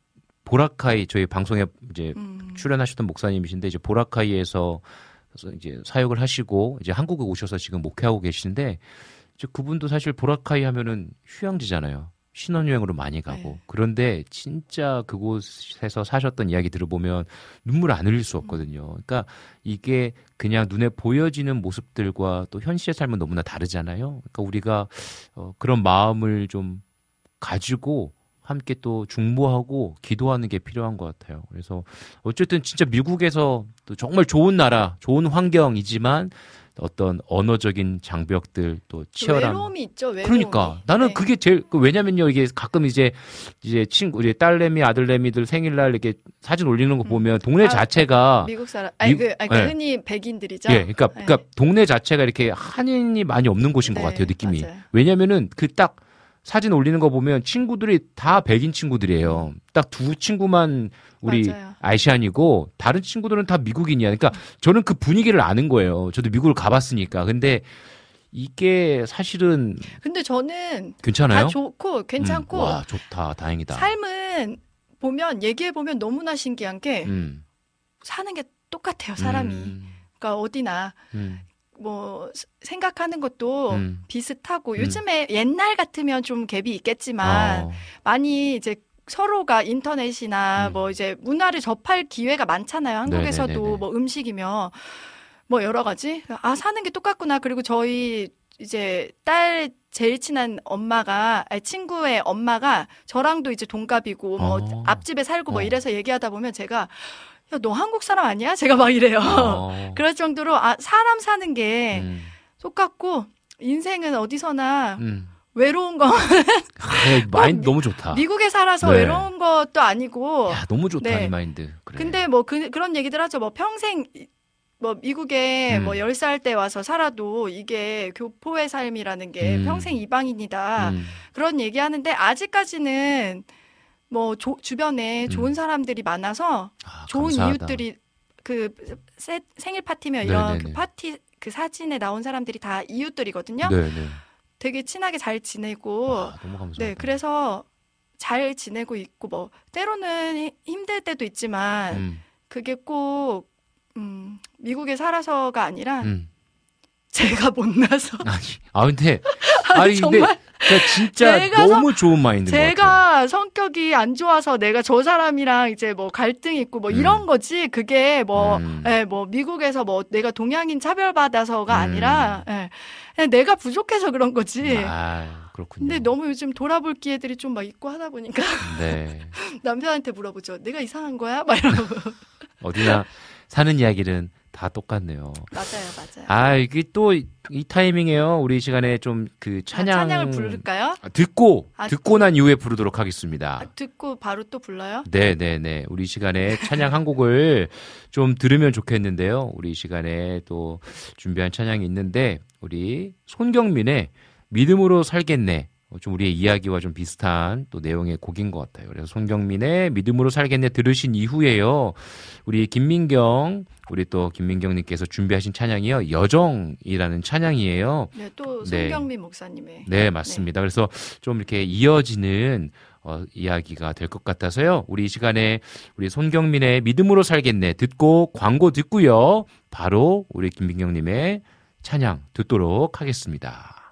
[SPEAKER 2] 보라카이 저희 방송에 이제
[SPEAKER 6] 음.
[SPEAKER 2] 출연하셨던 목사님이신데 이제 보라카이에서 이제 사역을 하시고 이제 한국에 오셔서 지금 목회하고 계신데 이제 그분도 사실 보라카이 하면은 휴양지잖아요. 신혼여행으로 많이 가고
[SPEAKER 6] 네.
[SPEAKER 2] 그런데 진짜 그곳에서 사셨던 이야기 들어보면 눈물 안 흘릴 수 없거든요. 그러니까 이게 그냥 눈에 보여지는 모습들과 또 현실의 삶은 너무나 다르잖아요. 그러니까 우리가 어, 그런 마음을 좀 가지고 함께 또 중보하고 기도하는 게 필요한 것 같아요. 그래서 어쨌든 진짜 미국에서 또 정말 좋은 나라, 좋은 환경이지만 어떤 언어적인 장벽들 또 치열한
[SPEAKER 6] 외로움이 있죠. 외로움이.
[SPEAKER 2] 그러니까 나는
[SPEAKER 6] 네.
[SPEAKER 2] 그게 제일 그 왜냐면요 이게 가끔 이제 이제 친구 우리 딸내미 아들내미들 생일날 이렇게 사진 올리는 거 보면 동네
[SPEAKER 6] 아,
[SPEAKER 2] 자체가
[SPEAKER 6] 미국 사람 아니
[SPEAKER 2] 미-
[SPEAKER 6] 그 아니, 그
[SPEAKER 2] 네.
[SPEAKER 6] 흔히 백인들이죠.
[SPEAKER 2] 예, 그러니까
[SPEAKER 6] 네.
[SPEAKER 2] 그러니까 동네 자체가 이렇게 한인이 많이 없는 곳인 것
[SPEAKER 6] 네,
[SPEAKER 2] 같아요 느낌이.
[SPEAKER 6] 맞아요.
[SPEAKER 2] 왜냐면은 그딱 사진 올리는 거 보면 친구들이 다 백인 친구들이에요. 딱 두 친구만 우리
[SPEAKER 6] 맞아요.
[SPEAKER 2] 아시안이고 다른 친구들은 다 미국인이야. 그러니까 저는 그 분위기를 아는 거예요. 저도 미국을 가봤으니까. 근데 이게 사실은
[SPEAKER 6] 근데 저는
[SPEAKER 2] 괜찮아요?
[SPEAKER 6] 다 좋고 괜찮고
[SPEAKER 2] 음, 와 좋다, 다행이다.
[SPEAKER 6] 삶은 보면 얘기해 보면 너무나 신기한 게
[SPEAKER 2] 음,
[SPEAKER 6] 사는 게 똑같아요. 사람이.
[SPEAKER 2] 음,
[SPEAKER 6] 그러니까 어디나
[SPEAKER 2] 음,
[SPEAKER 6] 뭐 스- 생각하는 것도
[SPEAKER 2] 음.
[SPEAKER 6] 비슷하고
[SPEAKER 2] 음.
[SPEAKER 6] 요즘에 옛날 같으면 좀 갭이 있겠지만
[SPEAKER 2] 어,
[SPEAKER 6] 많이 이제 서로가 인터넷이나
[SPEAKER 2] 음.
[SPEAKER 6] 뭐 이제 문화를 접할 기회가 많잖아요. 한국에서도
[SPEAKER 2] 네네네네.
[SPEAKER 6] 뭐 음식이며 뭐 여러 가지. 아, 사는 게 똑같구나. 그리고 저희 이제 딸 제일 친한 엄마가 아니, 친구의 엄마가 저랑도 이제 동갑이고 뭐
[SPEAKER 2] 어.
[SPEAKER 6] 앞집에 살고 뭐
[SPEAKER 2] 어.
[SPEAKER 6] 이래서 얘기하다 보면 제가 야, 너 한국 사람 아니야? 제가 막 이래요.
[SPEAKER 2] 어,
[SPEAKER 6] 그럴 정도로 아, 사람 사는 게
[SPEAKER 2] 음,
[SPEAKER 6] 똑같고 인생은 어디서나
[SPEAKER 2] 음.
[SPEAKER 6] 외로운 거
[SPEAKER 2] 아, 마인드 너무 좋다.
[SPEAKER 6] 미국에 살아서
[SPEAKER 2] 네.
[SPEAKER 6] 외로운 것도 아니고
[SPEAKER 2] 야, 너무 좋다
[SPEAKER 6] 네.
[SPEAKER 2] 이 마인드. 그래.
[SPEAKER 6] 근데 뭐 그, 그런 얘기들 하죠. 뭐 평생 이- 뭐 미국에
[SPEAKER 2] 음.
[SPEAKER 6] 뭐 10살 때 와서 살아도 이게 교포의 삶이라는 게
[SPEAKER 2] 음.
[SPEAKER 6] 평생 이방인이다.
[SPEAKER 2] 음,
[SPEAKER 6] 그런 얘기 하는데 아직까지는 뭐 조- 주변에
[SPEAKER 2] 음.
[SPEAKER 6] 좋은 사람들이 많아서
[SPEAKER 2] 아,
[SPEAKER 6] 좋은
[SPEAKER 2] 감사하다.
[SPEAKER 6] 이웃들이 그 세- 생일 파티면 이런
[SPEAKER 2] 네네네.
[SPEAKER 6] 그 파티 그 사진에 나온 사람들이 다 이웃들이거든요.
[SPEAKER 2] 네, 네.
[SPEAKER 6] 되게 친하게 잘 지내고
[SPEAKER 2] 아.
[SPEAKER 6] 네, 그래서 잘 지내고 있고 뭐 때로는 히- 힘들 때도 있지만
[SPEAKER 2] 음,
[SPEAKER 6] 그게 꼭 음, 미국에 살아서가 아니라
[SPEAKER 2] 음.
[SPEAKER 6] 제가 못나서
[SPEAKER 2] 아니, 아 근데 아니 근데
[SPEAKER 6] 정말
[SPEAKER 2] 그러니까 진짜
[SPEAKER 6] 제가
[SPEAKER 2] 너무 좋은 마인드인 것 같아요.
[SPEAKER 6] 제가 성격이 안 좋아서 내가 저 사람이랑 이제 뭐 갈등 있고 뭐
[SPEAKER 2] 음.
[SPEAKER 6] 이런 거지 그게 뭐,
[SPEAKER 2] 음.
[SPEAKER 6] 예, 뭐 미국에서 뭐 내가 동양인 차별받아서가
[SPEAKER 2] 음.
[SPEAKER 6] 아니라 예, 그냥 내가 부족해서 그런 거지.
[SPEAKER 2] 아, 그렇군요.
[SPEAKER 6] 근데 너무 요즘 돌아볼 기회들이 좀 막 있고 하다 보니까
[SPEAKER 2] 네.
[SPEAKER 6] 남편한테 물어보죠. 내가 이상한 거야? 막 이러고.
[SPEAKER 2] 어디나 사는 이야기는 다 똑같네요.
[SPEAKER 6] 맞아요, 맞아요.
[SPEAKER 2] 아, 이게 또 이 타이밍에요. 우리 이 시간에 좀그
[SPEAKER 6] 아,
[SPEAKER 2] 찬양
[SPEAKER 6] 찬양을 부를까요?
[SPEAKER 2] 아, 듣고
[SPEAKER 6] 아,
[SPEAKER 2] 듣고 난 이후에 부르도록 하겠습니다.
[SPEAKER 6] 아, 듣고 바로 또 불러요?
[SPEAKER 2] 네, 네, 네. 우리 이 시간에 찬양 한 곡을 좀 들으면 좋겠는데요. 우리 이 시간에 또 준비한 찬양이 있는데 우리 손경민의 믿음으로 살겠네. 어, 좀 우리의 이야기와 좀 비슷한 또 내용의 곡인 것 같아요. 그래서 손경민의 믿음으로 살겠네 들으신 이후에요. 우리 김민경, 우리 또 김민경님께서 준비하신 찬양이요. 여정이라는 찬양이에요.
[SPEAKER 6] 네, 또
[SPEAKER 2] 네.
[SPEAKER 6] 송경민 목사님의.
[SPEAKER 2] 네, 맞습니다. 그래서 좀 이렇게 이어지는 어, 이야기가 될 것 같아서요. 우리 이 시간에 우리 손경민의 믿음으로 살겠네 듣고 광고 듣고요. 바로 우리 김민경님의 찬양 듣도록 하겠습니다.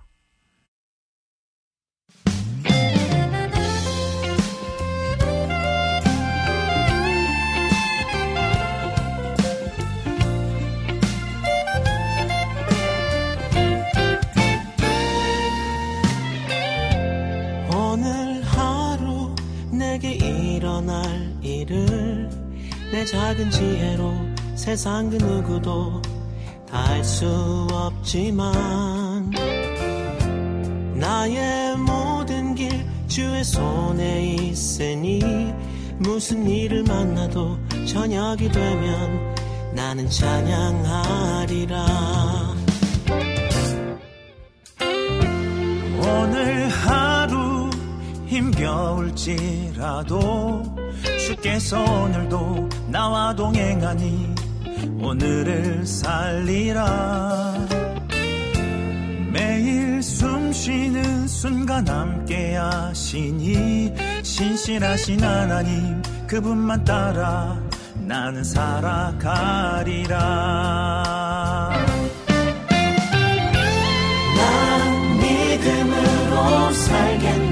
[SPEAKER 3] 작은 지혜로 세상 그 누구도 다 알 수 없지만 나의 모든 길 주의 손에 있으니 무슨 일을 만나도 저녁이 되면 나는 찬양하리라.
[SPEAKER 5] 오늘 하루 힘겨울지라도 주께서 오늘도 나와 동행하니 오늘을 살리라. 매일 숨 쉬는 순간 함께 하시니 신실하신 하나님 그분만 따라 나는 살아가리라.
[SPEAKER 3] 난 믿음으로 살겠네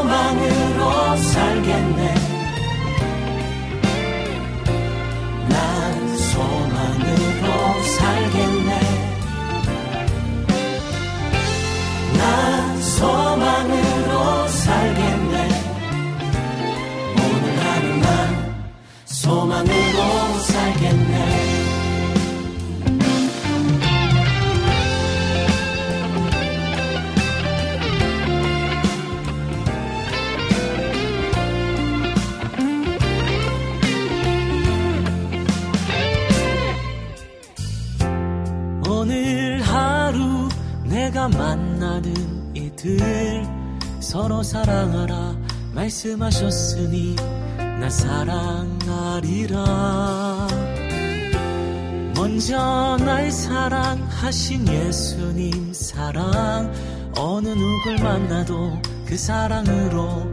[SPEAKER 3] 이들 서로 사랑하라 말씀하셨으니 나 사랑하리라. 먼저 날 사랑하신 예수님 사랑. 어느 누굴 만나도 그 사랑으로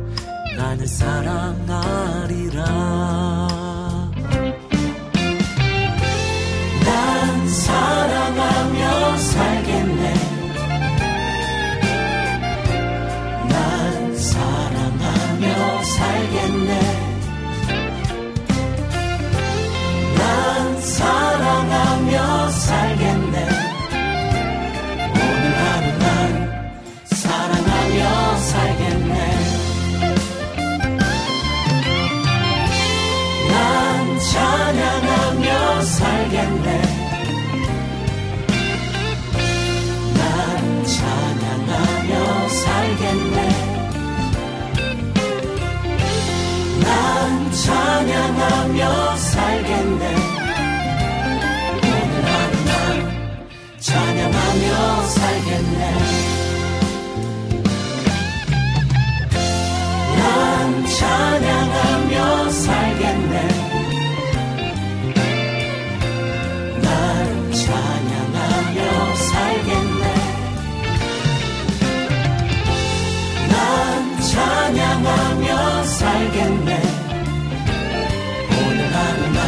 [SPEAKER 3] 나는 사랑하리라. 난 사랑하며 살 사랑 살겠네. 오늘 하루 난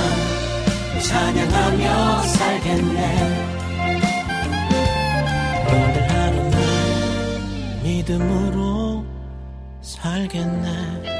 [SPEAKER 3] 찬양하며 살겠네. 오늘 하루 난 믿음으로 살겠네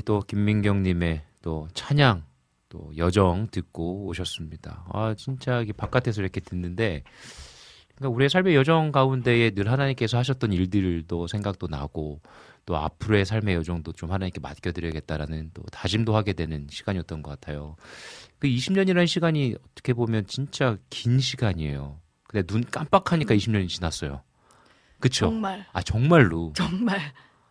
[SPEAKER 5] 우리
[SPEAKER 2] 또 김민경님의 또 찬양, 또 여정 듣고 오셨습니다. 아, 진짜 이게 바깥에서 이렇게 듣는데, 그러니까 우리의 삶의 여정 가운데에 늘 하나님께서 하셨던 일들도 생각도 나고, 또 앞으로의 삶의 여정도 좀 하나님께 맡겨드려야겠다라는 또 다짐도 하게 되는 시간이었던 것 같아요. 그 20년이라는 시간이 어떻게 보면 진짜 긴 시간이에요. 근데 눈 깜빡하니까 20년이 지났어요. 그쵸?
[SPEAKER 6] 정말
[SPEAKER 2] 아, 정말로.
[SPEAKER 6] 정말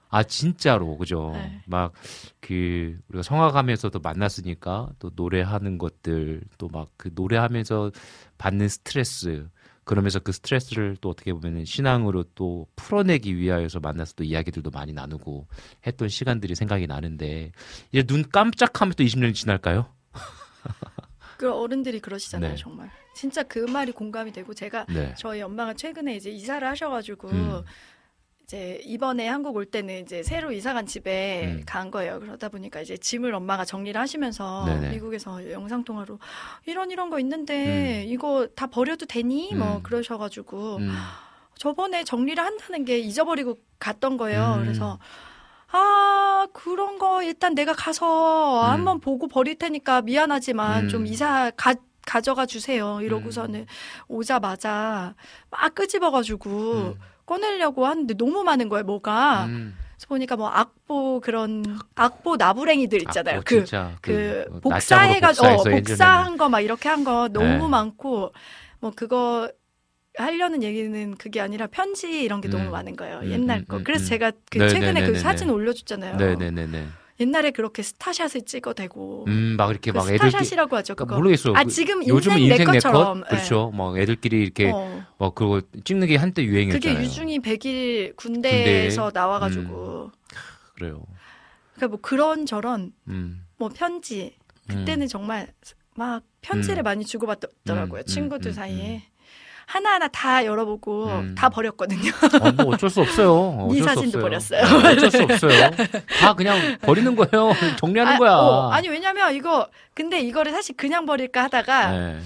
[SPEAKER 2] 아 진짜로 그죠
[SPEAKER 6] 네.
[SPEAKER 2] 막그 우리가 성화가면서도 만났으니까 또 노래하는 것들 또 막 그 노래하면서 받는 스트레스 그러면서 그 스트레스를 또 어떻게 보면은 신앙으로 또 풀어내기 위하여서 만나서 또 이야기들도 많이 나누고 했던 시간들이 생각이 나는데 이제 눈 깜짝하면 또 20년이 지날까요?
[SPEAKER 6] 그 어른들이 그러시잖아요
[SPEAKER 2] 네.
[SPEAKER 6] 정말 진짜 그 말이 공감이 되고 제가
[SPEAKER 2] 네.
[SPEAKER 6] 저희 엄마가 최근에 이제 이사를 하셔가지고
[SPEAKER 2] 음.
[SPEAKER 6] 이제 이번에 한국 올 때는 이제 새로 이사간 집에
[SPEAKER 2] 음.
[SPEAKER 6] 간 거예요. 그러다 보니까 이제 짐을 엄마가 정리를 하시면서
[SPEAKER 2] 네네.
[SPEAKER 6] 미국에서 영상 통화로 이런 이런 거 있는데 이거 다 버려도 되니? 뭐
[SPEAKER 2] 음.
[SPEAKER 6] 그러셔가지고
[SPEAKER 2] 음.
[SPEAKER 6] 저번에 정리를 한다는 게 잊어버리고 갔던 거예요.
[SPEAKER 2] 음.
[SPEAKER 6] 그래서 아 그런 거 일단 내가 가서
[SPEAKER 2] 음.
[SPEAKER 6] 한번 보고 버릴 테니까 미안하지만
[SPEAKER 2] 음.
[SPEAKER 6] 좀 이사 가 가져가 주세요. 이러고서는 오자마자 막 끄집어가지고
[SPEAKER 2] 음.
[SPEAKER 6] 꺼내려고 하는데 너무 많은 거예요. 뭐가
[SPEAKER 2] 음.
[SPEAKER 6] 그래서 보니까 뭐 악보 그런 악보 나부랭이들 있잖아요.
[SPEAKER 2] 아, 어,
[SPEAKER 6] 그그
[SPEAKER 2] 어,
[SPEAKER 6] 복사해가지고 어, 복사한 거 막 이렇게 한 거 너무
[SPEAKER 2] 네.
[SPEAKER 6] 많고 뭐 그거 하려는 얘기는 그게 아니라 편지 이런 게
[SPEAKER 2] 음.
[SPEAKER 6] 너무 많은 거예요.
[SPEAKER 2] 음,
[SPEAKER 6] 옛날
[SPEAKER 2] 음,
[SPEAKER 6] 거.
[SPEAKER 2] 음,
[SPEAKER 6] 그래서
[SPEAKER 2] 음.
[SPEAKER 6] 제가 그
[SPEAKER 2] 네,
[SPEAKER 6] 최근에
[SPEAKER 2] 네, 네,
[SPEAKER 6] 그
[SPEAKER 2] 네,
[SPEAKER 6] 사진
[SPEAKER 2] 네.
[SPEAKER 6] 올려줬잖아요.
[SPEAKER 2] 네네네네.
[SPEAKER 6] 옛날에 그렇게 스타샷을 찍어대고
[SPEAKER 2] 음, 막 이렇게
[SPEAKER 6] 그
[SPEAKER 2] 막 애들
[SPEAKER 6] 스타샷이라고 하죠.
[SPEAKER 2] 그러니까
[SPEAKER 6] 그거.
[SPEAKER 2] 모르겠어. 아그
[SPEAKER 6] 지금
[SPEAKER 2] 요즘은 인생 내
[SPEAKER 6] 것처럼.
[SPEAKER 2] 것? 그렇죠. 뭐 애들끼리 이렇게
[SPEAKER 6] 어.
[SPEAKER 2] 뭐 그거 찍는 게 한때
[SPEAKER 6] 그게
[SPEAKER 2] 유행이었잖아요.
[SPEAKER 6] 유중이 100일 군대에서
[SPEAKER 2] 군대에?
[SPEAKER 6] 나와가지고
[SPEAKER 2] 그래요.
[SPEAKER 6] 그러니까 뭐 그런 저런
[SPEAKER 2] 음.
[SPEAKER 6] 뭐 편지
[SPEAKER 2] 음.
[SPEAKER 6] 그때는 정말 막 편지를
[SPEAKER 2] 음.
[SPEAKER 6] 많이 주고받더라고요
[SPEAKER 2] 음,
[SPEAKER 6] 친구들
[SPEAKER 2] 음,
[SPEAKER 6] 사이에 하나하나 다 열어보고
[SPEAKER 2] 음.
[SPEAKER 6] 다 버렸거든요.
[SPEAKER 2] 어, 뭐 어쩔 수 없어요. 어쩔 네수
[SPEAKER 6] 사진도
[SPEAKER 2] 없어요.
[SPEAKER 6] 버렸어요.
[SPEAKER 2] 네, 어쩔 수 없어요. 다 그냥 버리는 거예요. 정리하는
[SPEAKER 6] 아,
[SPEAKER 2] 거야.
[SPEAKER 6] 어, 아니 왜냐면 이거 근데 이거를 사실 그냥 버릴까 하다가
[SPEAKER 2] 네.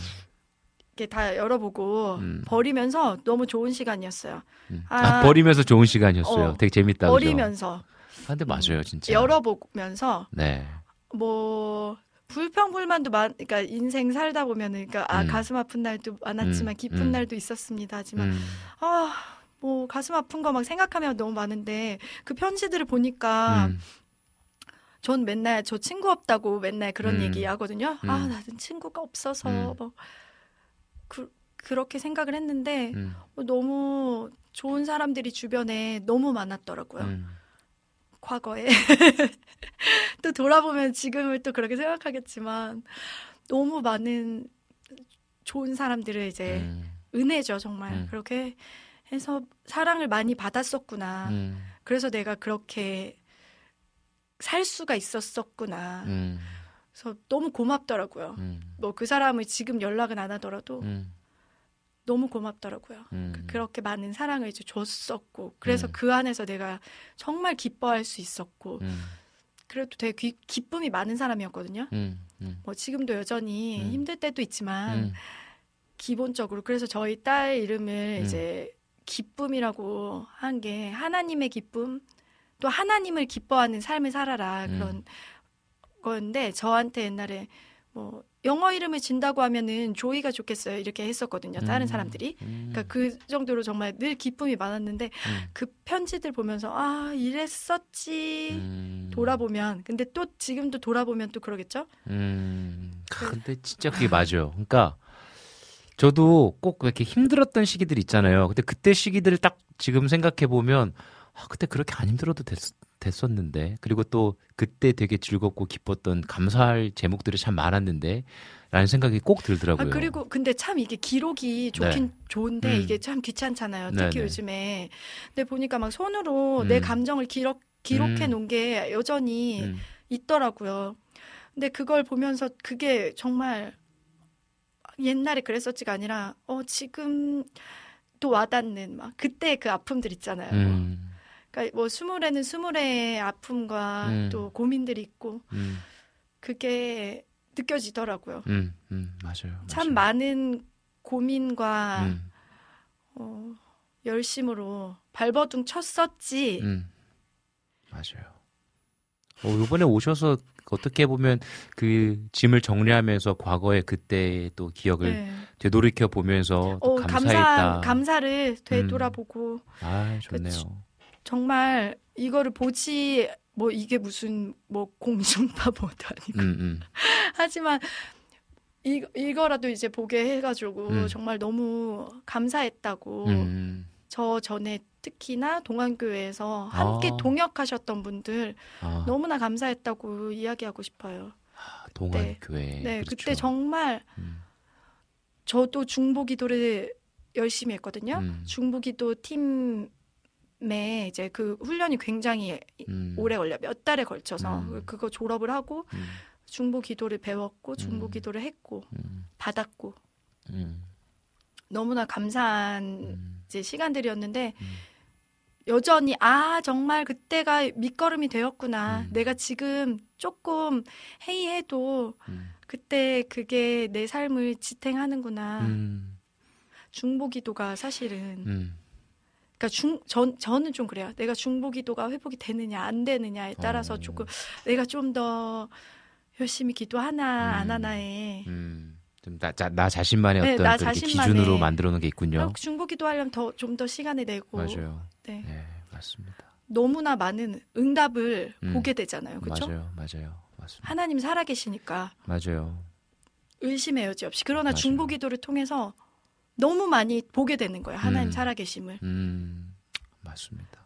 [SPEAKER 6] 이렇게 다 열어보고
[SPEAKER 2] 음.
[SPEAKER 6] 버리면서 너무 좋은 시간이었어요.
[SPEAKER 2] 음.
[SPEAKER 6] 아,
[SPEAKER 2] 아, 버리면서 좋은 시간이었어요.
[SPEAKER 6] 어,
[SPEAKER 2] 되게 재밌다. 그죠?
[SPEAKER 6] 버리면서
[SPEAKER 2] 아, 근데 맞아요, 진짜.
[SPEAKER 6] 열어보면서
[SPEAKER 2] 네.
[SPEAKER 6] 뭐 불평불만도 많, 그러니까 인생 살다 보면은, 그러니까 아
[SPEAKER 2] 음.
[SPEAKER 6] 가슴 아픈 날도 많았지만
[SPEAKER 2] 음,
[SPEAKER 6] 기쁜
[SPEAKER 2] 음.
[SPEAKER 6] 날도 있었습니다. 하지만
[SPEAKER 2] 음,
[SPEAKER 6] 아, 뭐 가슴 아픈 거 막 생각하면 너무 많은데 그 편지들을 보니까
[SPEAKER 2] 음,
[SPEAKER 6] 전 맨날 저 친구 없다고 맨날 그런
[SPEAKER 2] 음.
[SPEAKER 6] 얘기 하거든요. 아,
[SPEAKER 2] 음.
[SPEAKER 6] 나는 친구가 없어서
[SPEAKER 2] 음.
[SPEAKER 6] 뭐 그, 그렇게 생각을 했는데
[SPEAKER 2] 음,
[SPEAKER 6] 어, 너무 좋은 사람들이 주변에 너무 많았더라고요.
[SPEAKER 2] 음.
[SPEAKER 6] 과거에 또 돌아보면 지금을 또 그렇게 생각하겠지만 너무 많은 좋은 사람들을 이제
[SPEAKER 2] 음,
[SPEAKER 6] 은혜죠 정말
[SPEAKER 2] 음.
[SPEAKER 6] 그렇게 해서 사랑을 많이 받았었구나.
[SPEAKER 2] 음,
[SPEAKER 6] 그래서 내가 그렇게 살 수가 있었었구나.
[SPEAKER 2] 음,
[SPEAKER 6] 그래서 너무 고맙더라고요.
[SPEAKER 2] 음,
[SPEAKER 6] 뭐그 사람을 지금 연락은 안 하더라도
[SPEAKER 2] 음,
[SPEAKER 6] 너무 고맙더라고요.
[SPEAKER 2] 음.
[SPEAKER 6] 그렇게 많은 사랑을 이제 줬었고 그래서
[SPEAKER 2] 음.
[SPEAKER 6] 그 안에서 내가 정말 기뻐할 수 있었고
[SPEAKER 2] 음,
[SPEAKER 6] 그래도 되게 기, 기쁨이 많은 사람이었거든요.
[SPEAKER 2] 음, 음,
[SPEAKER 6] 뭐 지금도 여전히
[SPEAKER 2] 음.
[SPEAKER 6] 힘들 때도 있지만
[SPEAKER 2] 음,
[SPEAKER 6] 기본적으로 그래서 저희 딸 이름을
[SPEAKER 2] 음.
[SPEAKER 6] 이제 기쁨이라고 한 게 하나님의 기쁨 또 하나님을 기뻐하는 삶을 살아라
[SPEAKER 2] 음.
[SPEAKER 6] 그런 거였는데 저한테 옛날에 뭐 영어 이름을 진다고 하면은 조이가 좋겠어요 이렇게 했었거든요 다른
[SPEAKER 2] 음.
[SPEAKER 6] 사람들이
[SPEAKER 2] 음,
[SPEAKER 6] 그러니까 그 정도로 정말 늘 기쁨이 많았는데
[SPEAKER 2] 음,
[SPEAKER 6] 그 편지들 보면서 아 이랬었지
[SPEAKER 2] 음.
[SPEAKER 6] 돌아보면 근데 또 지금도 돌아보면 또 그러겠죠
[SPEAKER 2] 음,
[SPEAKER 6] 그
[SPEAKER 2] 근데 진짜 그게 맞아요. 그러니까 저도 꼭 이렇게 힘들었던 시기들 있잖아요. 근데 그때 시기들을 딱 지금 생각해 보면 아, 그때 그렇게 안 힘들어도 됐, 됐었는데 그리고 또 그때 되게 즐겁고 기뻤던 감사할 제목들이 참 많았는데 라는 생각이 꼭 들더라고요.
[SPEAKER 6] 아, 그리고 근데 참 이게 기록이 좋긴
[SPEAKER 2] 네.
[SPEAKER 6] 좋은데
[SPEAKER 2] 음.
[SPEAKER 6] 이게 참 귀찮잖아요.
[SPEAKER 2] 네,
[SPEAKER 6] 특히
[SPEAKER 2] 네.
[SPEAKER 6] 요즘에. 근데 보니까 막 손으로 내
[SPEAKER 2] 음.
[SPEAKER 6] 감정을 기록 기록해
[SPEAKER 2] 음.
[SPEAKER 6] 놓은 게 여전히
[SPEAKER 2] 음,
[SPEAKER 6] 있더라고요. 근데 그걸 보면서 그게 정말 옛날에 그랬었지가 아니라 어 지금 또 와닿는 막 그때 그 아픔들 있잖아요.
[SPEAKER 2] 음,
[SPEAKER 6] 그러니까 뭐 스물에는 스물의 아픔과
[SPEAKER 2] 음.
[SPEAKER 6] 또 고민들이 있고
[SPEAKER 2] 음,
[SPEAKER 6] 그게 느껴지더라고요.
[SPEAKER 2] 음, 음, 맞아요.
[SPEAKER 6] 참
[SPEAKER 2] 맞아요.
[SPEAKER 6] 많은 고민과
[SPEAKER 2] 음,
[SPEAKER 6] 어, 열심으로 발버둥 쳤었지.
[SPEAKER 2] 음, 맞아요. 어, 이번에 오셔서 어떻게 보면 그 짐을 정리하면서 과거의 그때 또 기억을
[SPEAKER 6] 네.
[SPEAKER 2] 되돌이켜 보면서 또
[SPEAKER 6] 어,
[SPEAKER 2] 감사했다.
[SPEAKER 6] 감사 감사를 되돌아보고
[SPEAKER 2] 아, 좋네요.
[SPEAKER 6] 정말 이거를 보지 뭐 이게 무슨 뭐 공중파보도 아니고
[SPEAKER 2] 음, 음,
[SPEAKER 6] 하지만 이 이거라도 이제 보게 해가지고
[SPEAKER 2] 음.
[SPEAKER 6] 정말 너무 감사했다고
[SPEAKER 2] 음,
[SPEAKER 6] 저 전에 특히나 동안교회에서 함께
[SPEAKER 2] 아.
[SPEAKER 6] 동역하셨던 분들
[SPEAKER 2] 아,
[SPEAKER 6] 너무나 감사했다고 이야기하고 싶어요.
[SPEAKER 2] 동안 교회.
[SPEAKER 6] 네,
[SPEAKER 2] 그렇죠.
[SPEAKER 6] 그때 정말
[SPEAKER 2] 음,
[SPEAKER 6] 저도 중보기도를 열심히 했거든요.
[SPEAKER 2] 음.
[SPEAKER 6] 중보기도 팀 에 이제 그 훈련이 굉장히
[SPEAKER 2] 음,
[SPEAKER 6] 오래 걸려 몇 달에 걸쳐서
[SPEAKER 2] 음.
[SPEAKER 6] 그거 졸업을 하고
[SPEAKER 2] 음,
[SPEAKER 6] 중보 기도를 배웠고 중보 기도를 했고
[SPEAKER 2] 음,
[SPEAKER 6] 받았고
[SPEAKER 2] 음,
[SPEAKER 6] 너무나 감사한
[SPEAKER 2] 음,
[SPEAKER 6] 이제 시간들이었는데
[SPEAKER 2] 음.
[SPEAKER 6] 여전히 아 정말 그때가 밑거름이 되었구나.
[SPEAKER 2] 음.
[SPEAKER 6] 내가 지금 조금 해이해도
[SPEAKER 2] 음,
[SPEAKER 6] 그때 그게 내 삶을 지탱하는구나.
[SPEAKER 2] 음,
[SPEAKER 6] 중보 기도가 사실은
[SPEAKER 2] 음,
[SPEAKER 6] 그러니까 중, 전, 저는 좀 그래요. 내가 중보기도가 회복이 되느냐 안 되느냐에 따라서
[SPEAKER 2] 어.
[SPEAKER 6] 조금 내가 좀 더 열심히 기도하나 안
[SPEAKER 2] 음.
[SPEAKER 6] 하나에
[SPEAKER 2] 음. 좀 나, 자신만의
[SPEAKER 6] 네,
[SPEAKER 2] 어떤
[SPEAKER 6] 나 자신만의-
[SPEAKER 2] 기준으로 만들어 놓은 게 있군요.
[SPEAKER 6] 중보기도 하려면 더 좀 더 시간을 내고
[SPEAKER 2] 맞아요.
[SPEAKER 6] 네.
[SPEAKER 2] 네, 맞습니다.
[SPEAKER 6] 너무나 많은 응답을
[SPEAKER 2] 음.
[SPEAKER 6] 보게 되잖아요. 그렇죠?
[SPEAKER 2] 맞아요, 맞아요, 맞습니다.
[SPEAKER 6] 하나님 살아계시니까
[SPEAKER 2] 맞아요.
[SPEAKER 6] 의심의 여지 없이 그러나
[SPEAKER 2] 맞아요.
[SPEAKER 6] 중보기도를 통해서 너무 많이 보게 되는 거예요. 하나님
[SPEAKER 2] 음.
[SPEAKER 6] 살아계심을
[SPEAKER 2] 음, 맞습니다.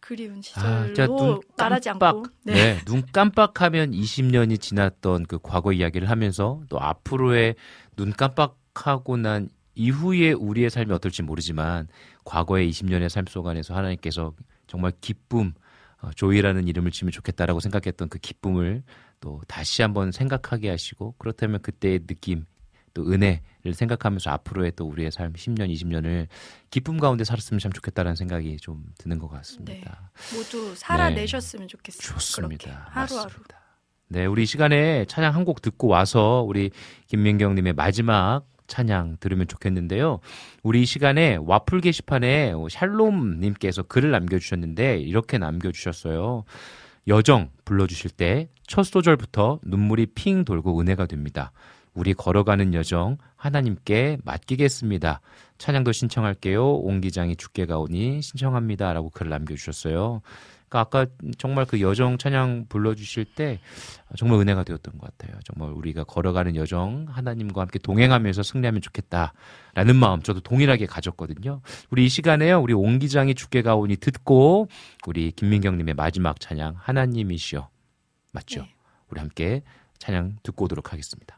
[SPEAKER 6] 그리운
[SPEAKER 2] 아,
[SPEAKER 6] 시절로
[SPEAKER 2] 눈
[SPEAKER 6] 말하지
[SPEAKER 2] 깜빡,
[SPEAKER 6] 않고
[SPEAKER 2] 네. 눈 깜빡하면 20년이 지났던 그 과거 이야기를 하면서 또 앞으로의 눈 깜빡하고 난 이후에 우리의 삶이 어떨지 모르지만 과거의 20년의 삶 속 안에서 하나님께서 정말 기쁨, 어, 조이라는 이름을 지으면 좋겠다라고 생각했던 그 기쁨을 또 다시 한번 생각하게 하시고 그렇다면 그때의 느낌 또 은혜를 생각하면서 앞으로의 또 우리의 삶 10년, 20년을 기쁨 가운데 살았으면 참 좋겠다라는 생각이 좀 드는 것 같습니다.
[SPEAKER 6] 모두 살아내셨으면 좋겠어요. 그렇게
[SPEAKER 2] 좋습니다.
[SPEAKER 6] 하루하루.
[SPEAKER 2] 맞습니다. 네, 우리 이 시간에 찬양 한 곡 듣고 와서 우리 김민경 님의 마지막 찬양 들으면 좋겠는데요. 우리 이 시간에 와플 게시판에 샬롬 님께서 글을 남겨 주셨는데 이렇게 남겨 주셨어요. 여정 불러주실 때 첫 소절부터 눈물이 핑 돌고 은혜가 됩니다. 우리 걸어가는 여정 하나님께 맡기겠습니다. 찬양도 신청할게요. 옹 기장이 죽게 가오니 신청합니다. 라고 글을 남겨주셨어요. 그러니까 아까 정말 그 여정 찬양 불러주실 때 정말 은혜가 되었던 것 같아요. 정말 우리가 걸어가는 여정 하나님과 함께 동행하면서 승리하면 좋겠다라는 마음 저도 동일하게 가졌거든요. 우리 이 시간에요. 우리 옹 기장이 죽게 가오니 듣고 우리 김민경님의 마지막 찬양 하나님이시여 맞죠?
[SPEAKER 6] 네.
[SPEAKER 2] 우리 함께 찬양 듣고 오도록 하겠습니다.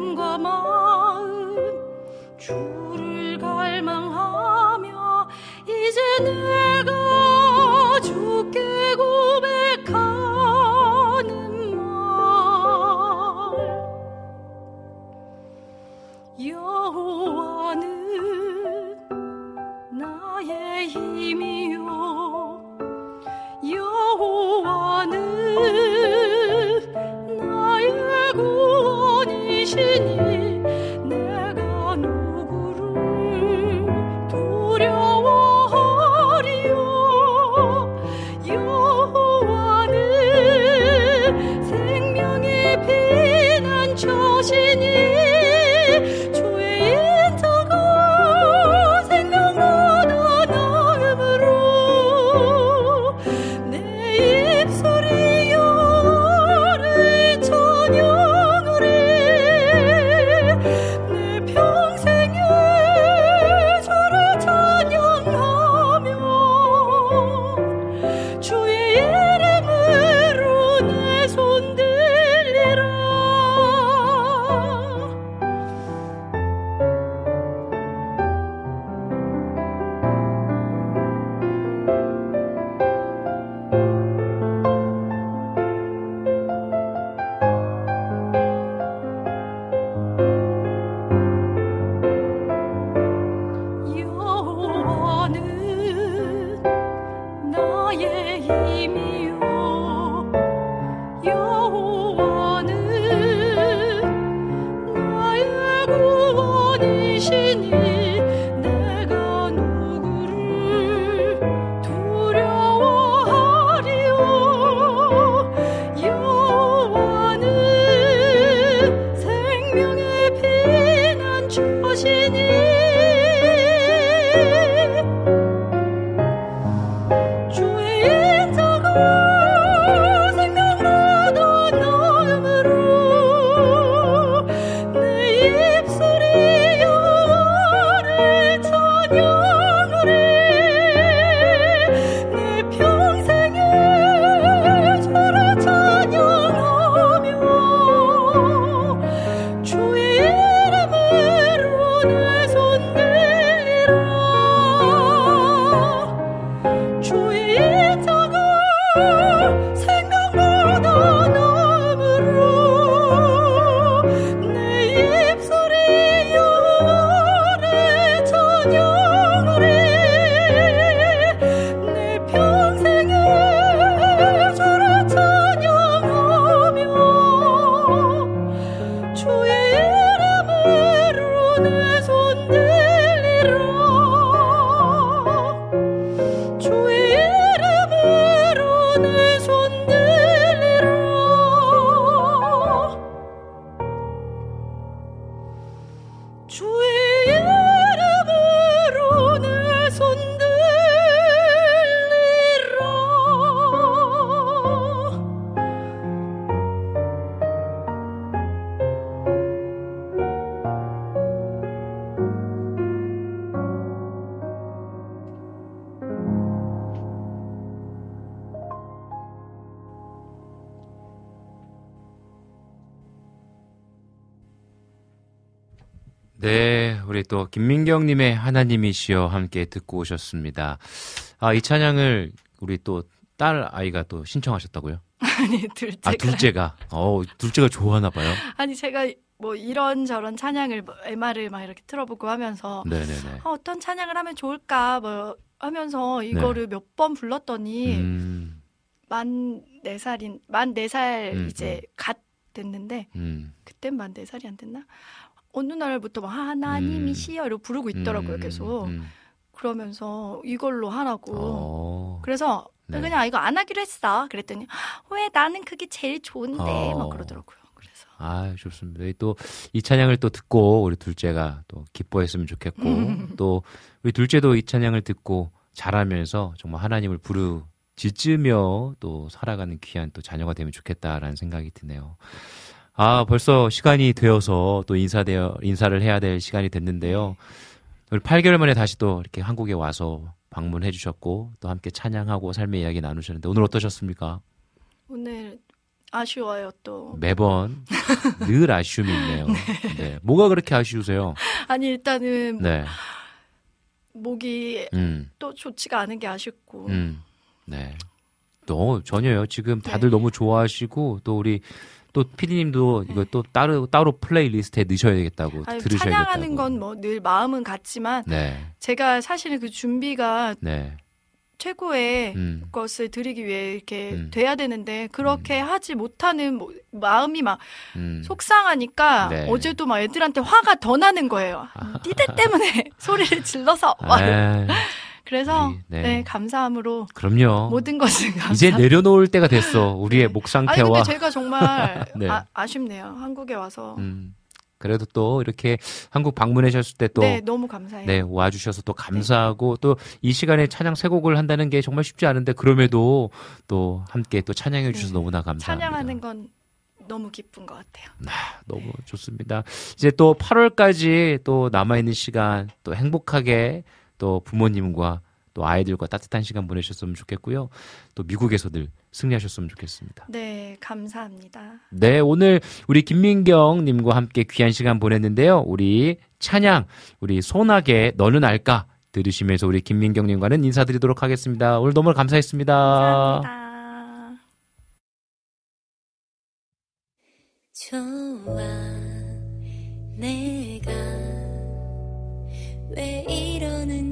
[SPEAKER 6] 몸과 마음 주를 갈망하며 이제 내
[SPEAKER 2] 네, 우리 또 김민경님의 하나님이시여 함께 듣고 오셨습니다. 아, 이 찬양을 우리 또 딸 아이가 또 신청하셨다고요?
[SPEAKER 7] 아니 둘째가
[SPEAKER 2] 아, 둘째가. 어, 둘째가 좋아하나 봐요.
[SPEAKER 7] 아니 제가 뭐 이런 저런 찬양을 뭐 MR을 막 이렇게 틀어보고 하면서
[SPEAKER 2] 네네네.
[SPEAKER 7] 아, 어떤 찬양을 하면 좋을까 뭐 하면서 이거를 몇번 불렀더니
[SPEAKER 2] 네. 음,
[SPEAKER 7] 만네 살인 만 네살
[SPEAKER 2] 음,
[SPEAKER 7] 이제 갓 됐는데
[SPEAKER 2] 음.
[SPEAKER 7] 그땐 만 네 살이 안 됐나? 어느 날부터 막 하나님이시여 이러고 부르고 있더라고요
[SPEAKER 2] 음,
[SPEAKER 7] 계속
[SPEAKER 2] 음.
[SPEAKER 7] 그러면서 이걸로 하라고
[SPEAKER 2] 어.
[SPEAKER 7] 그래서
[SPEAKER 2] 네.
[SPEAKER 7] 그냥 이거 안 하기로 했어 그랬더니 왜 나는 그게 제일 좋은데
[SPEAKER 2] 어.
[SPEAKER 7] 막 그러더라고요 그래서
[SPEAKER 2] 아, 좋습니다. 또 이 찬양을 또 듣고 우리 둘째가 또 기뻐했으면 좋겠고 또 우리 둘째도 이 찬양을 듣고 자라면서 정말 하나님을 부르짖으며 또 살아가는 귀한 또 자녀가 되면 좋겠다라는 생각이 드네요. 아, 벌써 시간이 되어서 또 인사되어, 인사를 해야 될 시간이 됐는데요. 우리 8개월 만에 다시 또 이렇게 한국에 와서 방문해 주셨고, 또 함께 찬양하고 삶의 이야기 나누셨는데, 오늘 어떠셨습니까?
[SPEAKER 6] 오늘 아쉬워요 또.
[SPEAKER 2] 매번 늘 아쉬움이 있네요. 네. 뭐가 그렇게 아쉬우세요?
[SPEAKER 6] 아니 일단은
[SPEAKER 2] 네.
[SPEAKER 6] 목이
[SPEAKER 2] 음,
[SPEAKER 6] 또 좋지가 않은 게 아쉽고.
[SPEAKER 2] 음, 네. 또 전혀요. 지금
[SPEAKER 6] 네.
[SPEAKER 2] 다들 너무 좋아하시고, 또 우리 또 피디님도 이거 또 따로 따로 플레이리스트에 넣으셔야 되겠다고
[SPEAKER 6] 아니,
[SPEAKER 2] 들으셔야 겠다고.
[SPEAKER 6] 찬양하는 건 뭐 늘 마음은 같지만
[SPEAKER 2] 네,
[SPEAKER 6] 제가 사실은 그 준비가
[SPEAKER 2] 네,
[SPEAKER 6] 최고의
[SPEAKER 2] 음,
[SPEAKER 6] 것을 드리기 위해 이렇게
[SPEAKER 2] 음.
[SPEAKER 6] 돼야 되는데 그렇게 하지 못하는 뭐- 마음이 막
[SPEAKER 2] 음.
[SPEAKER 6] 속상하니까
[SPEAKER 2] 네.
[SPEAKER 6] 어제도 막 애들한테 화가 더 나는 거예요. 니들 때문에 소리를 질러서 막
[SPEAKER 2] 아,
[SPEAKER 6] 그래서
[SPEAKER 2] 우리, 네.
[SPEAKER 6] 네. 감사함으로
[SPEAKER 2] 그럼요.
[SPEAKER 6] 모든 것을 감사.
[SPEAKER 2] 이제 내려놓을 때가 됐어. 우리의 목
[SPEAKER 6] 아니
[SPEAKER 2] 상태와.
[SPEAKER 6] 근데 제가 정말
[SPEAKER 2] 네.
[SPEAKER 6] 아, 아쉽네요. 한국에 와서
[SPEAKER 2] 음, 그래도 또 이렇게 한국 방문하셨을 때 또
[SPEAKER 6] 네 너무 감사해요.
[SPEAKER 2] 네, 와 주셔서 또 감사하고 또 이 시간에 찬양 세 곡을 한다는 게 정말 쉽지 않은데 그럼에도 또 함께 또 찬양해 주셔서
[SPEAKER 6] 네.
[SPEAKER 2] 너무나 감사합니다.
[SPEAKER 6] 찬양하는 건 너무 기쁜 것 같아요.
[SPEAKER 2] 너무 좋습니다. 이제 또 8월까지 또 남아 있는 시간 또 행복하게 또 부모님과 또 아이들과 따뜻한 시간 보내셨으면 좋겠고요. 또 미국에서들 승리하셨으면 좋겠습니다.
[SPEAKER 6] 네 감사합니다.
[SPEAKER 2] 네, 오늘 우리 김민경 님과 함께 귀한 시간 보냈는데요. 우리 찬양, 우리 소나게 너는 알까? 들으시면서 우리 김민경 님과는 인사드리도록 하겠습니다. 오늘 너무 감사했습니다.
[SPEAKER 6] 감사합니다.
[SPEAKER 4] 좋아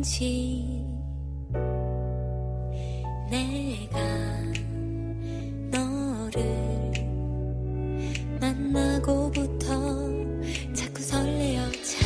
[SPEAKER 4] 이러는지 내가 너를 만나고부터 자꾸 설레어 참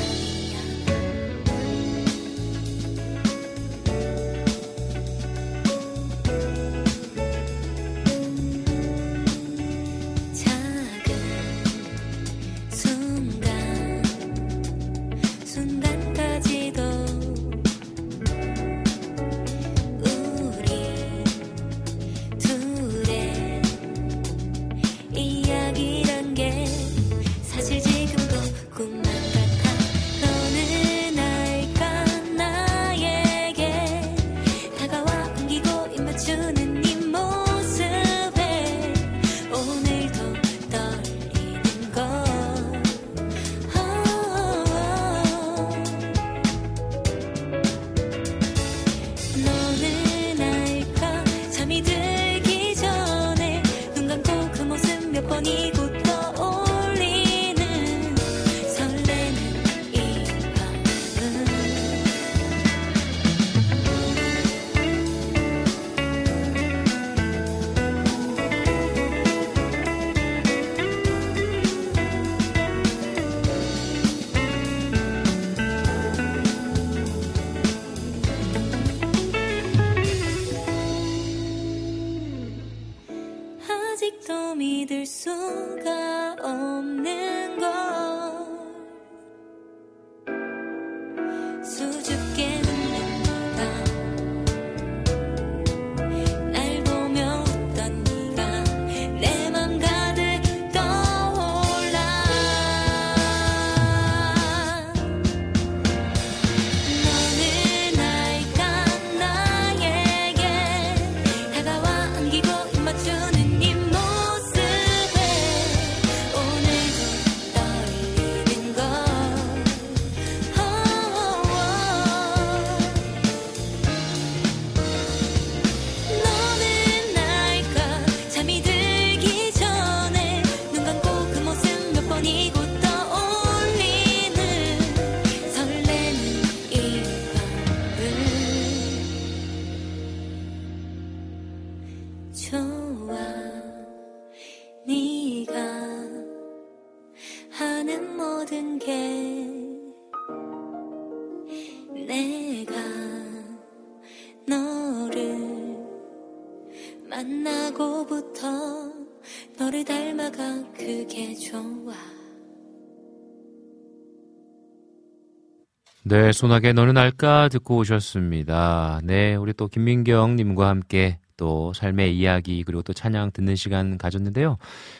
[SPEAKER 2] 네, 소나게 너는 알까 듣고 오셨습니다. 네, 우리 또 김민경 님과 함께 또또 삶의 이야기 그리고 또 찬양 듣는 시간 가졌는데요.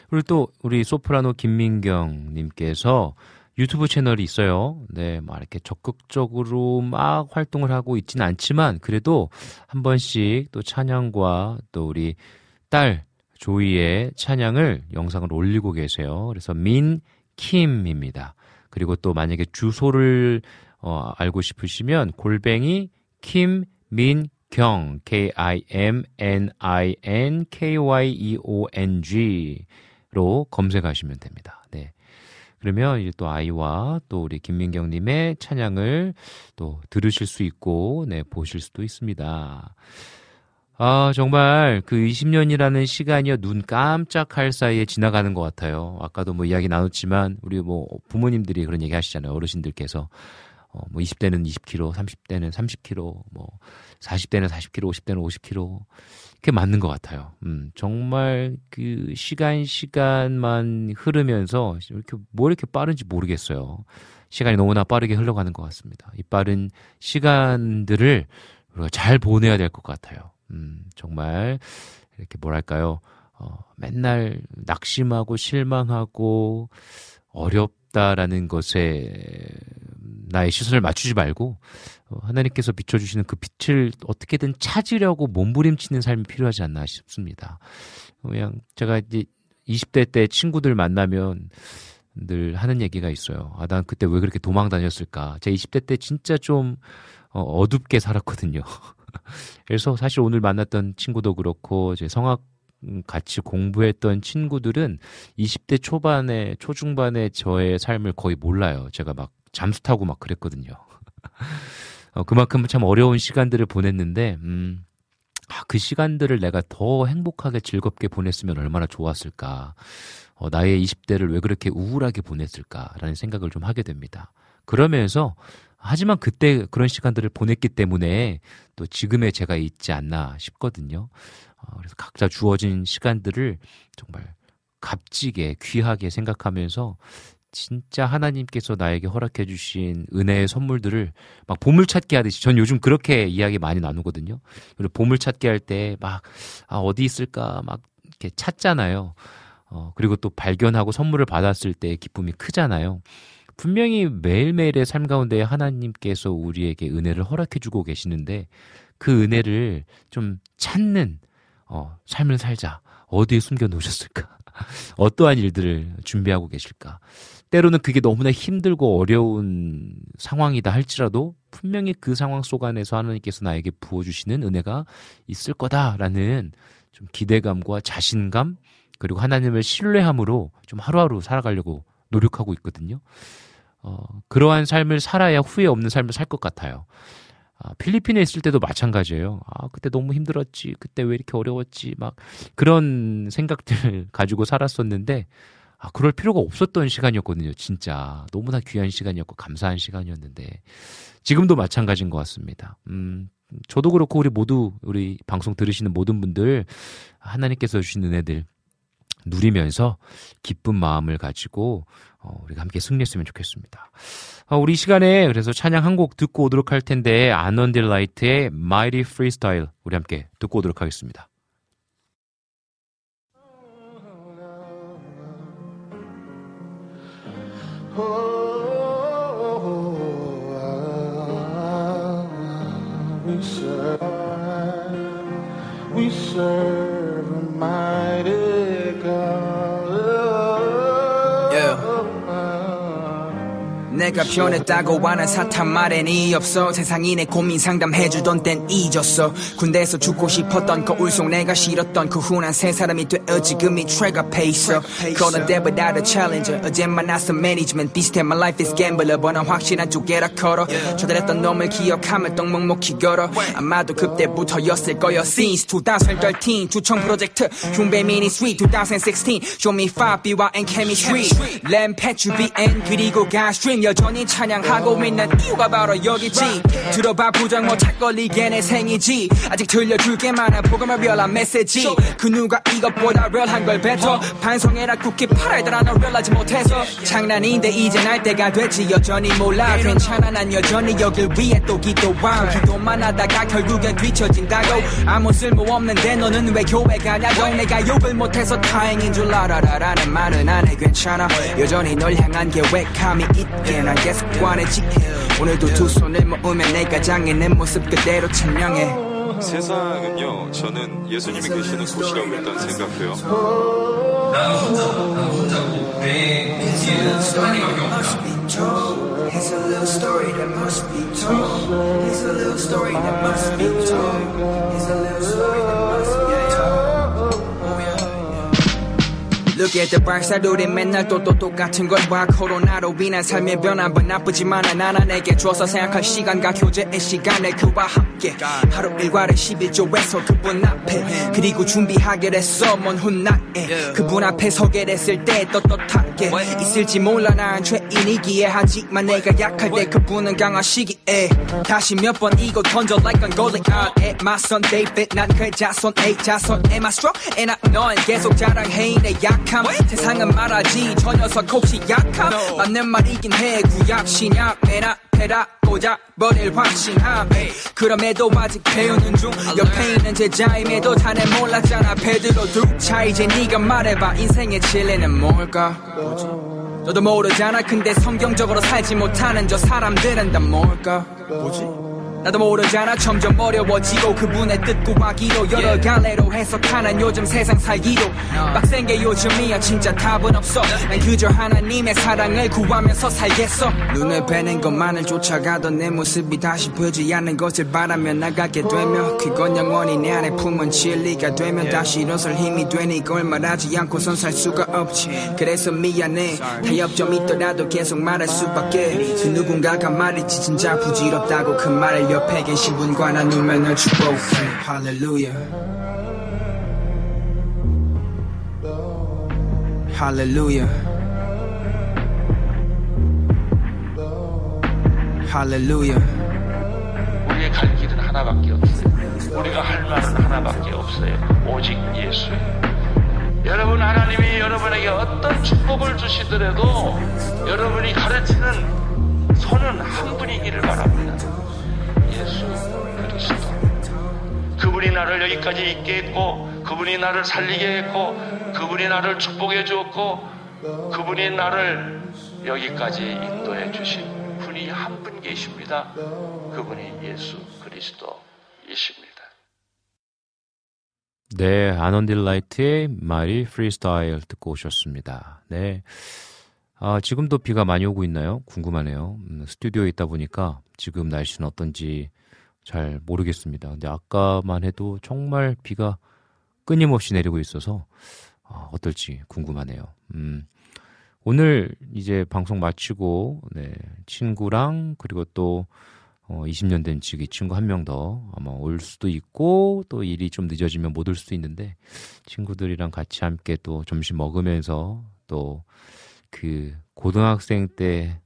[SPEAKER 2] 그리고 또 우리 소프라노 김민경 님께서 유튜브 채널이 있어요. 네, 막 이렇게 적극적으로 막 활동을 하고 있지는 않지만 그래도 한 번씩 또 찬양과 또 우리 딸 조이의 찬양을 영상을 올리고 계세요. 그래서 민킴입니다. 그리고 또 만약에 주소를 어, 알고 싶으시면 골뱅이 김민경 K I M N I N K Y E O N G로 검색하시면 됩니다. 네. 그러면 이제 또 아이와 또 우리 김민경 님의 찬양을 또 들으실 수 있고, 네, 보실 수도 있습니다. 아, 정말 그 20년이라는 시간이요, 눈 깜짝할 사이에 지나가는 것 같아요. 아까도 뭐 이야기 나눴지만, 우리 뭐 부모님들이 그런 얘기 하시잖아요. 어르신들께서. 어, 뭐 20대는 20kg, 30대는 30kg, 뭐 40대는 40kg, 50대는 50kg. 그게 맞는 것 같아요. 음, 정말 그 시간, 시간만 흐르면서 이렇게 뭐 이렇게 빠른지 모르겠어요. 시간이 너무나 빠르게 흘러가는 것 같습니다. 이 빠른 시간들을 우리가 잘 보내야 될 것 같아요. 음, 정말 이렇게 뭐랄까요. 어, 맨날 낙심하고 실망하고 어렵 다라는 것에 나의 시선을 맞추지 말고 어, 하나님께서 비춰주시는 그 빛을 어떻게든 찾으려고 몸부림치는 삶이 필요하지 않나 싶습니다. 그냥 제가 이제 20대 때 친구들 만나면 늘 하는 얘기가 있어요. 아, 난 그때 왜 그렇게 도망 다녔을까? 제 20대 때 진짜 좀 어, 어둡게 살았거든요. 그래서 사실 오늘 만났던 친구도 그렇고 제 성악 같이 공부했던 친구들은 20대 초반에 초중반에 저의 삶을 거의 몰라요. 제가 막 잠수 타고 막 그랬거든요. 어, 그만큼 참 어려운 시간들을 보냈는데, 음, 아, 그 시간들을 내가 더 행복하게 즐겁게 보냈으면 얼마나 좋았을까. 어, 나의 20대를 왜 그렇게 우울하게 보냈을까라는 생각을 좀 하게 됩니다. 그러면서, 하지만 그때 그런 시간들을 보냈기 때문에 또 지금의 제가 있지 않나 싶거든요. 어, 그래서 각자 주어진 시간들을 정말 값지게 귀하게 생각하면서 진짜 하나님께서 나에게 허락해 주신 은혜의 선물들을 막 보물찾기 하듯이 전 요즘 그렇게 이야기 많이 나누거든요. 그리고 보물찾기 할 때 막 아, 어디 있을까 막 이렇게 찾잖아요. 어, 그리고 또 발견하고 선물을 받았을 때 기쁨이 크잖아요. 분명히 매일매일의 삶 가운데 하나님께서 우리에게 은혜를 허락해 주고 계시는데 그 은혜를 좀 찾는 어, 삶을 살자. 어디에 숨겨 놓으셨을까? 어떠한 일들을 준비하고 계실까? 때로는 그게 너무나 힘들고 어려운 상황이다 할지라도 분명히 그 상황 속 안에서 하나님께서 나에게 부어주시는 은혜가 있을 거다라는 좀 기대감과 자신감 그리고 하나님을 신뢰함으로 좀 하루하루 살아가려고 노력하고 있거든요. 어, 그러한 삶을 살아야 후회 없는 삶을 살 것 같아요. 아, 필리핀에 있을 때도 마찬가지예요. 아, 그때 너무 힘들었지. 그때 왜 이렇게 어려웠지. 막 그런 생각들 가지고 살았었는데 아, 그럴 필요가 없었던 시간이었거든요. 진짜. 너무나 귀한 시간이었고, 감사한 시간이었는데. 지금도 마찬가지인 것 같습니다. 음, 저도 그렇고, 우리 모두, 우리 방송 들으시는 모든 분들, 하나님께서 주신 은혜들 누리면서 기쁜 마음을 가지고, 어, 우리가 함께 승리했으면 좋겠습니다. 어, 우리 시간에 그래서 찬양 한 곡 듣고 오도록 할 텐데, 아넌딜라이트의 Mighty Freestyle, 우리 함께 듣고 오도록 하겠습니다.
[SPEAKER 8] we serve, we
[SPEAKER 9] 내가 변했다고 하는 사탄 말엔 이 없어. 세상이 내 고민 상담해주던 땐 잊었어. 군대에서 죽고 싶었던 거울 속 내가 싫었던 그 훈한 새 사람이 되어 지금이 트랙 앞에 있어 그런 더 챌린저 어제 만났어 매니지먼트 비슷해 my life is gambler. 번한 확실한 쪽에라 걸어. 저들했던 놈을 기억하면 똥목목히 걸어. 아마도 그때부터였을 거여 since 2013 주청 프로젝트. 흉배 미니 스윗 2016 show me 5B와 and chemistry. 램 패추 BN 그리고 가스트림 여전히 찬양하고 있는 이유가 바로 여기지. 들어봐 부정 못할 걸리게 내 생이지. 아직 들려줄 게 많아 복음을 위한 메시지. 그 누가 이것보다 real한 걸 뱉어. 반성해라 쿠키 팔아들아 너 realize 못해서. 장난인데 이제 날 때가 됐지. 여전히 몰라. 괜찮아 난 여전히 여길 위해 또 기도왕 기도만 하다가 결국엔 뒤처진다고. 아무 쓸모없는데 너는 왜 교회 가냐고. 내가 욕을 못해서 다행인 줄 알아라라는 말은 안 해. 괜찮아. 여전히 널 향한 계획함이 있게 난 계속 관해지 오늘도 두 손을 모으면 내가 장인 내 모습 그대로 찬양해
[SPEAKER 10] 세상은요, 저는 예수님이 계시는 곳이라고 일단 생각해요.
[SPEAKER 9] 나는 혼자 나 혼자고 내 뒤에는 하나님밖에 없다 It's a little story that must be told. It's a little story that must be told. It's a little story Look at the 맨날 또또 똑같은 걸봐. 코로나로 인한 삶의 변화는 나쁘지만 난 하나에게 줘서 생각할 시간과 교제의 시간을 그와 함께. 하루 일과를 11조에서 그분 앞에. 그리고 준비하게 됐어 먼 훗날에. 그분 앞에 서게 됐을 때 떳떳 하게 있을지 몰라 난 죄인이기에 하지만 내가 약할 때 그분은 강하시기에 다시 몇 번 이거 던져 like a Goliath에 맞선 David 난 그 자손 A 자손. Am I strong? And I 넌 계속 자랑해 내 약함. 세상은 말하지 저 녀석 혹시 약함? 맞는 말이긴 해 구약 신약. 맨앞 에다 꽂아버릴 확신함 그럼에도 아직 배우는 중. 옆에 있는 제자임에도 자네 몰랐잖아. 베드로 두차 이제 네가 말해봐. 인생의 진리는 뭘까? 뭐지? 너도 모르잖아. 근데 성경적으로 살지 못하는 저 사람들은 다 뭘까? 뭐지? 나도 모르잖아. 점점 어려워지고 그분의 뜻 구하기로 여러 갈래로 해석하는 요즘 세상 살기로 빡센 게 요즘이야. 진짜 답은 없어. 난 그저 하나님의 사랑을 구하면서 살겠어. 눈에 뵈는 것만을 쫓아가던 내 모습이 다시 보지 않는 것을 바라며 나가게 되며 그건 영원히 내 안에 품은 진리가 되면 다시 일어설 힘이 되니 이걸 말하지 않고선 살 수가 없지. 그래서 미안해. 타협점 있더라도 계속 말할 수밖에. 그 누군가가 말했지 진짜 부질없다고 그 말을 옆에 계신 분과 나누면 널 축복해 할렐루야 할렐루야 할렐루야
[SPEAKER 11] 우리의 갈 길은 하나밖에 없어요. 우리가 할 말은 하나밖에 없어요. 오직 예수예요. 여러분 하나님이 여러분에게 어떤 축복을 주시더라도 여러분이 가르치는 손은 한 분이기를 바랍니다. 그분이 나를 여기까지 있게 했고 그분이 나를 살리게 했고 그분이 나를 축복해 주었고 그분이 나를 여기까지 인도해 주신 분이 한 분 계십니다. 그분이 예수 그리스도이십니다.
[SPEAKER 2] 네, 아넌딜라이트의 마리 프리스타일 듣고 오셨습니다. 네. 아, 지금도 비가 많이 오고 있나요? 궁금하네요. 음, 스튜디오에 있다 보니까 지금 날씨는 어떤지 잘 모르겠습니다. 근데 아까만 해도 정말 비가 끊임없이 내리고 있어서 아, 어떨지 궁금하네요. 음, 오늘 이제 방송 마치고 네, 친구랑 그리고 또 어, 20년 된 지기 친구 한 명 더 아마 올 수도 있고 또 일이 좀 늦어지면 못 올 수도 있는데 친구들이랑 같이 함께 또 점심 먹으면서 또 그 고등학생 때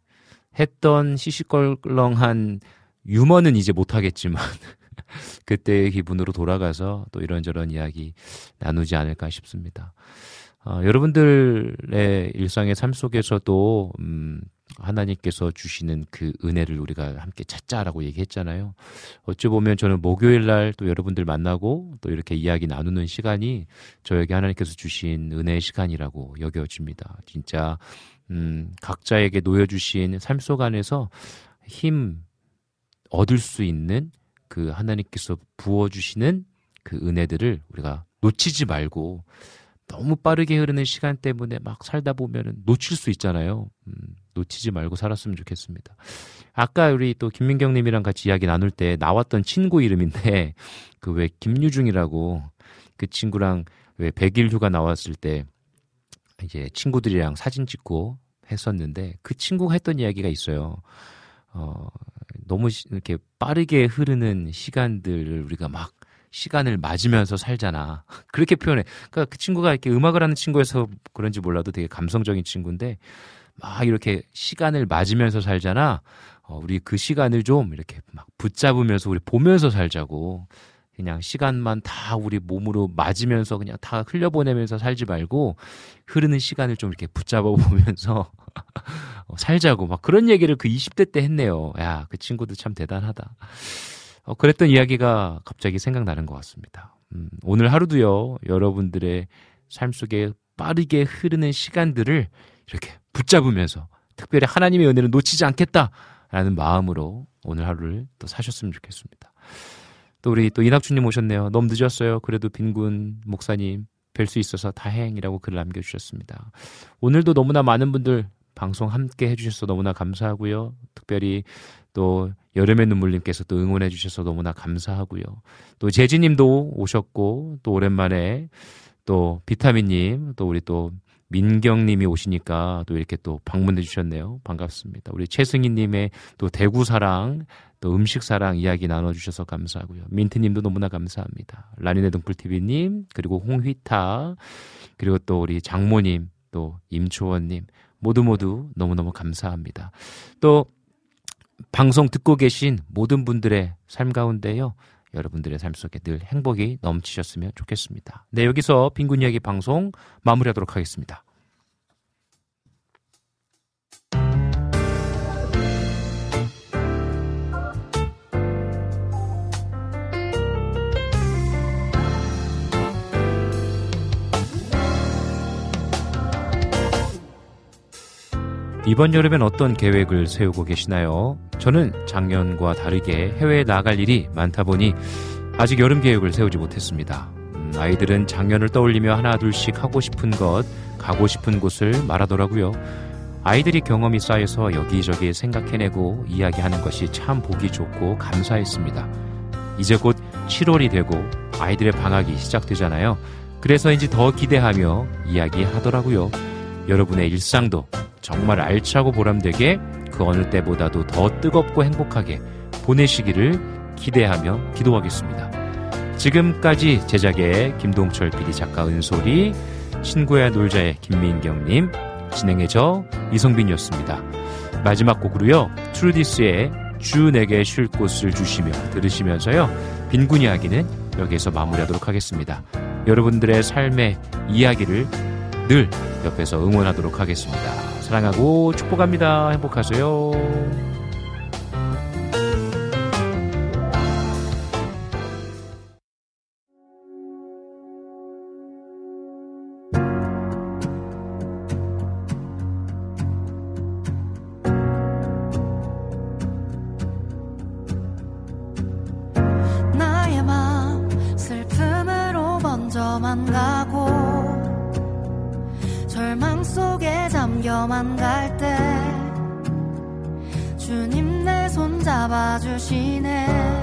[SPEAKER 2] 했던 시시껄렁한 유머는 이제 못 하겠지만 그때의 기분으로 돌아가서 또 이런저런 이야기 나누지 않을까 싶습니다. 어, 여러분들의 일상의 삶 속에서도 음, 하나님께서 주시는 그 은혜를 우리가 함께 찾자라고 얘기했잖아요. 어찌 보면 저는 목요일 날 또 여러분들 만나고 또 이렇게 이야기 나누는 시간이 저에게 하나님께서 주신 은혜의 시간이라고 여겨집니다. 진짜 음, 각자에게 놓여주신 삶 속 안에서 힘 얻을 수 있는 그 하나님께서 부어주시는 그 은혜들을 우리가 놓치지 말고 너무 빠르게 흐르는 시간 때문에 막 살다 보면은 놓칠 수 있잖아요. 음, 놓치지 말고 살았으면 좋겠습니다. 아까 우리 또 김민경 님이랑 같이 이야기 나눌 때 나왔던 친구 이름인데 그 왜 김유중이라고 그 친구랑 왜 100일 휴가 나왔을 때 이제 친구들이랑 사진 찍고 했었는데 그 친구가 했던 이야기가 있어요. 어, 너무 시, 이렇게 빠르게 흐르는 시간들을 우리가 막 시간을 맞으면서 살잖아. 그렇게 표현해. 그러니까 그 친구가 이렇게 음악을 하는 친구여서 그런지 몰라도 되게 감성적인 친구인데 막 이렇게 시간을 맞으면서 살잖아. 어, 우리 그 시간을 좀 이렇게 막 붙잡으면서 우리 보면서 살자고. 그냥 시간만 다 우리 몸으로 맞으면서 그냥 다 흘려보내면서 살지 말고 흐르는 시간을 좀 이렇게 붙잡아 보면서 어, 살자고 막 그런 얘기를 그 20대 때 했네요. 야, 그 친구도 참 대단하다. 어, 그랬던 이야기가 갑자기 생각나는 것 같습니다. 음, 오늘 하루도요, 여러분들의 삶 속에 빠르게 흐르는 시간들을 이렇게 붙잡으면서 특별히 하나님의 은혜를 놓치지 않겠다라는 마음으로 오늘 하루를 또 사셨으면 좋겠습니다. 또 우리 또 이낙주님 오셨네요. 너무 늦었어요. 그래도 빈군 목사님 뵐 수 있어서 다행이라고 글을 남겨주셨습니다. 오늘도 너무나 많은 분들 방송 함께 해주셔서 너무나 감사하고요. 특별히 또 여름의 눈물님께서 또 응원해 주셔서 너무나 감사하고요. 또 재진님도 오셨고 또 오랜만에 또 비타민님 또 우리 또 민경님이 오시니까 또 이렇게 또 방문해 주셨네요. 반갑습니다. 우리 최승희님의 또 대구 사랑 또 음식 사랑 이야기 나눠 주셔서 감사하고요. 민트님도 너무나 감사합니다. 라니네 등불TV님 그리고 홍휘타 그리고 또 우리 장모님 또 임초원님 모두 모두 너무너무 감사합니다. 또 방송 듣고 계신 모든 분들의 삶 가운데요. 여러분들의 삶 속에 늘 행복이 넘치셨으면 좋겠습니다. 네, 여기서 빈군 이야기 방송 마무리하도록 하겠습니다. 이번 여름엔 어떤 계획을 세우고 계시나요? 저는 작년과 다르게 해외에 나갈 일이 많다 보니 아직 여름 계획을 세우지 못했습니다. 음, 아이들은 작년을 떠올리며 하나둘씩 하고 싶은 것, 가고 싶은 곳을 말하더라고요. 아이들이 경험이 쌓여서 여기저기 생각해내고 이야기하는 것이 참 보기 좋고 감사했습니다. 이제 곧 7월이 되고 아이들의 방학이 시작되잖아요. 그래서인지 더 기대하며 이야기하더라고요. 여러분의 일상도 정말 알차고 보람되게 그 어느 때보다도 더 뜨겁고 행복하게 보내시기를 기대하며 기도하겠습니다. 지금까지 제작의 김동철 PD 작가 은솔이 친구야 놀자의 김민경님 진행해 저 이성빈이었습니다. 마지막 곡으로요 트루디스의 주 내게 쉴 곳을 주시며 들으시면서요 빈군 이야기는 여기에서 마무리하도록 하겠습니다. 여러분들의 삶의 이야기를 늘 옆에서 응원하도록 하겠습니다. 사랑하고 축복합니다. 행복하세요.
[SPEAKER 12] 잠겨만 갈 때 주님 내 손 잡아주시네